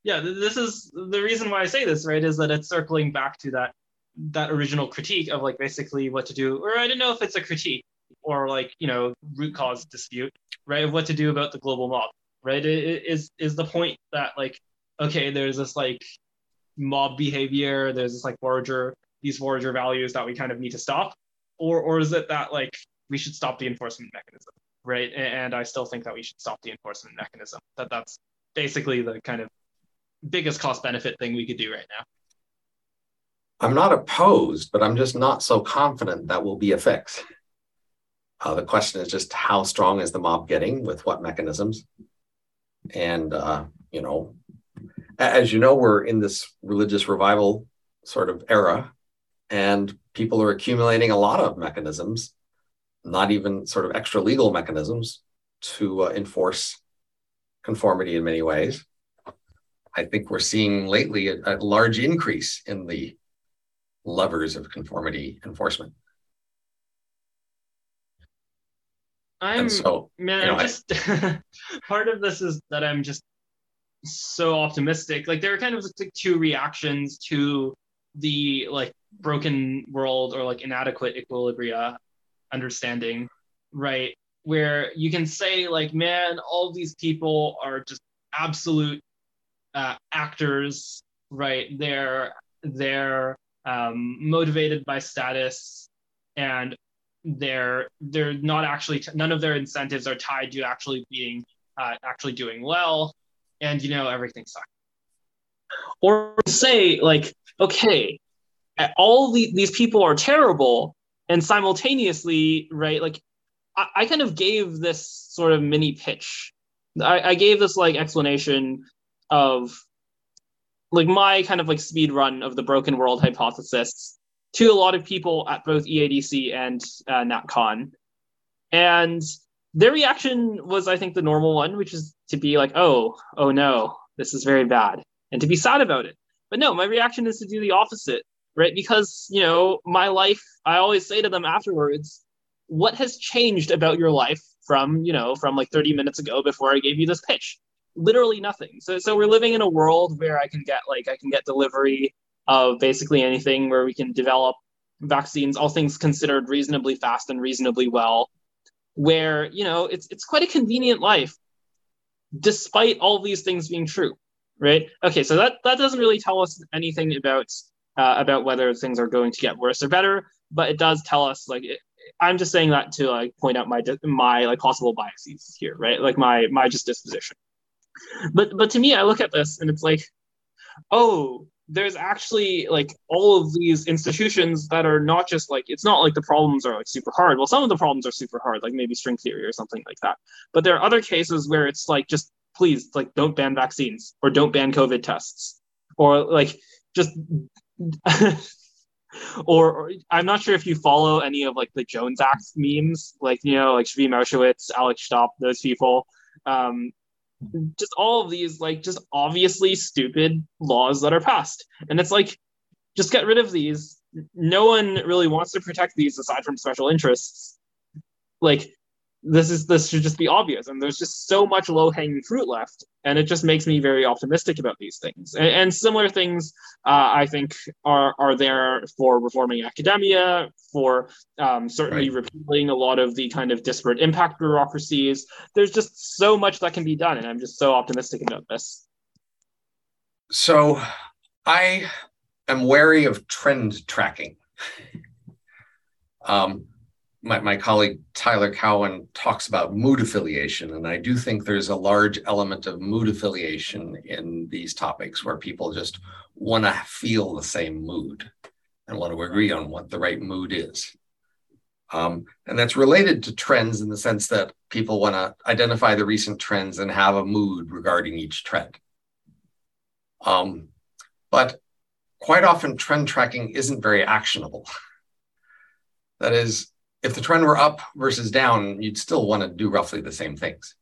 yeah this is the reason why i say this right is that it's circling back to that that original critique of like basically what to do, or I don't know if it's a critique or like you know root cause dispute, right? Of what to do about the global mob, right? It is is the point that like okay, there's this like mob behavior, there's this like forager these forager values that we kind of need to stop, or or is it that like we should stop the enforcement mechanism, right? And I still think that we should stop the enforcement mechanism. That that's basically the kind of biggest cost benefit thing we could do right now. I'm not opposed, but I'm just not so confident that will be a fix. Uh, the question is just how strong is the mob getting with what mechanisms? And, uh, you know, as you know, we're in this religious revival sort of era, and people are accumulating a lot of mechanisms, not even sort of extra legal mechanisms to uh, enforce conformity in many ways. I think we're seeing lately a, a large increase in the levers of conformity enforcement. I'm so man, you know, I'm just (laughs) part of this is that I'm just so optimistic. Like there are kind of like two reactions to the like broken world or like inadequate equilibria understanding, right? Where you can say like, man, all these people are just absolute uh, actors, right? They're they're um, motivated by status and they're they're not actually t- none of their incentives are tied to actually being uh, actually doing well and you know everything sucks or say like okay all the, these people are terrible and simultaneously right like I, I kind of gave this sort of mini pitch I, I gave this like explanation of like my kind of like speed run of the broken world hypothesis to a lot of people at both EADC and uh, NatCon. And their reaction was, I think, the normal one, which is to be like, oh, oh no, this is very bad, and to be sad about it. But no, my reaction is to do the opposite, right? Because, you know, my life, I always say to them afterwards, what has changed about your life from, you know, from like 30 minutes ago before I gave you this pitch? Literally nothing. So, so we're living in a world where I can get like, I can get delivery of basically anything where we can develop vaccines, all things considered reasonably fast and reasonably well, where, you know, it's, it's quite a convenient life despite all these things being true right okay so that that doesn't really tell us anything about uh, about whether things are going to get worse or better but it does tell us like it, i'm just saying that to like point out my my like possible biases here right like my my just disposition but but to me i look at this and it's like oh there's actually like all of these institutions that are not just like it's not like the problems are like super hard. Well, some of the problems are super hard, like maybe string theory or something like that. But there are other cases where it's like just please like don't ban vaccines or don't ban COVID tests or like just (laughs) or, or, I'm not sure if you follow any of like the Jones Act memes, like you know, like Zvi Mowshowitz, Alec Stapp, those people. Um, just all of these like just obviously stupid laws that are passed. And it's like just get rid of these. No one really wants to protect these aside from special interests. Like this is this should just be obvious. And there's just so much low hanging fruit left and it just makes me very optimistic about these things. And, and similar things uh, i think are are there for reforming academia for um, certainly right. repealing a lot of the kind of disparate impact bureaucracies. There's just so much that can be done and i'm just so optimistic about this. So i am wary of trend tracking. (laughs) Um, my, my colleague Tyler Cowen talks about mood affiliation, and I do think there's a large element of mood affiliation in these topics where people just want to feel the same mood and want to agree on what the right mood is. Um, and that's related to trends in the sense that people want to identify the recent trends and have a mood regarding each trend. Um, but quite often, trend tracking isn't very actionable. that is, if the trend were up versus down, you'd still want to do roughly the same things.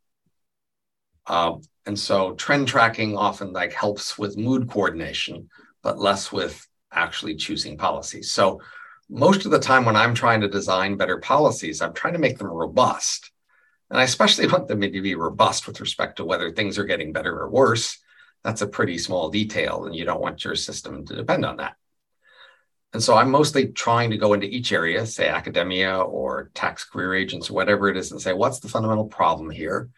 Um, and so trend tracking often like helps with mood coordination, but less with actually choosing policies. So most of the time when I'm trying to design better policies, I'm trying to make them robust. And I especially (laughs) want them to be robust with respect to whether things are getting better or worse. That's a pretty small detail, and you don't want your system to depend on that. And so I'm mostly trying to go into each area, say academia or tax career agents or whatever it is, and say, what's the fundamental problem here?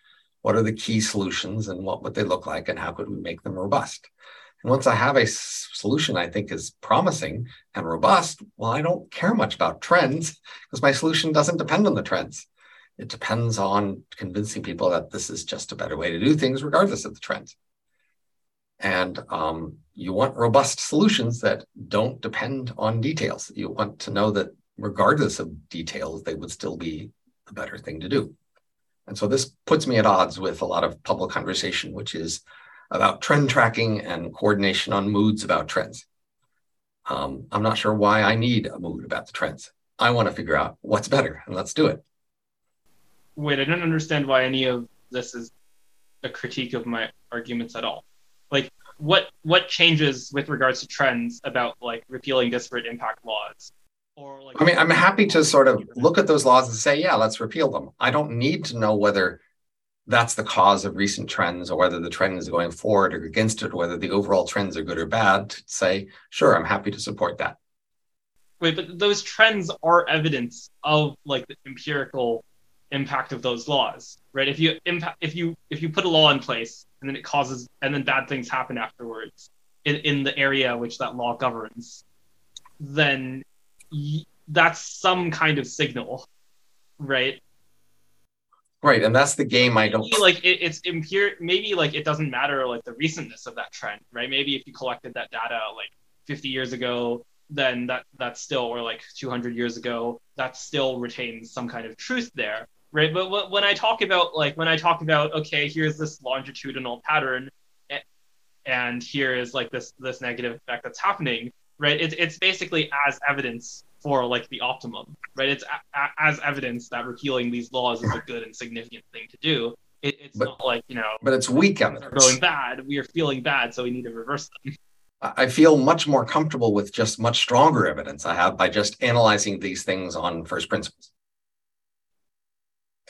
What are the key solutions and what would they look like and how could we make them robust? And once I have a solution I think is promising and robust, well, I don't care much about trends because my solution doesn't depend on the trends. It depends on convincing people that this is just a better way to do things, regardless of the trends. And um, you want robust solutions that don't depend on details. You want to know that regardless of details, they would still be the better thing to do. And so this puts me at odds with a lot of public conversation, which is about trend tracking and coordination on moods about trends. Um, I'm not sure why I need a mood about the trends. I want to figure out what's better and let's do it. Wait, I don't understand why any of this is a critique of my arguments at all like what what changes with regards to trends about like repealing disparate impact laws? Or like i mean i'm happy to sort of look at those laws and say yeah let's repeal them. I don't need to know whether that's the cause of recent trends or whether the trend is going forward or against it or whether the overall trends are good or bad. To say sure i'm happy to support that. Wait but those trends are evidence of like the empirical impact of those laws right? If you impact if you if you put a law in place and then it causes and then bad things happen afterwards in, in the area which that law governs then y- that's some kind of signal right? Right and that's the game i don't maybe, like it, it's impure maybe like it doesn't matter like the recentness of that trend right? Maybe if you collected that data like 50 years ago then that that's still or like 200 years ago that still retains some kind of truth there right? But when i talk about like when i talk about okay here's this longitudinal pattern and here is like this this negative effect that's happening right? It's, it's basically as evidence for like the optimum right? It's a, a, as evidence that repealing these laws is a good and significant thing to do. It, it's but, not like you know but it's weak evidence. going bad we are feeling bad so we need to reverse them. I feel much more comfortable with just much stronger evidence I have by just analyzing these things on first principles.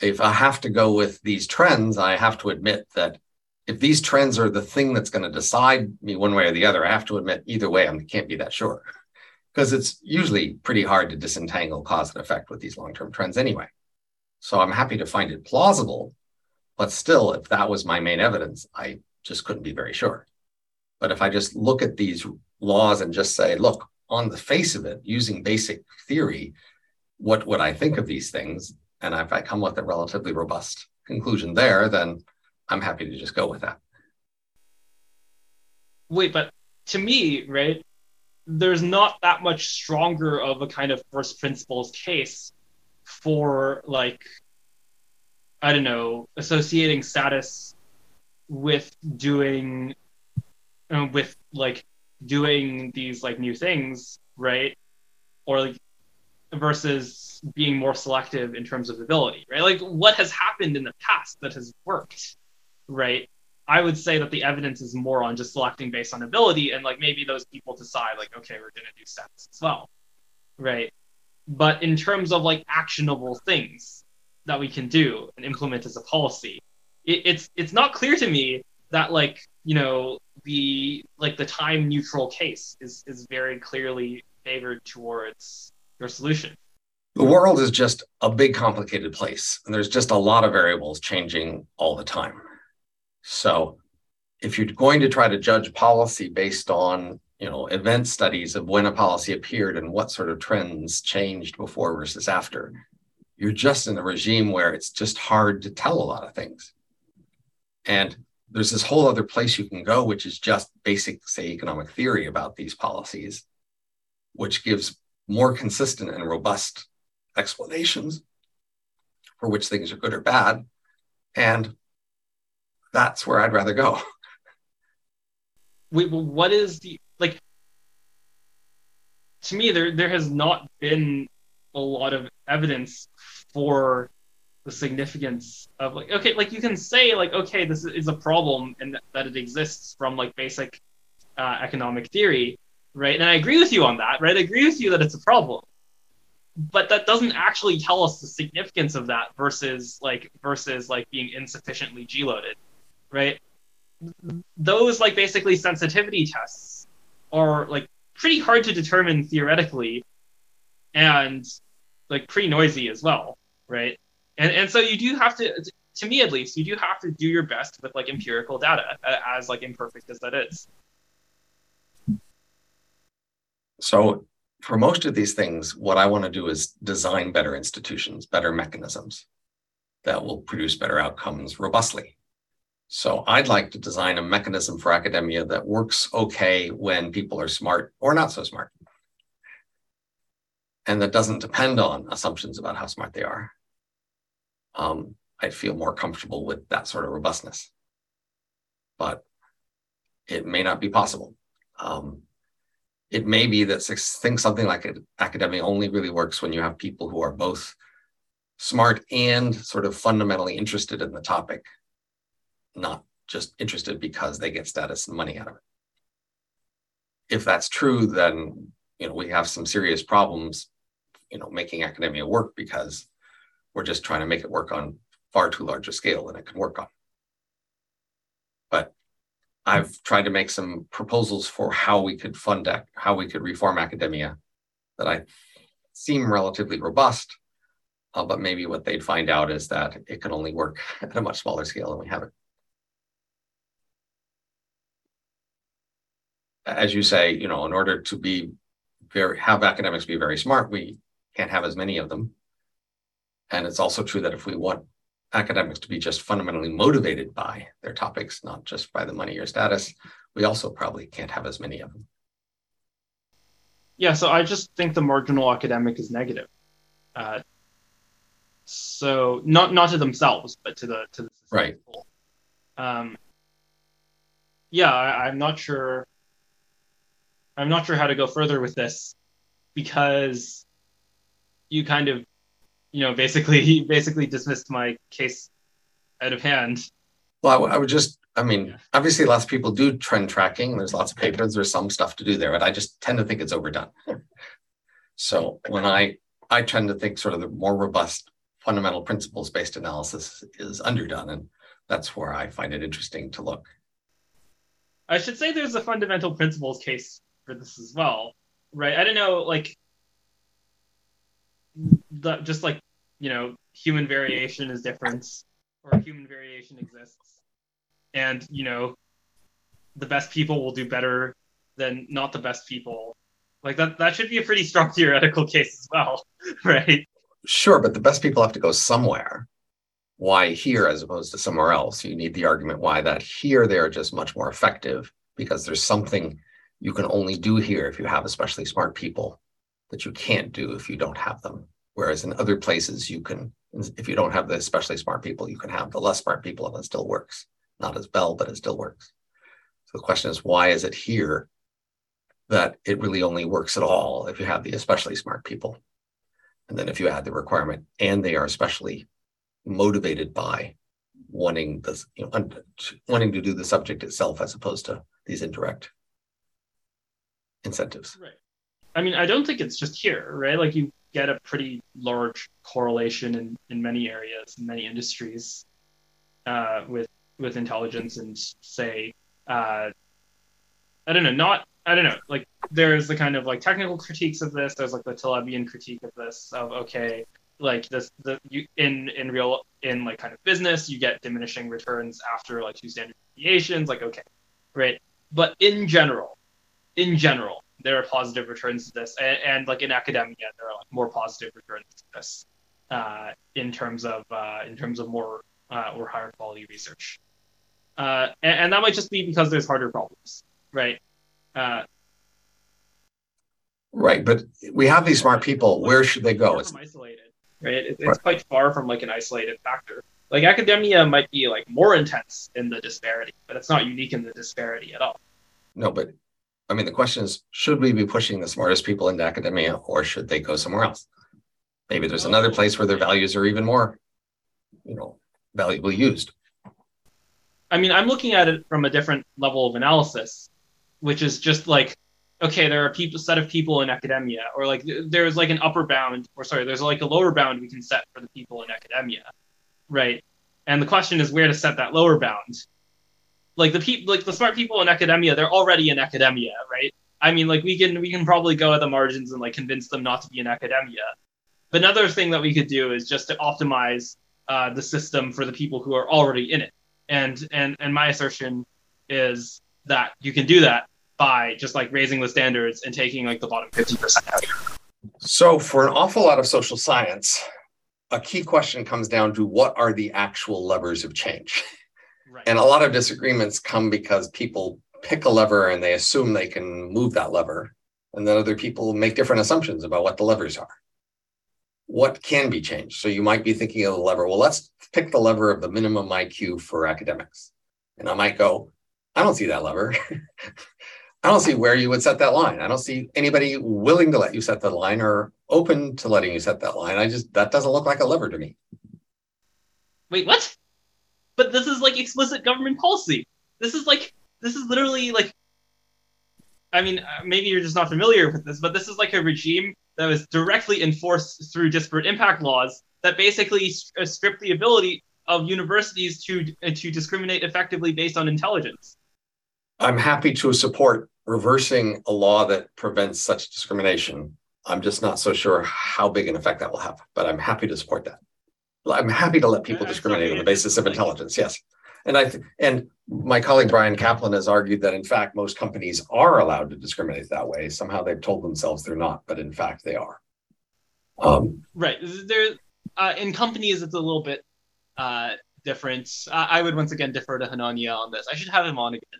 If I have to go with these trends, I have to admit that if these trends are the thing that's going to decide me one way or the other, I have to admit either way, I can't be that sure because it's usually pretty hard to disentangle cause and effect with these long term trends anyway. So I'm happy to find it plausible, but still, if that was my main evidence, I just couldn't be very sure. But if I just look at these laws and just say, look, on the face of it, using basic theory, what would I think of these things? And if I come with a relatively robust conclusion there, then I'm happy to just go with that. Wait, but to me, right, there's not that much stronger of a kind of first principles case for like I don't know, associating status with doing uh, with like doing these like new things, right? Or like versus being more selective in terms of ability, right? Like what has happened in the past that has worked, right? I would say that the evidence is more on just selecting based on ability, and like maybe those people decide like, okay, we're gonna do stats as well, right? But in terms of like actionable things that we can do and implement as a policy, it, it's it's not clear to me that like you know the like the time neutral case is is very clearly favored towards your solution. The world is just a big complicated place, and there's just a lot of variables changing all the time so if you're going to try to judge policy based on you know event studies of when a policy appeared and what sort of trends changed before versus after you're just in a regime where it's just hard to tell a lot of things and there's this whole other place you can go which is just basic say economic theory about these policies which gives more consistent and robust explanations for which things are good or bad and that's where I'd rather go. Wait, well, what is the like? To me, there there has not been a lot of evidence for the significance of like okay, like you can say like okay, this is a problem and that it exists from like basic uh, economic theory, right? And I agree with you on that, right? I agree with you that it's a problem but that doesn't actually tell us the significance of that versus like versus like being insufficiently g loaded right? Those like basically sensitivity tests are like pretty hard to determine theoretically and like pretty noisy as well, right? And and so you do have to to me at least, you do have to do your best with like empirical data as like imperfect as that is. So for most of these things, what I want to do is design better institutions, better mechanisms that will produce better outcomes robustly. So I'd like to design a mechanism for academia that works okay when people are smart or not so smart. And that doesn't depend on assumptions about how smart they are. Um, I feel more comfortable with that sort of robustness. But it may not be possible. Um, it may be that think something like academia only really works when you have people who are both smart and sort of fundamentally interested in the topic not just interested because they get status and money out of it. If that's true, then you know we have some serious problems, you know, making academia work because we're just trying to make it work on far too large a scale than it can work on. But I've tried to make some proposals for how we could fund how we could reform academia that I seem relatively robust. Uh, but maybe what they'd find out is that it can only work (laughs) at a much smaller scale than we have it. as you say, you know, in order to be very have academics be very smart, we can't have as many of them. And it's also true that if we want academics to be just fundamentally motivated by their topics, not just by the money or status, we also probably can't have as many of them. Yeah, so I just think the marginal academic is negative. Uh, so not not to themselves, but to the to the right. Um, yeah, I, I'm not sure I'm not sure how to go further with this because you kind of, you know, basically he basically dismissed my case out of hand. Well, I, w- I would just I mean, obviously, lots of people do trend tracking. There's lots of papers. There's some stuff to do there, but I just tend to think it's overdone. So when I I tend to think sort of the more robust fundamental principles based analysis is underdone, and that's where I find it interesting to look. I should say there's a fundamental principles case for this as well, right? I don't know, like, the, just like, you know, human variation is different, or human variation exists. And, you know, the best people will do better than not the best people. Like, that, that should be a pretty strong (laughs) theoretical case as well, (laughs) right? Sure, but the best people have to go somewhere. Why here as opposed to somewhere else? You need the argument why that here they are just much more effective because there's something you can only do here if you have especially smart people that you can't do if you don't have them. Whereas in other places, you can, if you don't have the especially smart people, you can have the less smart people and it still works. Not as well, but it still works. So the question is, why is it here that it really only works at all if you have the especially smart people? And then if you add the requirement and they are especially motivated by wanting this, you know, wanting to do the subject itself as opposed to these indirect incentives. Right. I mean, I don't think it's just here, right? Like you get a pretty large correlation in, in many areas, in many industries, uh, with with intelligence and say, uh, I don't know, not I don't know, like there's the kind of like technical critiques of this. There's like the Talebian critique of this of okay, like this the you in in real in like kind of business you get diminishing returns after like two standard deviations. Like okay, great, but in general, in general, there are positive returns to this, and, and like in academia, there are like more positive returns to this uh, in terms of uh, in terms of more uh, or higher quality research, uh, and, and that might just be because there's harder problems, right? Uh, Right. But we have these smart people. Where should they go? It's isolated, right? It, it's quite far from like an isolated factor. Like academia might be like more intense in the disparity, but it's not unique in the disparity at all. no, but I mean, the question is, should we be pushing the smartest people into academia or should they go somewhere else? Maybe there's another place where their values are even more, you know, valuably used. I mean, I'm looking at it from a different level of analysis, which is just like, okay, there are people, set of people in academia, or like there's like an upper bound, or sorry, there's like a lower bound we can set for the people in academia, right? And the question is where to set that lower bound. Like the people, like the smart people in academia, they're already in academia, right? I mean, like we can we can probably go at the margins and like convince them not to be in academia. But another thing that we could do is just to optimize uh, the system for the people who are already in it and and and my assertion is that you can do that by just like raising the standards and taking like the bottom 50% out. So, for an awful lot of social science, a key question comes down to what are the actual levers of change? (laughs) Right. And a lot of disagreements come because people pick a lever and they assume they can move that lever. And then other people make different assumptions about what the levers are. What can be changed? So you might be thinking of the lever. Well, let's pick the lever of the minimum IQ for academics. And I might go, I don't see that lever. (laughs) I don't see where you would set that line. I don't see anybody willing to let you set that line or open to letting you set that line. I just, that doesn't look like a lever to me. Wait, what? But this is like explicit government policy. This is like this is literally like I mean, uh, maybe you're just not familiar with this, but this is like a regime that was directly enforced through disparate impact laws that basically uh, strip the ability of universities to uh, to discriminate effectively based on intelligence. I'm happy to support reversing a law that prevents such discrimination. I'm just not so sure how big an effect that will have, but I'm happy to support that. I'm happy to let people discriminate on the basis of intelligence. Yes. And I th- and my colleague Bryan Caplan has argued that in fact most companies are allowed to discriminate that way. Somehow they've told themselves they're not, but in fact they are. Um, Right. There, uh, in companies, it's a little bit uh, different. I, would once again defer to Hanania on this. I should have him on again.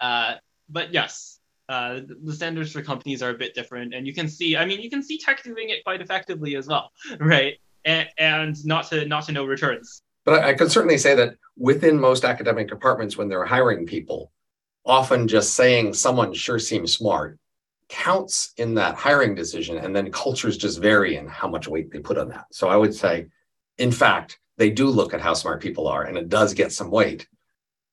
Uh, but yes, uh, the standards for companies are a bit different, and you can see. I mean, you can see tech doing it quite effectively as well, (laughs) right? And, and not to not to no returns. But I, I could certainly say that within most academic departments, when they're hiring people, often just saying someone sure seems smart counts in that hiring decision. And then cultures just vary in how much weight they put on that. So I would say, in fact, they do look at how smart people are, and it does get some weight.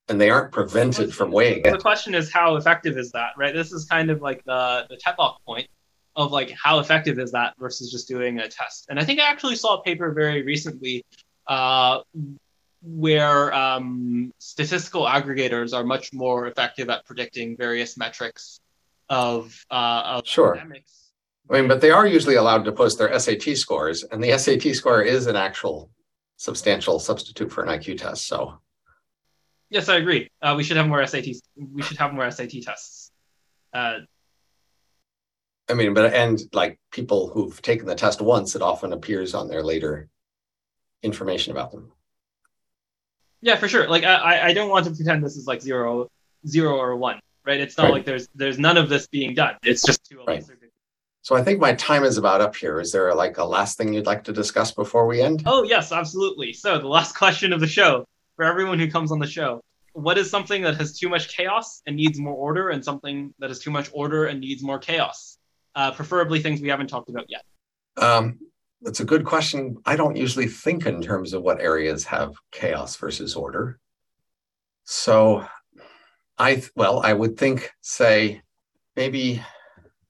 and they aren't prevented from weighing The it. question is how effective is that, right? This is kind of like the the Tetlock point of like how effective is that versus just doing a test. And I think I actually saw a paper very recently uh, where um, statistical aggregators are much more effective at predicting various metrics of uh, of Sure. I mean, but they are usually allowed to post their SAT scores, and the SAT score is an actual substantial substitute for an IQ test. So, Yes, I agree. Uh, we should have more SATs. We should have more SAT tests. Uh, I mean, but and like people who've taken the test once, it often appears on their later information about them. Yeah, for sure. Like I, I- don't want to pretend this is like zero, zero or one, right? It's not Right. like there's there's none of this being done. It's just to a Right. So I think my time is about up here. Is there like a last thing you'd like to discuss before we end? Oh yes, absolutely. So the last (laughs) question of the show for everyone who comes on the show: What is something that has too much chaos and needs more order, and something that has too much order and needs more chaos? Uh, preferably things we haven't talked about yet. Um, that's a good question. I don't usually think in terms of what areas have chaos versus order. So, I well, I would think, say, maybe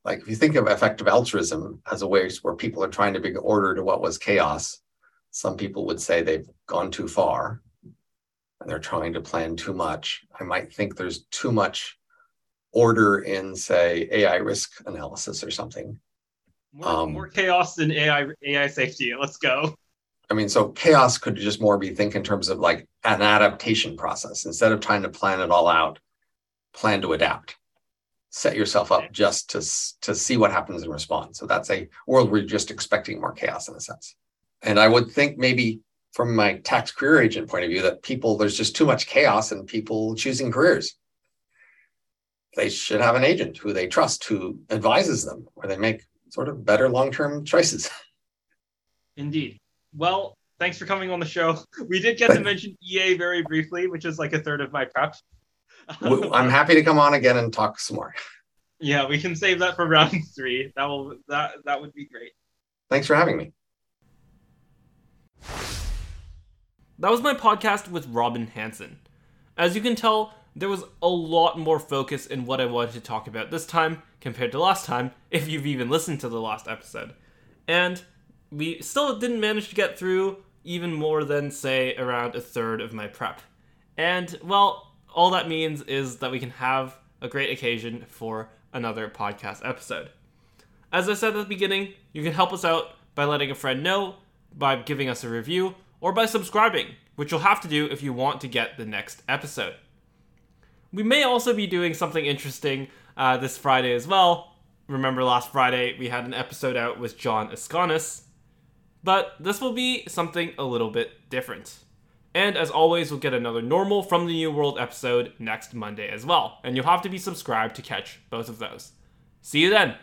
like if you think of effective altruism as a way where people are trying to bring order to what was chaos, some people would say they've gone too far and they're trying to plan too much. I might think there's too much order in, say, AI risk analysis or something. More, Um, more chaos than AI AI safety. Let's go. I mean, so chaos could just more be think in terms of like an adaptation process instead of trying to plan it all out, plan to adapt. Set yourself up just to to see what happens in response. So that's a world where you're just expecting more chaos in a sense. And I would think maybe from my tax career agent point of view that people there's just too much chaos in people choosing careers. They should have an agent who they trust who advises them where they make sort of better long-term choices. (laughs) Indeed. Well, thanks for coming on the show. (laughs) We did get to mention EA very briefly, which is like a third of my prep. I'm happy to come on again and talk some more. (laughs) yeah, we can save that for round three. That will that that would be great. Thanks for having me. That was my podcast with Robin Hanson. As you can tell, there was a lot more focus in what I wanted to talk about this time compared to last time, if you've even listened to the last episode. And we still didn't manage to get through even more than, say, around a third of my prep. And, well, all that means is that we can have a great occasion for another podcast episode. As I said at the beginning, you can help us out by letting a friend know, by giving us a review, or by subscribing, which you'll have to do if you want to get the next episode. We may also be doing something interesting uh, this Friday as well. Remember, last Friday we had an episode out with John Askonas, but this will be something a little bit different. And as always, we'll get another normal from the New World episode next Monday as well, and you'll have to be subscribed to catch both of those. See you then!